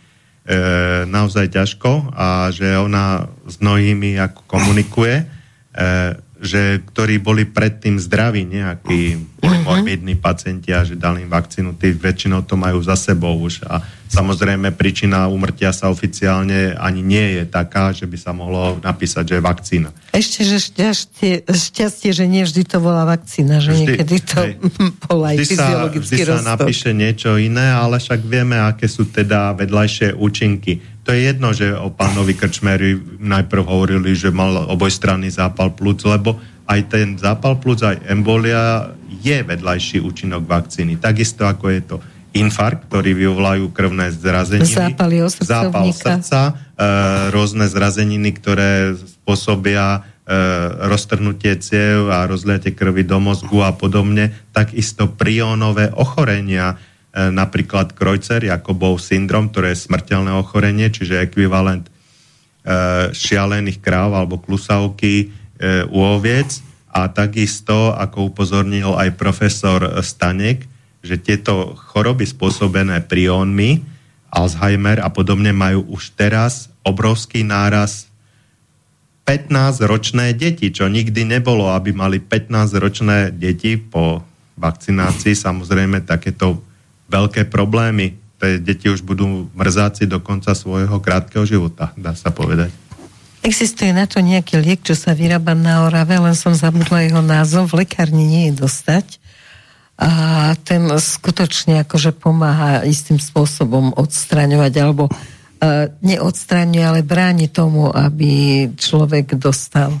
naozaj ťažko a že ona s mnohými ako komunikuje, e, že ktorí boli predtým zdraví, nejakí boli mhm. morbidní pacienti a že dali im vakcínu, tí väčšinou to majú za sebou už a samozrejme príčina umrtia sa oficiálne ani nie je taká, že by sa mohlo napísať, že je vakcína. Ešte, že šťastie, šťastie že nie vždy to volá vakcína, že vždy, niekedy to hej, bola aj vždy fyziologický sa, vždy sa napíše niečo iné, ale však vieme, aké sú teda vedľajšie účinky to je jedno, že o pánovi Krčmeri najprv hovorili, že mal obojstranný zápal plúc, lebo aj ten zápal plúc, aj embolia je vedľajší účinok vakcíny. Takisto ako je to infarkt, ktorý vyvolajú krvné zrazeniny. Zápaly zápal srdca, e, rôzne zrazeniny, ktoré spôsobia e, roztrhnutie ciev a rozliate krvi do mozgu a podobne. Takisto priónové ochorenia, E, napríklad Kreuzer, Jakobov syndrom, ktoré je smrteľné ochorenie, čiže ekvivalent e, šialených kráv alebo klusavky e, u oviec a takisto, ako upozornil aj profesor Stanek, že tieto choroby spôsobené priónmi, Alzheimer a podobne majú už teraz obrovský náraz 15-ročné deti, čo nikdy nebolo, aby mali 15-ročné deti po vakcinácii. Samozrejme, takéto veľké problémy. Tie deti už budú mrzáci do konca svojho krátkeho života, dá sa povedať. Existuje na to nejaký liek, čo sa vyrába na Orave, len som zabudla jeho názov, v lekárni nie je dostať. A ten skutočne akože pomáha istým spôsobom odstraňovať, alebo uh, neodstraňuje, ale bráni tomu, aby človek dostal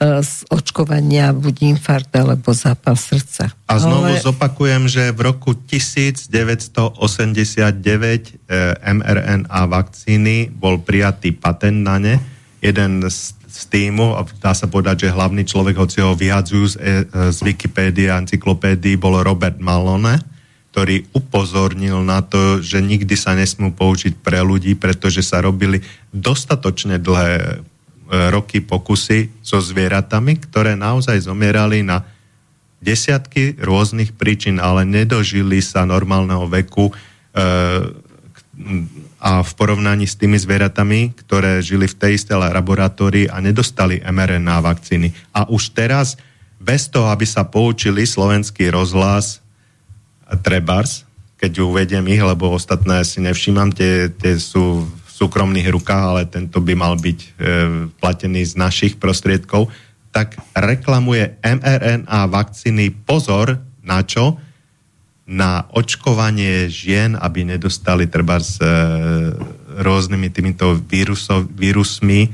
E, z očkovania buď infarkt alebo zápal srdca. A znovu Ale... zopakujem, že v roku 1989 mRNA vakcíny bol prijatý patent na ne. Jeden z, z týmu, dá sa povedať, že hlavný človek, hoci ho vyhadzujú z, e, z Wikipédie a encyklopédii, bol Robert Malone, ktorý upozornil na to, že nikdy sa nesmú použiť pre ľudí, pretože sa robili dostatočne dlhé e, roky pokusy so zvieratami, ktoré naozaj zomierali na desiatky rôznych príčin, ale nedožili sa normálneho veku e, a v porovnaní s tými zvieratami, ktoré žili v tej istej laboratórii a nedostali mRNA vakcíny. A už teraz, bez toho, aby sa poučili slovenský rozhlas Trebars, keď uvediem ich, lebo ostatné si nevšímam, tie, tie sú v súkromných rukách, ale tento by mal byť e, platený z našich prostriedkov, tak reklamuje mRNA vakcíny pozor na čo? Na očkovanie žien, aby nedostali treba s e, rôznymi týmito vírusov, vírusmi e,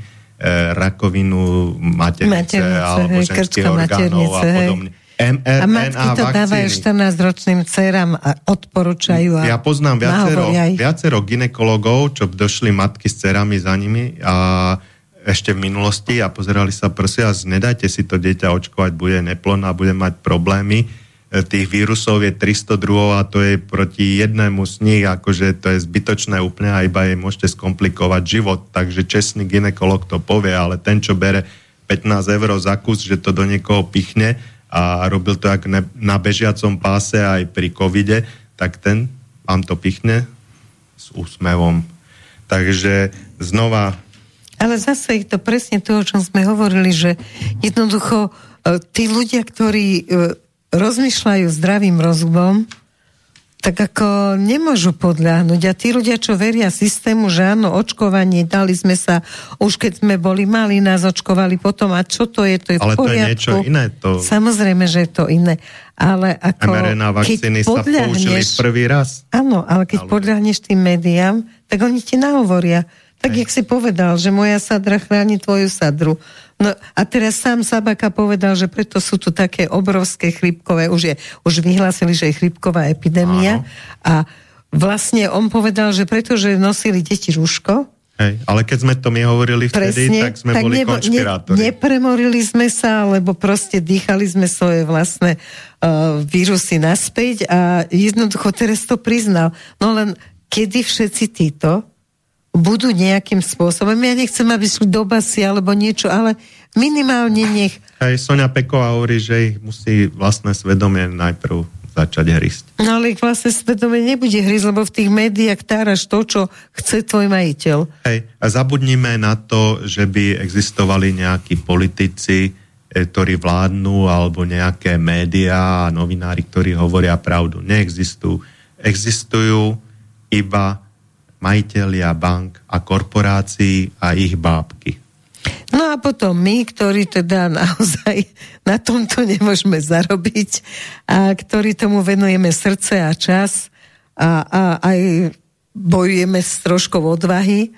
rakovinu maternice, maternice alebo ženských orgánov a podobne. mRNA a matky to vakcíny. dávajú 14-ročným dcerám a odporúčajú. A ja poznám viacero, viacero ginekologov, čo došli matky s cerami za nimi a ešte v minulosti a pozerali sa, prosia, nedajte si to dieťa očkovať, bude neplodná, bude mať problémy tých vírusov je 302 a to je proti jednému z nich, akože to je zbytočné úplne a iba jej môžete skomplikovať život. Takže čestný ginekolog to povie, ale ten, čo bere 15 eur za kus, že to do niekoho pichne a robil to ak na bežiacom páse aj pri covide, tak ten vám to pichne s úsmevom. Takže znova... Ale zase je to presne to, o čom sme hovorili, že jednoducho e, tí ľudia, ktorí e, rozmýšľajú zdravým rozumom, tak ako nemôžu podľahnuť. A tí ľudia, čo veria systému, že áno, očkovanie, dali sme sa, už keď sme boli mali, nás očkovali potom, a čo to je, to je Ale v poriadku. to je niečo iné. To... Samozrejme, že je to iné. Ale ako, mRNA vakcíny sa použili prvý raz. Áno, ale keď ale... podľahneš tým médiám, tak oni ti nahovoria. Tak, Hej. jak si povedal, že moja sadra chráni tvoju sadru. No a teraz sám Sabaka povedal, že preto sú tu také obrovské chrypkové, už, je, už vyhlásili, že je chrypková epidémia a vlastne on povedal, že pretože nosili deti rúško, Hej, ale keď sme to my hovorili vtedy, Presne, tak sme tak boli nebo, konšpirátori. Ne, nepremorili sme sa, lebo proste dýchali sme svoje vlastné uh, vírusy naspäť a jednoducho teraz to priznal. No len kedy všetci títo budú nejakým spôsobom. Ja nechcem, aby šli do basy alebo niečo, ale minimálne nech... Aj Sonia Peková hovorí, že ich musí vlastné svedomie najprv začať hrísť. No ale ich vlastné svedomie nebude hrísť, lebo v tých médiách táraš to, čo chce tvoj majiteľ. Hej, a zabudnime na to, že by existovali nejakí politici, e, ktorí vládnu, alebo nejaké médiá a novinári, ktorí hovoria pravdu. Neexistujú. Existujú iba majiteľia bank a korporácií a ich bábky. No a potom my, ktorí teda naozaj na tomto nemôžeme zarobiť a ktorí tomu venujeme srdce a čas a, a aj bojujeme s troškou odvahy,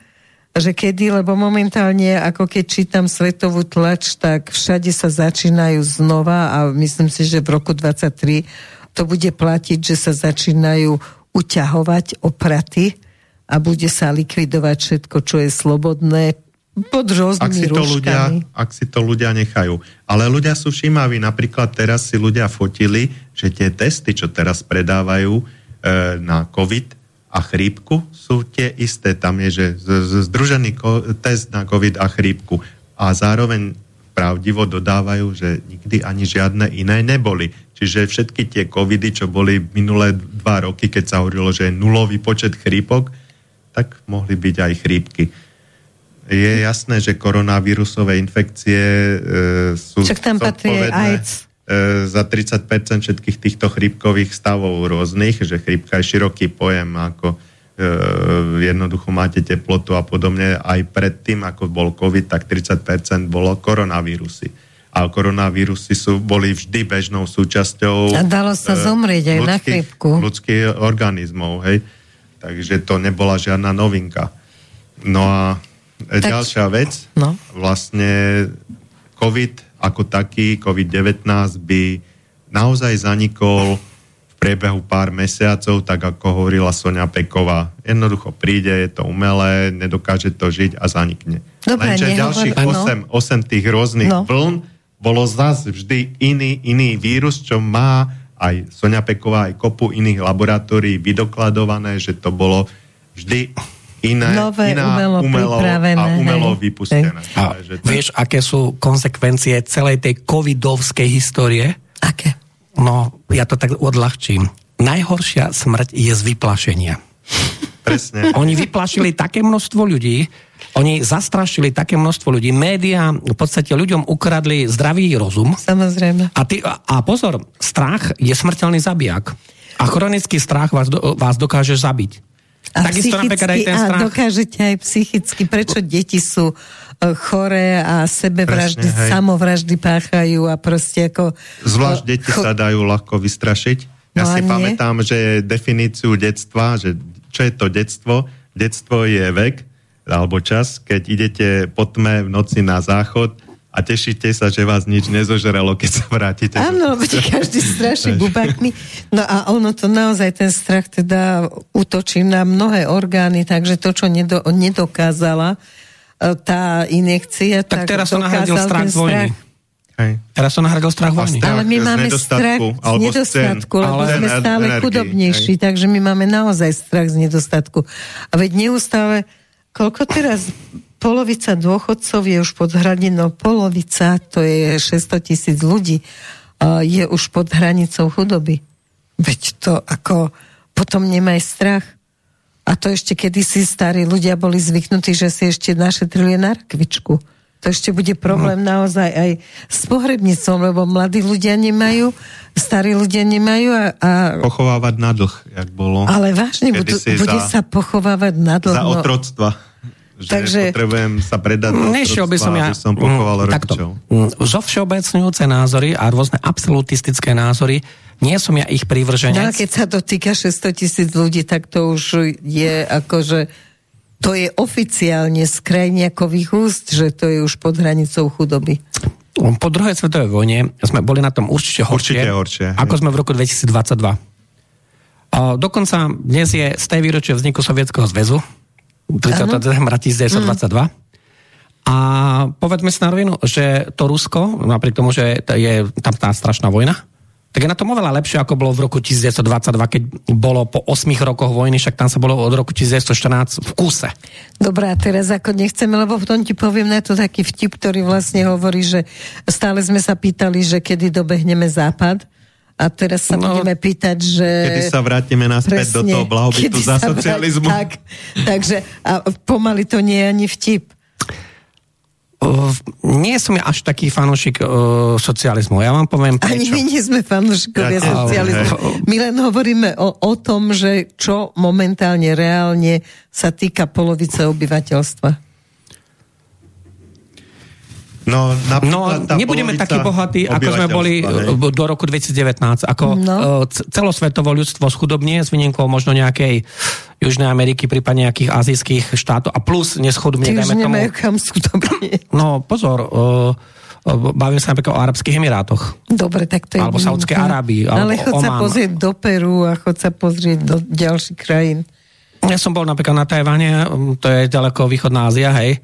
že kedy, lebo momentálne, ako keď čítam svetovú tlač, tak všade sa začínajú znova a myslím si, že v roku 23 to bude platiť, že sa začínajú uťahovať opraty a bude sa likvidovať všetko, čo je slobodné pod rôznymi ak si, to ľudia, ak si to ľudia nechajú. Ale ľudia sú všímaví. Napríklad teraz si ľudia fotili, že tie testy, čo teraz predávajú e, na COVID a chrípku, sú tie isté. Tam je, že združený test na COVID a chrípku. A zároveň pravdivo dodávajú, že nikdy ani žiadne iné neboli. Čiže všetky tie covidy, čo boli minulé dva roky, keď sa hovorilo, že je nulový počet chrípok, tak mohli byť aj chrípky. Je jasné, že koronavírusové infekcie e, sú Však tam patrí AIDS. E, za 30% všetkých týchto chrípkových stavov rôznych, že chrípka je široký pojem, ako e, jednoducho máte teplotu a podobne. Aj predtým, ako bol COVID, tak 30% bolo koronavírusy. A koronavírusy sú, boli vždy bežnou súčasťou a dalo sa e, zomrieť aj ľudských, na chrípku. ľudských organizmov. Hej? Takže to nebola žiadna novinka. No a tak, ďalšia vec, no. vlastne COVID ako taký, COVID-19 by naozaj zanikol v priebehu pár mesiacov, tak ako hovorila Sonia Peková. Jednoducho príde, je to umelé, nedokáže to žiť a zanikne. Dobre, Lenže ďalších 8, 8 tých rôznych no. vln bolo zase vždy iný, iný vírus, čo má aj Sonia Peková, aj kopu iných laboratórií vydokladované, že to bolo vždy iné, Nové, iná, umelo umelo pripravené, a umelo hej. vypustené. A že to, vieš, aké sú konsekvencie celej tej covidovskej histórie? Aké? No, ja to tak odľahčím. Najhoršia smrť je z vyplašenia. presne. Oni vyplašili také množstvo ľudí, oni zastrašili také množstvo ľudí, médiá v podstate ľuďom ukradli zdravý rozum Samozrejme. a, ty, a, a pozor, strach je smrteľný zabijak. A chronický strach vás, do, vás dokáže zabiť. A Takisto napríklad aj ten a strach. dokážete aj psychicky, prečo deti sú e, choré a sebevraždy, Presne, hej. samovraždy páchajú a proste ako... Zvlášť deti cho- sa dajú ľahko vystrašiť. Ja No a si nie? pamätám, že definíciu detstva, že čo je to detstvo? Detstvo je vek, alebo čas, keď idete po tme v noci na záchod a tešíte sa, že vás nič nezožralo, keď sa vrátite. Áno, ti každý straší bubakmi. No a ono to naozaj, ten strach teda útočí na mnohé orgány, takže to, čo nedo, nedokázala e, tá injekcia, Tak tak, teraz sa nahradil dokázal strach vojny. Hej. Teraz som nahradil strach vojny. strach Ale my máme strach z nedostatku, cen. lebo Ale- sme stále energií, chudobnejší, hej. takže my máme naozaj strach z nedostatku. A veď neustále, koľko teraz polovica dôchodcov je už pod hradinou, polovica, to je 600 tisíc ľudí, je už pod hranicou chudoby. Veď to ako, potom nemaj strach. A to ešte kedysi starí ľudia boli zvyknutí, že si ešte našetrili na rakvičku. To ešte bude problém No. naozaj aj s pohrebnicou, lebo mladí ľudia nemajú, starí ľudia nemajú a, a Pochovávať na dlh, jak bolo. ale vážne, budú, Kedysi bude za- sa pochovávať na za dlho. otroctva. Že Takže- potrebujem sa predať do Nešiel by som otroctva, ja... aby som pochoval Mm, takto. Mm, Zo všeobecňujúce názory a rôzne absolutistické názory, nie som ja ich No prívrženec. keď sa to týka 600 tisíc ľudí, tak to už je akože to je oficiálne z krajniakových úst, že to je už pod hranicou chudoby. Po druhej svetovej vojne sme boli na tom určite horšie, Určite horšie, ako sme v roku 2022. A dokonca dnes je z tej výročie vzniku Sovietskeho zväzu, 30. decembra 1922. A povedzme si na rovinu, že to Rusko, napriek tomu, že je tam tá strašná vojna, tak je na tom oveľa lepšie, ako bolo v roku 1922, keď bolo po 8 rokoch vojny, však tam sa bolo od roku 1914 v kúse. Dobrá, teraz ako nechceme, lebo v tom ti poviem na to taký vtip, ktorý vlastne hovorí, že stále sme sa pýtali, že kedy dobehneme západ a teraz sa No, budeme pýtať, že... Kedy sa vrátime naspäť do toho blahobytu za sa vrát- socializmu. Tak, takže a pomaly to nie je ani vtip. Uh, nie som ja až taký fanúšik uh, socializmu. Ja vám poviem Ani prečo. my nie sme fanúšikovia Ja socializmu. hej. My len hovoríme o, o tom, že čo momentálne reálne sa týka polovice obyvateľstva. No, No, nebudeme takí bohatí, ako sme boli hej. uh, do roku 2019. Ako No. no. celosvetovo ľudstvo schudobnie, s výnimkou možno nejakej Južnej Ameriky, prípadne nejakých azijských štátov a plus neschudobnie, dajme tomu. nemajú kam skutobne. No, pozor, uh, bavím sa napríklad o Arabských Emirátoch. Dobre, tak to je... Alebo Saudskej. Arábii, Ale alebo chod sa Omán. pozrieť do Peru a chod sa pozrieť do ďalších krajín. Ja som bol napríklad na Tajvane, to je ďaleko východná Ázia, hej.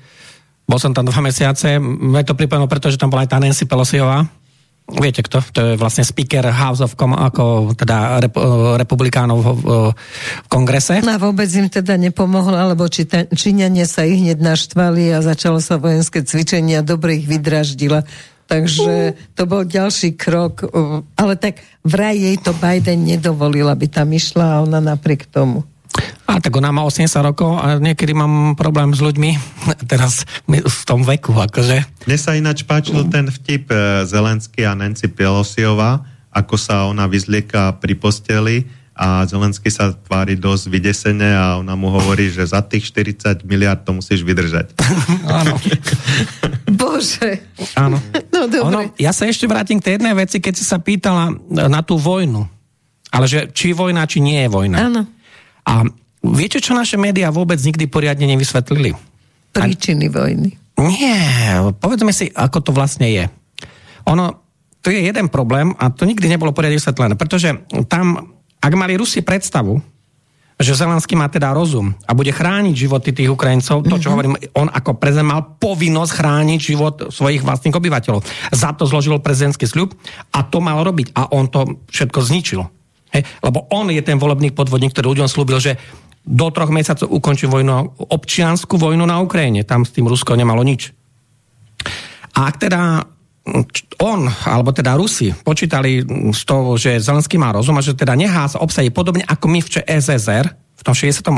Bol som tam dva mesiace, mne to pripomenulo, pretože tam bola aj tá Nancy Pelosiová. Viete kto? To je vlastne speaker House of Com- ako teda rep- republikánov v, v kongrese. No a vôbec im teda nepomohlo, lebo Číta- Číňania sa ich hneď naštvali a začalo sa vojenské cvičenie a dobre ich vydraždila. Takže to bol ďalší krok. uh, Ale tak vraj jej to Biden nedovolil, aby tam išla a ona napriek tomu. A tak ona má 80 rokov a niekedy mám problém s ľuďmi teraz v tom veku, akože. Mne sa ináč páčil ten vtip e, Zelensky a Nancy Pelosiová, ako sa ona vyzlieka pri posteli a Zelensky sa tvári dosť vydesene a ona mu hovorí, že za tých 40 miliard to musíš vydržať. Áno. Bože. Áno. No dobre. Ono, ja sa ešte vrátim k tej jednej veci, keď si sa pýtala na tú vojnu. Ale že či vojna, či nie je vojna. Áno. A viete, čo naše médiá vôbec nikdy poriadne nevysvetlili? Príčiny vojny. Nie, povedzme si, ako to vlastne je. Ono, to je jeden problém a to nikdy nebolo poriadne vysvetlené, pretože tam, ak mali Rusi predstavu, že Zelenský má teda rozum a bude chrániť životy tých Ukrajincov, to, čo mm-hmm. hovorím, on ako prezident mal povinnosť chrániť život svojich vlastných obyvateľov. Za to zložil prezidentský sľub a to mal robiť a on to všetko zničil. Hej? Lebo on je ten volebný podvodník, ktorý ľuďom slúbil, že do troch mesiacov ukončí vojnu, občianskú vojnu na Ukrajine. Tam s tým Rusko nemalo nič. A ak teda on, alebo teda Rusi, počítali z toho, že Zelenský má rozum a že teda nechá sa obsadiť podobne ako my v SSR v tom 68.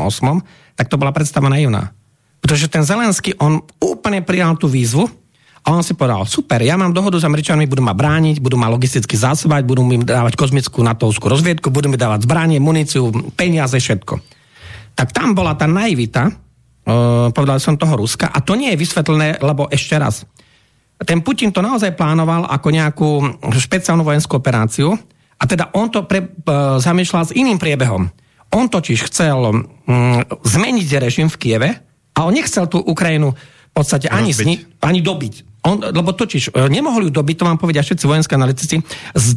tak to bola predstava naivná. Pretože ten Zelenský, on úplne prijal tú výzvu a on si povedal, super, ja mám dohodu s Američanmi, budú ma brániť, budú ma logisticky zásobať, budú mi dávať kozmickú natovskú rozviedku, budú mi dávať zbranie, muníciu, peniaze, všetko. Tak tam bola tá naivita, uh, povedal som toho Ruska, a to nie je vysvetlené, lebo ešte raz, ten Putin to naozaj plánoval ako nejakú špeciálnu vojenskú operáciu a teda on to pre, uh, zamýšľal s iným priebehom. On totiž chcel um, zmeniť režim v Kieve a on nechcel tú Ukrajinu v podstate ani, zni- ani dobiť. On, lebo totiž e, nemohli ju dobiť, to vám povedia všetci vojenské analytici,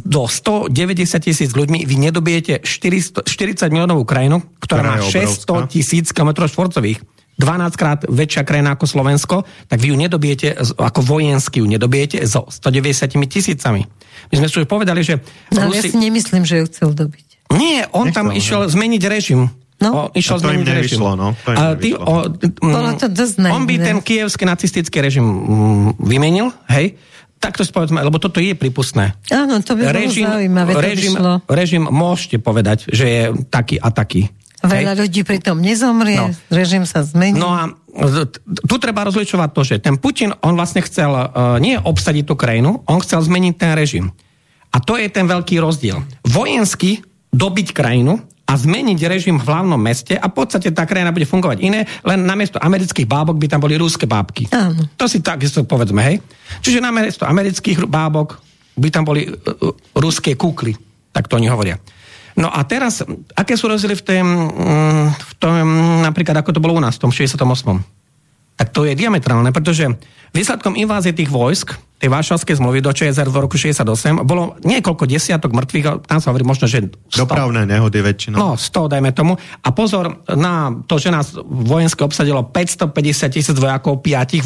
do 190 tisíc ľuďmi vy nedobijete 400, 40 miliónovú krajinu, ktorá, ktorá má 600 tisíc km štvorcových. 12 krát väčšia krajina ako Slovensko, tak vy ju nedobijete, ako vojensky ju nedobijete so 190 tisícami. My sme si už povedali, že... No, Rusi... ja si nemyslím, že ju chcel dobiť. Nie, on Nechcel, tam išiel ne? zmeniť režim. No. O, išiel to im nevyšlo, no. To im a ty, o, Bolo to dosť On by ten kievský nacistický režim mm, vymenil, hej? Tak to povedzme, lebo toto je prípustné. Áno, to by režim, bolo zaujímavé, režim, to by šlo. režim môžete povedať, že je taký a taký. Veľa Hej. ľudí pritom nezomrie, no. režim sa zmení. No a tu treba rozličovať to, že ten Putin, on vlastne chcel uh, nie obsadiť tú krajinu, on chcel zmeniť ten režim. A to je ten veľký rozdiel. Vojensky dobiť krajinu a zmeniť režim v hlavnom meste a v podstate tá krajina bude fungovať iné, len namiesto amerických bábok by tam boli rúske bábky. Áno. To si takisto povedzme, hej. Čiže namiesto amerických bábok by tam boli uh, ruské kukly, tak to oni hovoria. No a teraz, aké sú rozdiely v tom, mm, v tom, napríklad ako to bolo u nás v tom 68. Tak to je diametrálne, pretože výsledkom invázie tých vojsk tej Varšavskej zmluvy do ČSR v roku 68 bolo niekoľko desiatok mŕtvych, tam sa hovorí možno, že 100. Dopravné nehody väčšinou. No, 100 dajme tomu. A pozor na to, že nás vojenské obsadilo 550 tisíc vojakov piatich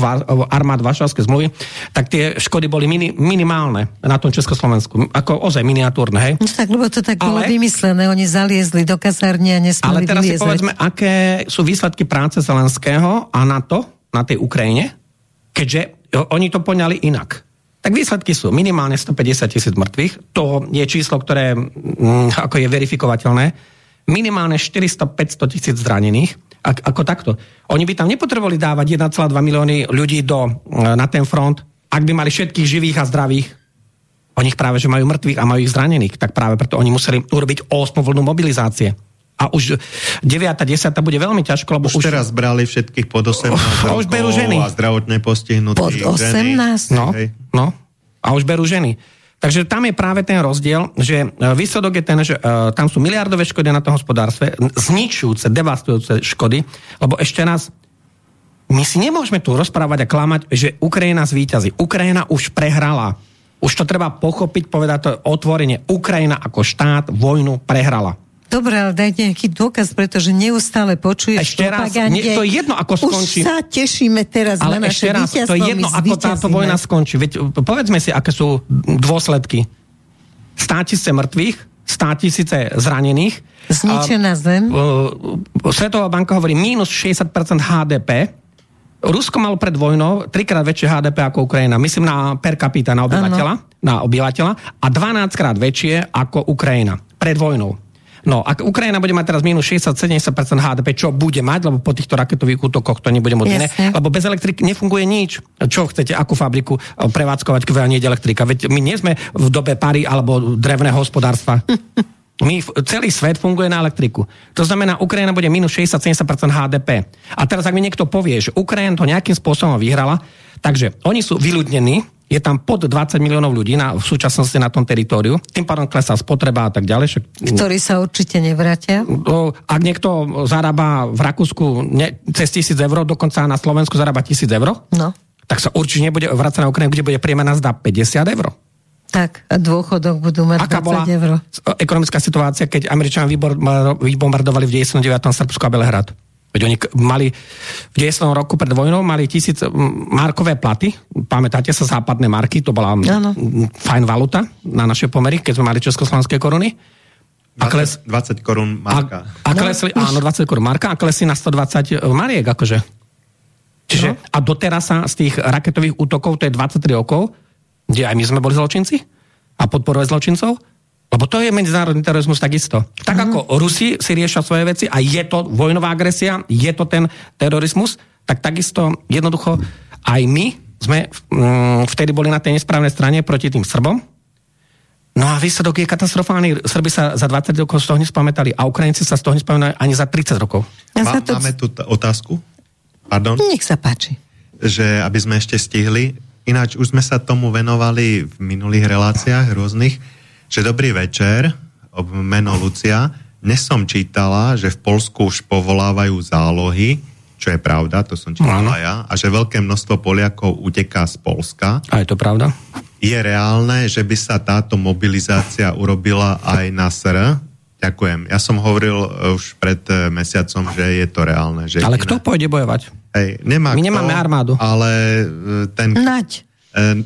armád Varšavskej zmluvy, tak tie škody boli mini, minimálne na tom Československu. Ako ozaj miniatúrne, hej? No tak, lebo to tak ale, bolo vymyslené. Oni zaliezli do kasárne a nesmeli Ale teraz vyliezať. si povedzme, aké sú výsledky práce Zelenského a na to, na tej Ukrajine, keďže oni to poňali inak. Tak výsledky sú minimálne 150 tisíc mŕtvych, to je číslo, ktoré ako je verifikovateľné, minimálne 400-500 tisíc zranených, ak, ako takto. Oni by tam nepotrebovali dávať 1,2 milióny ľudí do, mm, na ten front, ak by mali všetkých živých a zdravých. Oni práve, že majú mŕtvych a majú ich zranených, tak práve preto oni museli urobiť 8 vlnu mobilizácie. A už 9. 10. bude veľmi ťažko, lebo už... Už teraz brali všetkých pod 18 oh, už berú ženy. a zdravotne postihnutých. Pod 18? Ženy. No, no, a už berú ženy. Takže tam je práve ten rozdiel, že e, výsledok je ten, že uh, tam sú miliardové škody na tom hospodárstve, zničujúce, devastujúce škody, lebo ešte raz, my si nemôžeme tu rozprávať a klamať, že Ukrajina zvíťazí. Ukrajina už prehrala. Už to treba pochopiť, povedať to otvorene. Ukrajina ako štát vojnu prehrala. Dobre, ale daj nejaký dôkaz, pretože neustále počuješ ešte raz, nie, to je jedno, ako skončí. Už sa tešíme teraz ale na naše ešte raz, to je jedno, ako táto vojna skončí. Veď povedzme si, aké sú dôsledky. Stá tisíce mŕtvych, stá tisíce zranených. Zničená zem. Svetová banka hovorí minus 60% HDP. Rusko malo pred vojnou trikrát väčšie HDP ako Ukrajina. Myslím na per capita na obyvateľa, na obyvateľa a 12 krát väčšie ako Ukrajina pred vojnou. No, ak Ukrajina bude mať teraz minus 60-70% HDP, čo bude mať, lebo po týchto raketových útokoch to nebude môcť iné, lebo bez elektriky nefunguje nič. Čo chcete, akú fabriku eh, prevádzkovať, keď nie je elektrika? Veď my nie sme v dobe pary alebo drevného hospodárstva. My, celý svet funguje na elektriku. To znamená, Ukrajina bude minus 60-70% HDP. A teraz, ak mi niekto povie, že Ukrajina to nejakým spôsobom vyhrala, takže oni sú vyľudnení, je tam pod 20 miliónov ľudí na, v súčasnosti na tom teritóriu, tým pádom klesá spotreba a tak ďalej. Však, Ktorí sa určite nevrátia? Ak niekto zarába v Rakúsku ne, cez tisíc eur, dokonca na Slovensku zarába tisíc eur, no. tak sa určite nebude vrácať na Ukrajinu, kde bude priemerná zda 50 eur. Tak, a dôchodok budú mať Aká 20 bola eur. ekonomická situácia, keď Američania vybombardovali v 99. Srbsko a Belehrad? Veď oni mali v 10. roku pred vojnou mali tisíc markové platy. Pamätáte sa, západné marky, to bola mm, fajn valuta na naše pomery, keď sme mali československé koruny. A, kles, 20, 20 korún a, marka. a klesli, áno, 20 korun marka a klesli na 120 mariek, akože. Čiže, No. a doteraz sa z tých raketových útokov, to je 23 rokov, kde aj my sme boli zločinci a podporujeme zločincov, lebo to je medzinárodný terorizmus takisto. Tak Mhm. ako Rusi si riešia svoje veci a je to vojnová agresia, je to ten terorizmus, tak takisto jednoducho aj my sme mm, vtedy boli na tej nesprávnej strane proti tým Srbom. No a výsledok je katastrofálny. Srby sa za 20 rokov z toho nespamätali a Ukrajinci sa z toho nespamätali ani za 30 rokov. Ja sa to... Máme tu t- otázku? Pardon? Nech sa páči. že aby sme ešte stihli. Ináč už sme sa tomu venovali v minulých reláciách rôznych, že dobrý večer, meno Lucia. Dnes som čítala, že v Polsku už povolávajú zálohy, čo je pravda, to som čítala Áno. ja, a že veľké množstvo Poliakov uteká z Polska. A je to pravda? Je reálne, že by sa táto mobilizácia urobila aj na SR? Ďakujem. Ja som hovoril e, už pred e, mesiacom, že je to reálne. Že Ale iné- kto pôjde bojovať? Hej, nemá My kto, nemáme armádu. Ale e, ten Nať.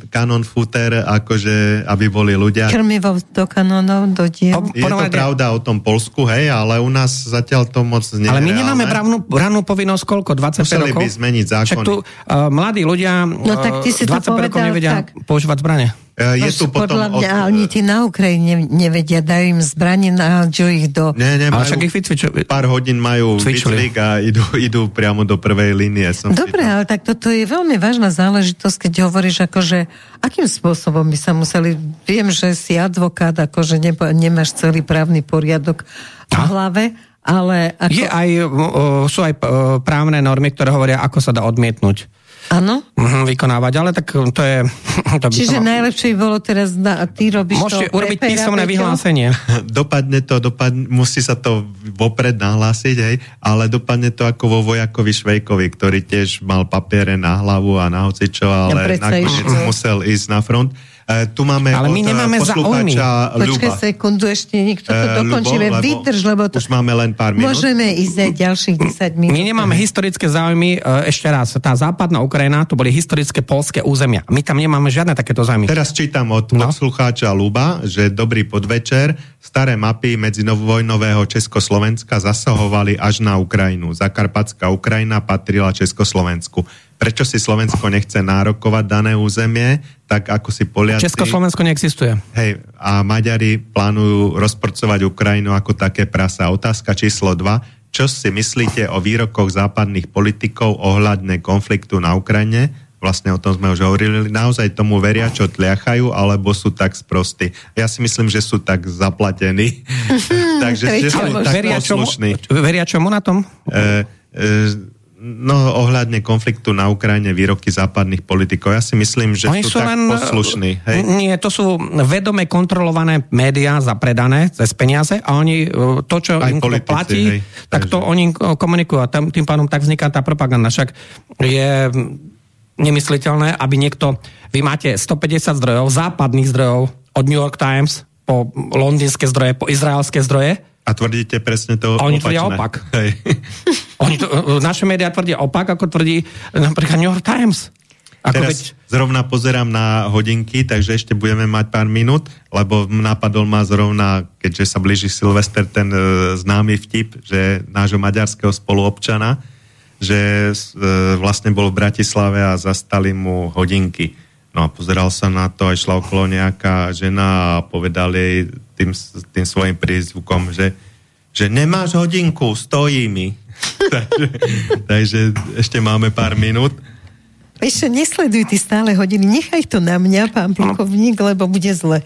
Kanon footer, akože, aby boli ľudia. Krmivo do kanónov, do diel. Je to pravda o tom Polsku, hej, ale u nás zatiaľ to moc nie Ale my nemáme reálne. brávnu, brávnu povinnosť koľko? 25 Museli rokov? by zmeniť zákony. Však tu uh, mladí ľudia No tak ty uh, si to 25 rokov nevedia tak. používať zbranie. E, Je No, tu potom... podľa mňa od- ani tí na Ukrajine nevedia, dajú im zbranie, nahádžu ich do... Nie, nie, majú, však ich pár hodín majú výcvik a idú, idú priamo do prvej línie. Som Dobre, ale tak toto je veľmi vážna záležitosť, keď hovoríš akože, akým spôsobom by sa museli, viem, že si advokát, akože nebo, nemáš celý právny poriadok v hlave, ale ako, Je aj, sú aj uh, právne normy, ktoré hovoria, ako sa dá odmietnúť áno? uh, vykonávať, ale tak to je... To by Čiže mal- najlepšie by bolo teraz, na, a ty robíš Môžete to urobiť pre Pera, písomné Peťo? vyhlásenie. dopadne to, dopadne, musí sa to vopred nahlásiť, hej, ale dopadne to ako vo vojakovi Švejkovi, ktorý tiež mal papiere na hlavu a na hocičo, ale predsa nakoniec musel ísť na front. E, tu máme Ale my e, nemáme poslucháča Počkaj sekundu, ešte niekto to E, dokončíme. Ľubo, Vydrž, lebo to... Už máme len pár minút. Môžeme ísť aj ďalších 10 minút. My nemáme historické záujmy, ešte raz, tá západná Ukrajina, to boli historické polské územia. My tam nemáme žiadne takéto záujmy. Teraz čítam od No. poslucháča Luba, že dobrý podvečer. Staré mapy medzinovojnového Československa zasahovali až na Ukrajinu. Zakarpatská Ukrajina patrila Československu. Prečo si Slovensko nechce nárokovať dané územie, tak ako si Poliaci... Československo neexistuje. Hej, a Maďari plánujú rozporcovať Ukrajinu ako také prasa. Otázka číslo 2. Čo si myslíte o výrokoch západných politikov ohľadne konfliktu na Ukrajine? Vlastne o tom sme už hovorili. Naozaj tomu veria, čo tliachajú, alebo sú tak sprostí? Ja si myslím, že sú tak zaplatení. Takže že sú tak veria, čomu, poslušní. veria čomu na tom? E, e, No, ohľadne konfliktu na Ukrajine, výroky západných politikov. Ja si myslím, že Oni sú, sú tak len... poslušní. Hej? Nie, to sú vedome kontrolované médiá zapredané cez peniaze a oni e, to, čo Aj im politici, platí, hej. tak to Takže- oni e, komunikujú a tam, tým pádom tak vzniká tá propaganda. Však je nemysliteľné, aby niekto, vy máte 150 zdrojov, západných zdrojov, od New York Times po londýnske zdroje, po izraelské zdroje, A tvrdíte presne to A oni opačné. tvrdia opak. Hej. Oni to, e, naše médiá tvrdia opak, ako tvrdí napríklad New York Times. Ako Teraz veď, zrovna pozerám na hodinky, takže ešte budeme mať pár minút, lebo napadol ma zrovna, keďže sa blíži Silvester, ten e, známy vtip, že nášho maďarského spoluobčana, že e, vlastne bol v Bratislave a zastali mu hodinky. No a pozeral sa na to, aj šla okolo nejaká žena a povedal jej tým, tým svojim prízvukom, že, že nemáš hodinku, stojí mi. takže, takže ešte máme pár minút. Ešte nesleduj ty stále hodiny, nechaj to na mňa, pán plukovník, lebo bude zle.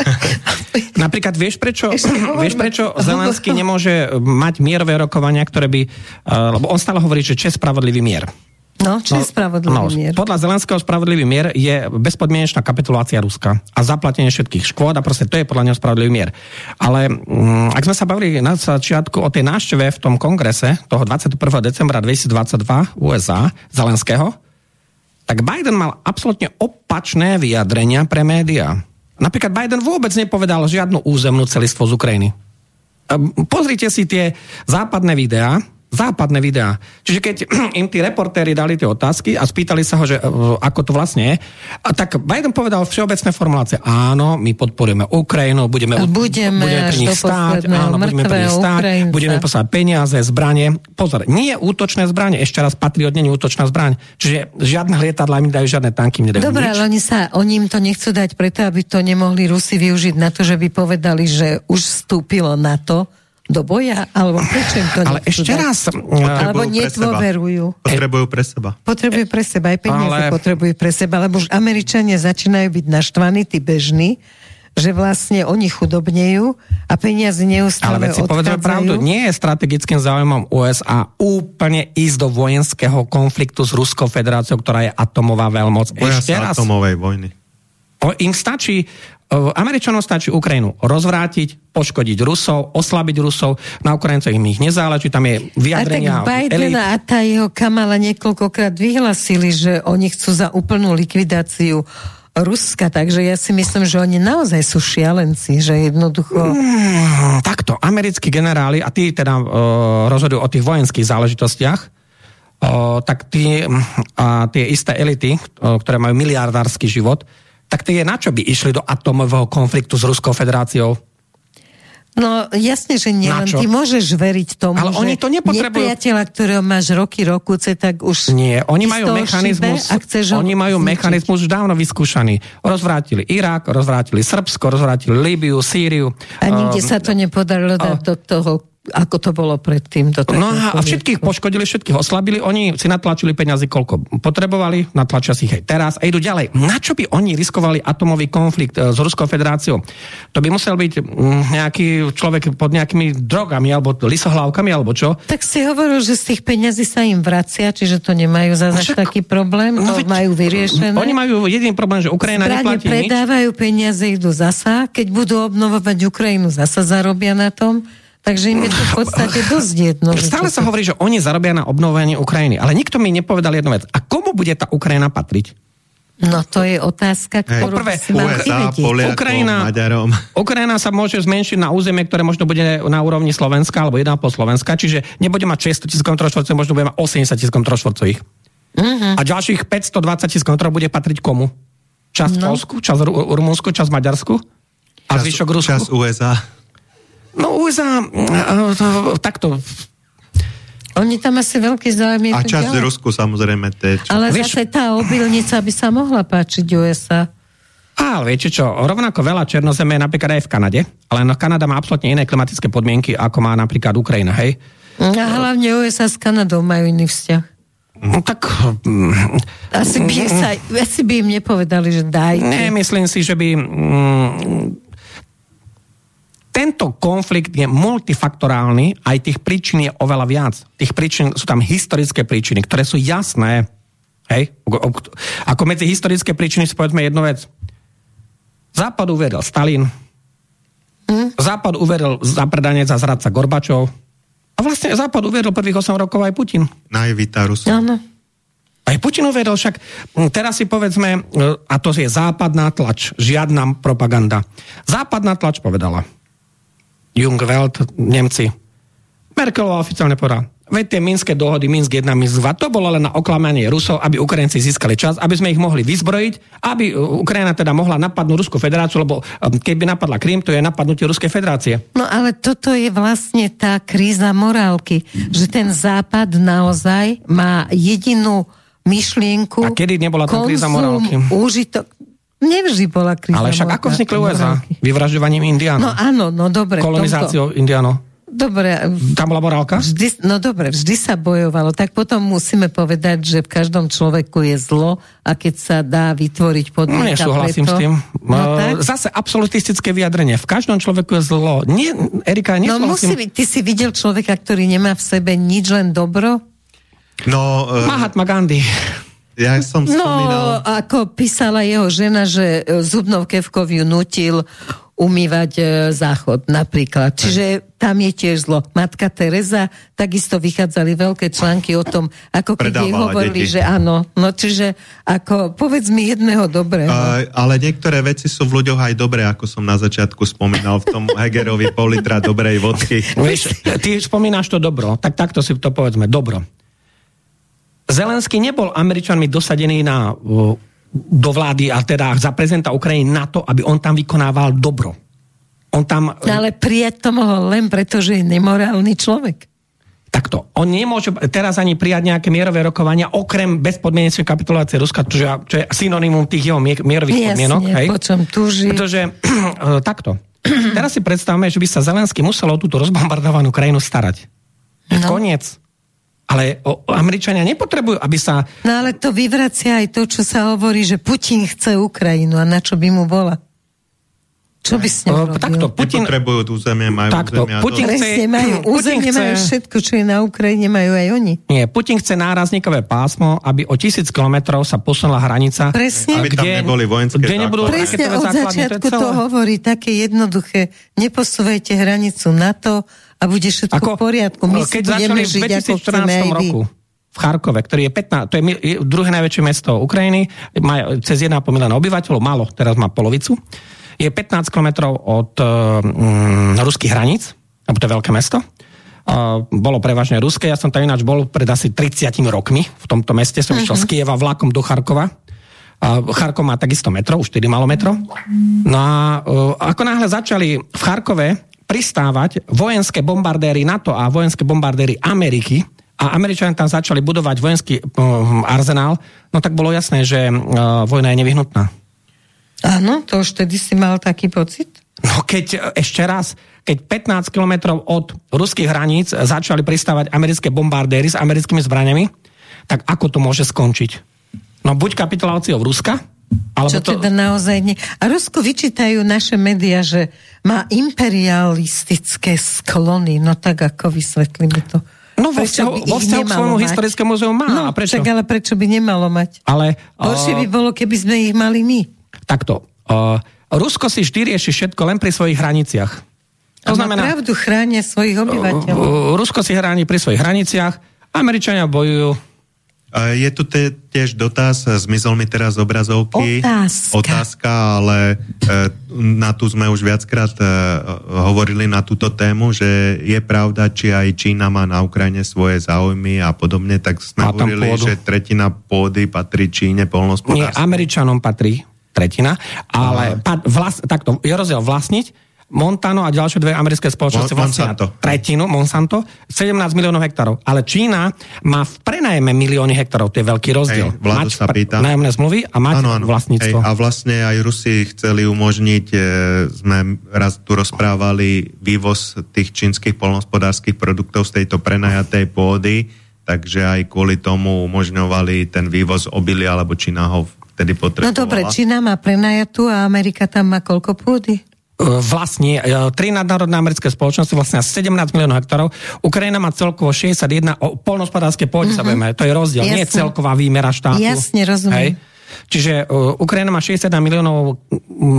Napríklad vieš prečo, vieš prečo Zelenský nemôže mať mierové rokovania, ktoré by... Uh, lebo on stále hovorí, že je spravodlivý mier. No, čo je spravodlivý no, mier? Podľa Zelenského spravodlivý mier je bezpodmienečná kapitulácia Ruska a zaplatenie všetkých škôd a proste to je podľa neho spravodlivý mier. Ale mm, ak sme sa bavili na začiatku o tej návšteve v tom kongrese toho 21. decembra 2022 USA Zelenského, tak Biden mal absolútne opačné vyjadrenia pre médiá. Napríklad Biden vôbec nepovedal žiadnu územnú celistvo z Ukrajiny. Pozrite si tie západné videá, západné videá. Čiže keď im tí reportéri dali tie otázky a spýtali sa ho, že ako to vlastne je, a tak Biden povedal všeobecné formulácie. Áno, my podporujeme Ukrajinu, budeme, budeme, budeme pri nich stáť, áno, budeme pri nich stáť, Ukrajinca. budeme poslať peniaze, zbranie. Pozor, nie útočné zbranie, ešte raz Patriot nie je útočná zbraň. Čiže žiadne lietadla im dajú, žiadne tanky im nedajú Dobre, nič. ale oni, sa, oni im to nechcú dať preto, aby to nemohli Rusi využiť na to, že by povedali, že už vstúpilo na to, do boja? Alebo prečo im to Ale ešte dať? raz... Alebo nedôverujú. Potrebujú pre seba. Potrebujú pre seba, aj peniaze Ale- potrebujú pre seba, lebo už Američania začínajú byť naštvaní, tí bežní, že vlastne oni chudobnejú a peniaze neustále Ale veď si povedal pravdu, nie je strategickým záujmom USA úplne ísť do vojenského konfliktu s Ruskou federáciou, ktorá je atomová veľmoc. Boja Ešte sa raz, atomovej vojny. o, im stačí, Američanom stačí Ukrajinu rozvrátiť, poškodiť Rusov, oslabiť Rusov, na Ukrajincoch im ich nezáleží, tam je A tak vyjadrenia Biden a tá jeho Kamala niekoľkokrát vyhlasili, že oni chcú za úplnú likvidáciu Ruska, takže ja si myslím, že oni naozaj sú šialenci, že jednoducho... Mm, takto, americkí generáli, a tí teda uh, rozhodujú o tých vojenských záležitostiach, uh, tak tí, a tie isté elity, uh, ktoré majú miliardársky život, tak tie na čo by išli do atomového konfliktu s Ruskou federáciou? No jasne, že nie, len ty môžeš veriť tomu, Ale že oni to nepotrebujú. nepriateľa, ktorého máš roky, rokuce, tak už... Nie, oni majú mechanizmus, šibe a chceš oni majú zničiť. mechanizmus už dávno vyskúšaný. Rozvrátili Irak, rozvrátili Srbsko, rozvrátili Líbiu, Sýriu. A nikde Um, sa to nepodarilo dať do toho, ako to bolo predtým. Do No takého a všetkých poškodili, všetkých oslabili, oni si natlačili peniazy, koľko potrebovali, natlačia si ich aj teraz a idú ďalej. Na čo by oni riskovali atomový konflikt e, s Ruskou federáciou? To by musel byť mm, nejaký človek pod nejakými drogami, alebo lisohlávkami, alebo čo? Tak si hovoril, že z tých peňazí sa im vracia, čiže to nemajú zase Však- taký problém, to No veď- majú vyriešené. Oni majú jediný problém, že Ukrajina Zbrane neplatí nič. predávajú peniaze, idú zasa, keď budú obnovovať Ukrajinu, zasa zarobia na tom. Takže im je to v podstate dosť jedno. Stále sa hovorí, že oni zarobia na obnovenie Ukrajiny, ale nikto mi nepovedal jednu vec. A komu bude tá Ukrajina patriť? No to je otázka, ktorú Poprvé, si mal USA. Poliakom, Ukrajina- Maďarom. Ukrajina sa môže zmenšiť na územie, ktoré možno bude na úrovni Slovenska alebo 1,5 Slovenska, čiže nebude mať 600 tisíc kontrolštvorcov, možno bude mať 80 tisíc kontrolštvorcových. Mhm. A ďalších 520 tisíc kontrol bude patriť komu? Časť No. Polsku, časť Ru- Rumunsku, časť Maďarsku? A Čas- zvyšok Rusku? Čas USA. No USA, mm, uh, takto, Oni tam asi veľký záujem. je A časť ďalej. Rusku samozrejme. Čo? Ale Vieš- zase tá obilnica by sa mohla páčiť USA. Ale viete čo, rovnako veľa černozeme je napríklad aj v Kanade, ale no Kanada má absolútne iné klimatické podmienky, ako má napríklad Ukrajina, hej? A hlavne USA s Kanadou majú iný vzťah. No tak... mm, Asi by, sa, asi by im nepovedali, že dajte. Nemyslím si, že by... Mm, tento konflikt je multifaktorálny, aj tých príčin je oveľa viac. Tých príčin sú tam historické príčiny, ktoré sú jasné. Hej? Ako medzi historické príčiny si povedzme jednu vec. Západ uveril Stalin, Západ uveril zapredanec a zradca Gorbačov a vlastne Západ uveril prvých 8 rokov aj Putin. Naivita Rusov. Áno. Aj Putin uveril však, m, teraz si povedzme, e, a to je západná tlač, žiadna propaganda. Západná tlač povedala, Jungwelt, Nemci, Merkelová oficiálne povedala, veď tie minské dohody, Minsk 1, Minsk 2, to bolo len na oklamanie Rusov, aby Ukrajinci získali čas, aby sme ich mohli vyzbrojiť, aby e, Ukrajina teda mohla napadnúť Ruskú federáciu, lebo e, keby napadla Krym, to je napadnutie Ruskej federácie. No ale toto je vlastne tá kríza morálky, že ten západ naozaj má jedinú myšlienku. A kedy nebola tá kríza morálky? Úžitok. Nevždy bola kríza Ale však ako vznikli USA? Vyvražďovaním No Indiánov. áno, no dobre. kolonizáciou Indiánov. Dobre, Tam bola morálka? Vždy, no dobre, vždy sa bojovalo. Tak potom musíme povedať, že v každom človeku je zlo a keď sa dá vytvoriť No, podmienka nesúhlasím preto, s tým. No, tak? Uh, Zase absolutistické vyjadrenie. V každom človeku je zlo. Nie, Erika, no musí nesúhlasím. byť, ty si videl človeka, ktorý nemá v sebe nič, len dobro? No, uh, Mahatma Gandhi. Ja som No, spomínal... ako písala jeho žena, že e, Zubnov Kevkov ju nutil umývať e, záchod napríklad. Čiže tam je tiež zlo. Matka Teresa, takisto vychádzali veľké články o tom, ako keď jej hovorili, deti. že áno. No čiže, ako, povedz mi jedného dobrého. Uh, ale niektoré veci sú v ľuďoch aj dobré, ako som na začiatku spomínal v tom Hegerovi pol litra dobrej vodky. Víš, ty spomínaš to dobro, tak takto si to povedzme, dobro. Zelenský nebol Američanmi dosadený na, do vlády a teda za prezidenta Ukrajiny na to, aby on tam vykonával dobro on tam... No ale prijať to mohol len preto, že je nemorálny človek. Takto. On nemôže teraz ani prijať nejaké mierové rokovania, okrem bezpodmienečnej kapitulácie Ruska, čo je, čo je synonymum tých jeho mierových Jasne, podmienok. Hej? po čom. Pretože, uh, takto. teraz si predstavme, že by sa Zelensky musel o túto rozbombardovanú krajinu starať. No. Koniec. Ale o, Američania nepotrebujú, aby sa... No ale to vyvracia aj to, čo sa hovorí, že Putin chce Ukrajinu a na čo by mu bola. Čo by s ním robil? Takto, Putin... Nepotrebujú územie, majú takto, územia. Putin chce, majú územie, chce... majú všetko, čo je na Ukrajine, majú aj oni. Nie, Putin chce nárazníkové pásmo, aby o tisíc kilometrov sa posunula hranica. Presne. Aby kde, tam neboli vojenské kde nebudú Presne od začiatku to, to hovorí také jednoduché. Neposúvajte hranicu NATO a bude všetko Ako, v poriadku. My si budeme žiť, ako chceme aj vy v Charkove, ktorý je 15, to je druhé najväčšie mesto Ukrajiny, má cez 1,5 milióna obyvateľov, málo, teraz má polovicu je 15 km od um, ruských hraníc, alebo to je veľké mesto. Uh, bolo prevažne ruské, ja som tam ináč bol pred asi 30 rokmi v tomto meste, som uh-huh. išiel z mhm. Kieva vlakom do Charkova. Uh, Charkov má takisto metro, už 4 malo metro. No a uh, ako náhle začali v Charkove pristávať vojenské bombardéry NATO a vojenské bombardéry Ameriky, a Američania tam začali budovať vojenský uh, arzenál, no tak bolo jasné, že uh, vojna je nevyhnutná. Áno, to už tedy si mal taký pocit? No keď ešte raz, keď 15 kilometrov od ruských hraníc začali pristávať americké bombardéry s americkými zbraniami, tak ako to môže skončiť? No buď kapituláciou Ruska, alebo Čo to... teda naozaj nie. A Rusko vyčítajú naše médiá, že má imperialistické sklony. No tak ako vysvetlíme to? No vo vzťahu, vo vzťahu k svojmu historickému muzeu má. No, prečo? Tak ale prečo by nemalo mať? Ale, Horšie uh... by bolo, keby sme ich mali my. Takto. Uh, Rusko si vždy rieši všetko len pri svojich hraniciach. To a znamená, pravdu chránia svojich obyvateľov. Uh, uh, Rusko si hráni pri svojich hraniciach, Američania bojujú je tu te, tiež dotaz, zmizol mi teraz z obrazovky. Otázka. Otázka, ale e, na tu sme už viackrát e, hovorili na túto tému, že je pravda, či aj Čína má na Ukrajine svoje záujmy a podobne, tak sme hovorili, pôdu. že tretina pôdy patrí Číne, polnospodárstvu. Nie, Američanom patrí tretina, ale pa, vlas, takto, je rozdiel vlastniť, Montano a ďalšie dve americké spoločnosti Mon- tretinu, Monsanto, 17 miliónov hektárov. Ale Čína má v prenajme milióny hektárov, to je veľký rozdiel. Hej, mať sa pýta. nájomné zmluvy a mať ano, ano. vlastníctvo. Hej, a vlastne aj Rusi chceli umožniť, e, sme raz tu rozprávali vývoz tých čínskych polnospodárských produktov z tejto prenajatej pôdy, takže aj kvôli tomu umožňovali ten vývoz obilia, alebo Čína ho vtedy potrebovala. No dobre, Čína má prenajatú a Amerika tam má koľko pôdy? E, vlastní e, tri nadnárodné americké spoločnosti, vlastne 17 miliónov hektárov. Ukrajina má celkovo 61, o polnospodárske pôde mm-hmm. sa vieme, to je rozdiel, Jasne. nie je celková výmera štátu. Jasne, rozumiem. Hej. Čiže uh, Ukrajina má 61 miliónov,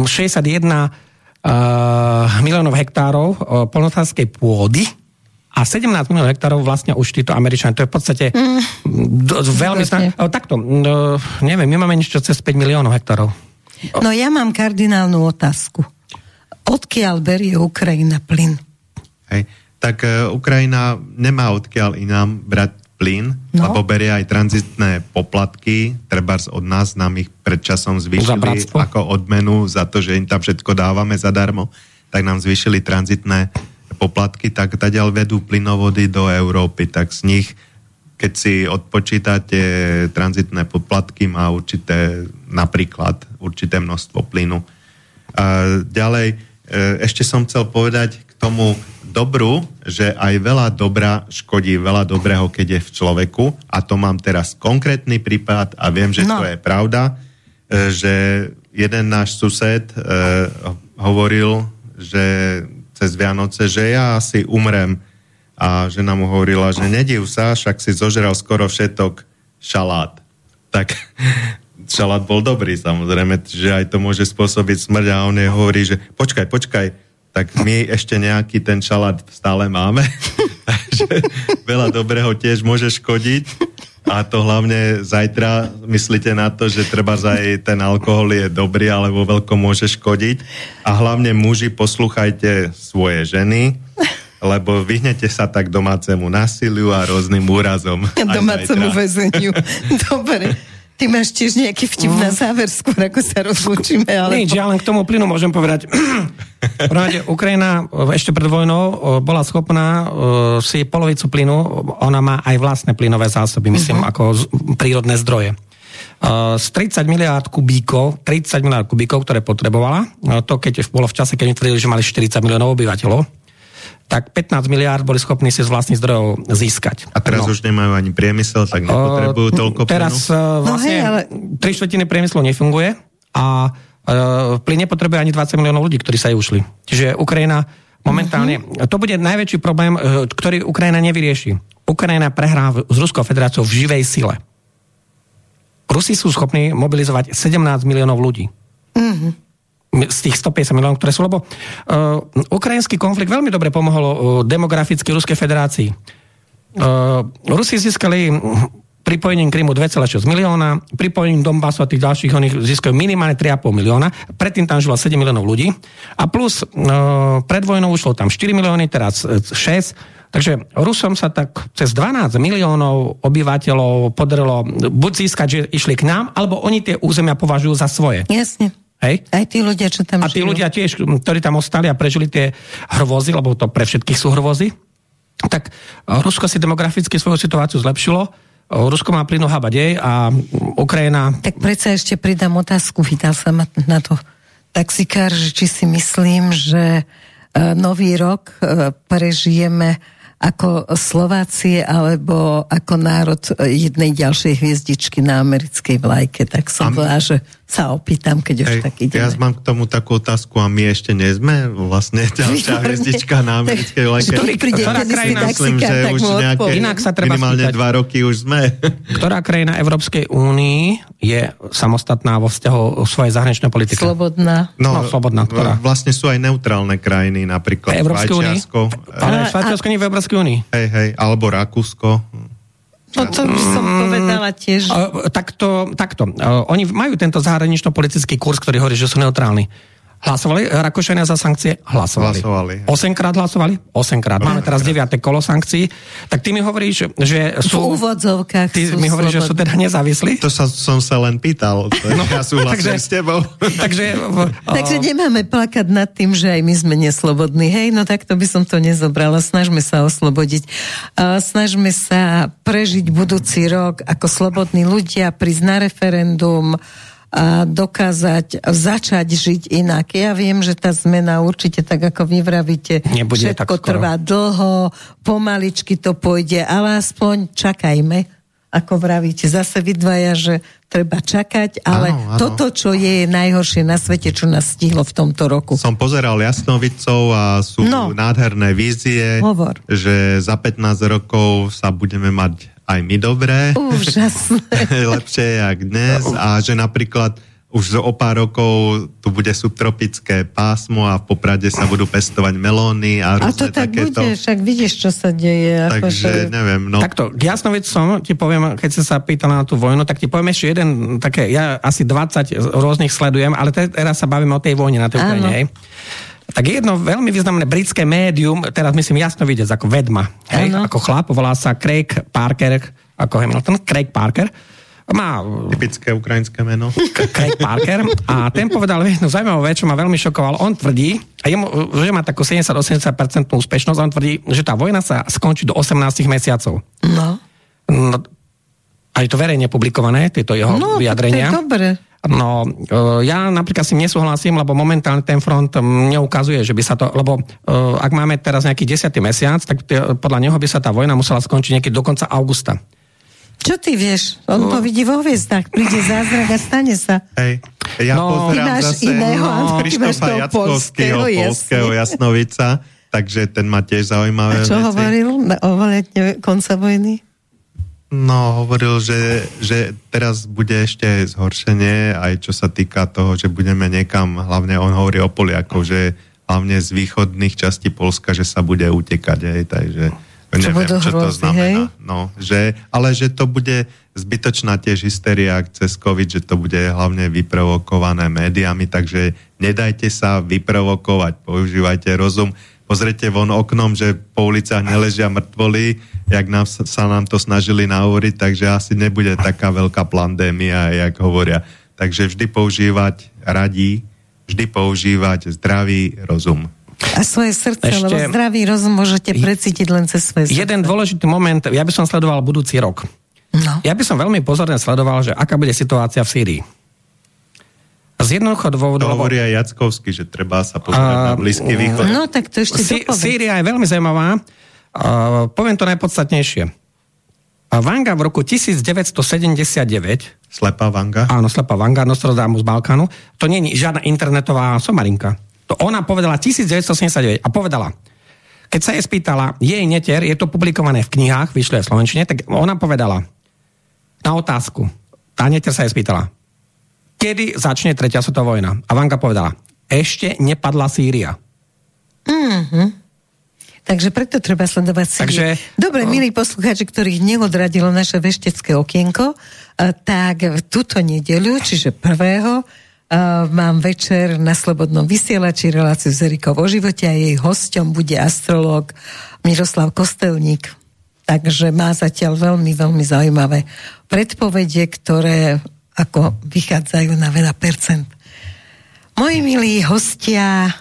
61 uh, miliónov hektárov uh, polnospodárskej pôdy, a 17 miliónov hektárov vlastne už títo Američania. To je v podstate mm. do, veľmi... Sná... Takto, no, neviem, my máme niečo cez 5 miliónov hektárov. No ja mám kardinálnu otázku. Odkiaľ berie Ukrajina plyn? Hej, tak uh, Ukrajina nemá odkiaľ inám brať plyn, no. lebo berie aj tranzitné poplatky, trebárs od nás, nám ich predčasom zvýšili ako odmenu za to, že im tam všetko dávame zadarmo, tak nám zvýšili tranzitné poplatky, tak tadiaľ vedú plynovody do Európy, tak z nich, keď si odpočítate tranzitné poplatky, má určité, napríklad, určité množstvo plynu. A ďalej, e, ešte som chcel povedať k tomu dobru, že aj veľa dobra škodí veľa dobrého, keď je v človeku a to mám teraz konkrétny prípad a viem, že no. to je pravda, e, že jeden náš sused e, hovoril, že cez Vianoce, že ja asi umrem. A žena mu hovorila, že nediv sa, však si zožral skoro všetok šalát. Tak šalát bol dobrý samozrejme, že aj to môže spôsobiť smrť a on je hovorí, že počkaj, počkaj, tak my ešte nejaký ten šalát stále máme. Takže veľa dobrého tiež môže škodiť. A to hlavne zajtra myslíte na to, že treba aj ten alkohol je dobrý, ale vo veľkom môže škodiť. A hlavne muži, poslúchajte svoje ženy, lebo vyhnete sa tak domácemu násiliu a rôznym úrazom. Domácemu väzeniu. Dobre. Ty máš tiež nejaký vtip na záver, skôr ako sa rozlúčime. Ale... Nič, ja len k tomu plynu môžem povedať. Ráde, Ukrajina e, ešte pred vojnou e, bola schopná uh, si polovicu plynu, ona má aj vlastné plynové zásoby, myslím, uh-huh. ako z, prírodné zdroje. Z 30 miliárd kubíkov, 30 miliárd kubíkov, ktoré potrebovala, to keď bolo v čase, keď tvrdili, že mali 40 miliónov obyvateľov, tak 15 miliárd boli schopní si z vlastných zdrojov získať. A teraz no. už nemajú ani priemysel, tak nepotrebujú uh, toľko Teraz uh, vlastne no hej, ale... tri štvrtiny priemyslu nefunguje a uh, plyn nepotrebuje ani 20 miliónov ľudí, ktorí sa jej ušli. Čiže Ukrajina momentálne, uh-huh. to bude najväčší problém, uh, ktorý Ukrajina nevyrieši. Ukrajina prehrá s Ruskou federáciou v živej sile. Rusi sú schopní mobilizovať 17 miliónov ľudí. Uh-huh z tých 150 miliónov, ktoré sú, lebo uh, ukrajinský konflikt veľmi dobre pomohol uh, demograficky Ruskej federácii. Uh, Rusi získali pripojením Krymu 2,6 milióna, pripojením Donbasu a tých ďalších oni získajú minimálne 3,5 milióna, predtým tam žilo 7 miliónov ľudí a plus uh, pred vojnou ušlo tam 4 milióny, teraz 6, Takže Rusom sa tak cez 12 miliónov obyvateľov podarilo buď získať, že išli k nám, alebo oni tie územia považujú za svoje. Jasne. Hej? Aj tí ľudia, čo tam A tí žijú. ľudia tiež, ktorí tam ostali a prežili tie hrvozy, lebo to pre všetkých sú hrvozy, tak eh, Rusko si demograficky svoju situáciu zlepšilo, eh, Rusko má plynu habadej a Ukrajina... Tak predsa ešte pridám otázku, vytal sa ma na to taxikár, že či si myslím, že eh, nový rok prežijeme ako Slovácie alebo ako národ jednej ďalšej hviezdičky na americkej vlajke. Tak som bola, že sa opýtam, keď už Hej, tak ideme. Ja mám k tomu takú otázku a my ešte nie sme vlastne ďalšia hviezdička na americkej vlajke. Ktorý príde ktorá krajina, myslím, že tak už nejaké, Inak sa treba minimálne spýtať, dva roky už sme. Ktorá krajina Európskej únii je samostatná vo vzťahu svojej zahraničnej politike? Slobodná. No, no slobodná, ktorá? Vlastne sú aj neutrálne krajiny, napríklad Švajčiarsko. Ale Švajčiarsko nie v Európskej Európskej únii. Hej, hej, alebo Rakúsko. No to by som povedala tiež. Takto, takto. Uh, oni majú tento zahranično-politický kurz, ktorý hovorí, že sú neutrálni. Hlasovali Rakúšania za sankcie? Hlasovali. hlasovali. 8 krát hlasovali? 8 krát. Máme teraz 9. kolo sankcií. Tak ty mi hovoríš, že sú... V úvodzovkách Ty sú mi hovoríš, že sú teda nezávislí? To sa, som sa len pýtal. No, ja súhlasím takže, s tebou. takže, v, takže nemáme plakať nad tým, že aj my sme neslobodní. Hej, no takto by som to nezobrala. Snažme sa oslobodiť. Snažme sa prežiť budúci rok ako slobodní ľudia, prísť na referendum, a dokázať začať žiť inak. Ja viem, že tá zmena určite, tak ako vy vravíte, Nebude všetko trvá dlho, pomaličky to pôjde, ale aspoň čakajme, ako vravíte. Zase vy dvaja, že treba čakať, ale áno, áno. toto, čo je, je najhoršie na svete, čo nás stihlo v tomto roku. Som pozeral Jasnovicov a sú no. nádherné vízie, Hovor. že za 15 rokov sa budeme mať aj my dobré. Úžasné. Lepšie jak dnes a že napríklad už o pár rokov tu bude subtropické pásmo a v Poprade sa budú pestovať melóny a A to tak takéto. bude, však vidíš, čo sa deje. Takže to... neviem, no. Takto, jasnovic som, ti poviem, keď si sa pýtala na tú vojnu, tak ti poviem ešte jeden, také, ja asi 20 rôznych sledujem, ale teraz sa bavíme o tej vojne na tej Ukrajine, tak jedno veľmi významné britské médium, teraz myslím jasno vidieť, ako vedma, hej, ako chlap, volá sa Craig Parker, ako Hamilton, Craig Parker, má... Typické ukrajinské meno. Craig Parker. A ten povedal jednu zaujímavú vec, čo ma veľmi šokoval. On tvrdí, a jemu, že má takú 70-80% úspešnosť, on tvrdí, že tá vojna sa skončí do 18 mesiacov. No. no a je to verejne publikované, tieto jeho no, vyjadrenia. No, to je dobre. No, e, ja napríklad si nesúhlasím, lebo momentálne ten front neukazuje, že by sa to, lebo e, ak máme teraz nejaký 10. mesiac, tak podľa neho by sa tá vojna musela skončiť niekedy do konca augusta. Čo ty vieš? On to vidí vo hviezdách. Príde zázrak a stane sa. Hej. Ja no, pozerám zase iného, no, Krištofa Jackovského, polského jasnovica, takže ten ma tiež zaujímavé A čo veci. hovoril o konca vojny? No, hovoril, že, že teraz bude ešte zhoršenie, aj čo sa týka toho, že budeme niekam, hlavne on hovorí o Poliakov, že hlavne z východných častí Polska, že sa bude utekať, hej, takže čo neviem, čo to znamená. Hej? No, že, ale že to bude zbytočná tiež hysteria cez COVID, že to bude hlavne vyprovokované médiami, takže nedajte sa vyprovokovať, používajte rozum. Pozrite von oknom, že po ulicách neležia mŕtvoly, jak nám, sa nám to snažili nahovoriť, takže asi nebude taká veľká pandémia, jak hovoria. Takže vždy používať radí, vždy používať zdravý rozum. A svoje srdce, Ešte... lebo zdravý rozum môžete precítiť len cez svoje srdce. Jeden dôležitý moment, ja by som sledoval budúci rok. No. Ja by som veľmi pozorne sledoval, že aká bude situácia v Sýrii. Z jednoducho dôvodu... To hovorí aj Jackovský, že treba sa pozrieť a, na Blízky východ. No tak to ešte sí, Sýria je veľmi zaujímavá. Uh, poviem to najpodstatnejšie. Vanga v roku 1979... Slepá Vanga? Áno, slepá Vanga, Nostradamus z Balkánu. To nie je žiadna internetová somarinka. To ona povedala 1979 a povedala, keď sa jej spýtala, jej neter, je to publikované v knihách, vyšlo v Slovenčine, tak ona povedala na otázku, tá neter sa jej spýtala, kedy začne tretia svetová vojna? A Vanka povedala, ešte nepadla Sýria. Mhm. Takže preto treba sledovať si. Takže, Dobre, no. milí poslucháči, ktorých neodradilo naše veštecké okienko, tak v túto nedeľu, čiže prvého, Uh, mám večer na Slobodnom vysielači reláciu s Erikou o živote a jej hosťom bude astrológ Miroslav Kostelník. Takže má zatiaľ veľmi, veľmi zaujímavé predpovede, ktoré ako vychádzajú na veľa percent. Moji milí hostia,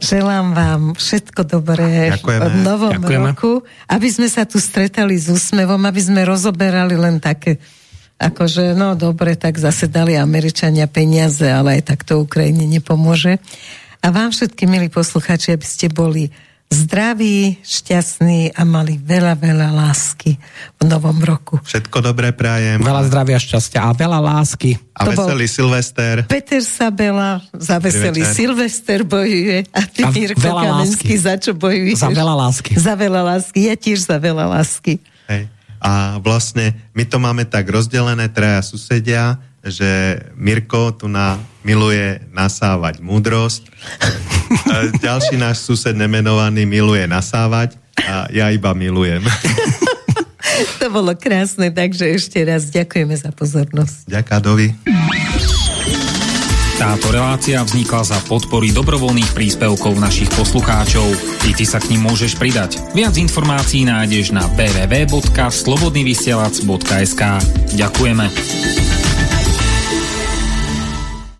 želám vám všetko dobré Ďakujeme. v novom Ďakujeme. roku, aby sme sa tu stretali s úsmevom, aby sme rozoberali len také akože, no dobre, tak zase dali Američania peniaze, ale aj tak to Ukrajine nepomôže. A vám všetky, milí posluchači, aby ste boli zdraví, šťastní a mali veľa, veľa lásky v novom roku. Všetko dobré prajem. Veľa zdravia, šťastia a veľa lásky. A to veselý Silvester. Peter Sabela za veselý Silvester bojuje a ty, a Mirko Kamenský, za čo bojuješ? Za veľa lásky. Za veľa lásky. Ja tiež za veľa lásky. Hej. A vlastne my to máme tak rozdelené, traja susedia, že Mirko tu na, miluje nasávať múdrosť, ďalší náš sused nemenovaný miluje nasávať a ja iba milujem. to bolo krásne, takže ešte raz ďakujeme za pozornosť. Ďaká, Dovi. Táto relácia vznikla za podpory dobrovoľných príspevkov našich poslucháčov. I ty sa k ním môžeš pridať. Viac informácií nájdeš na www.slobodnyvysielac.sk Ďakujeme.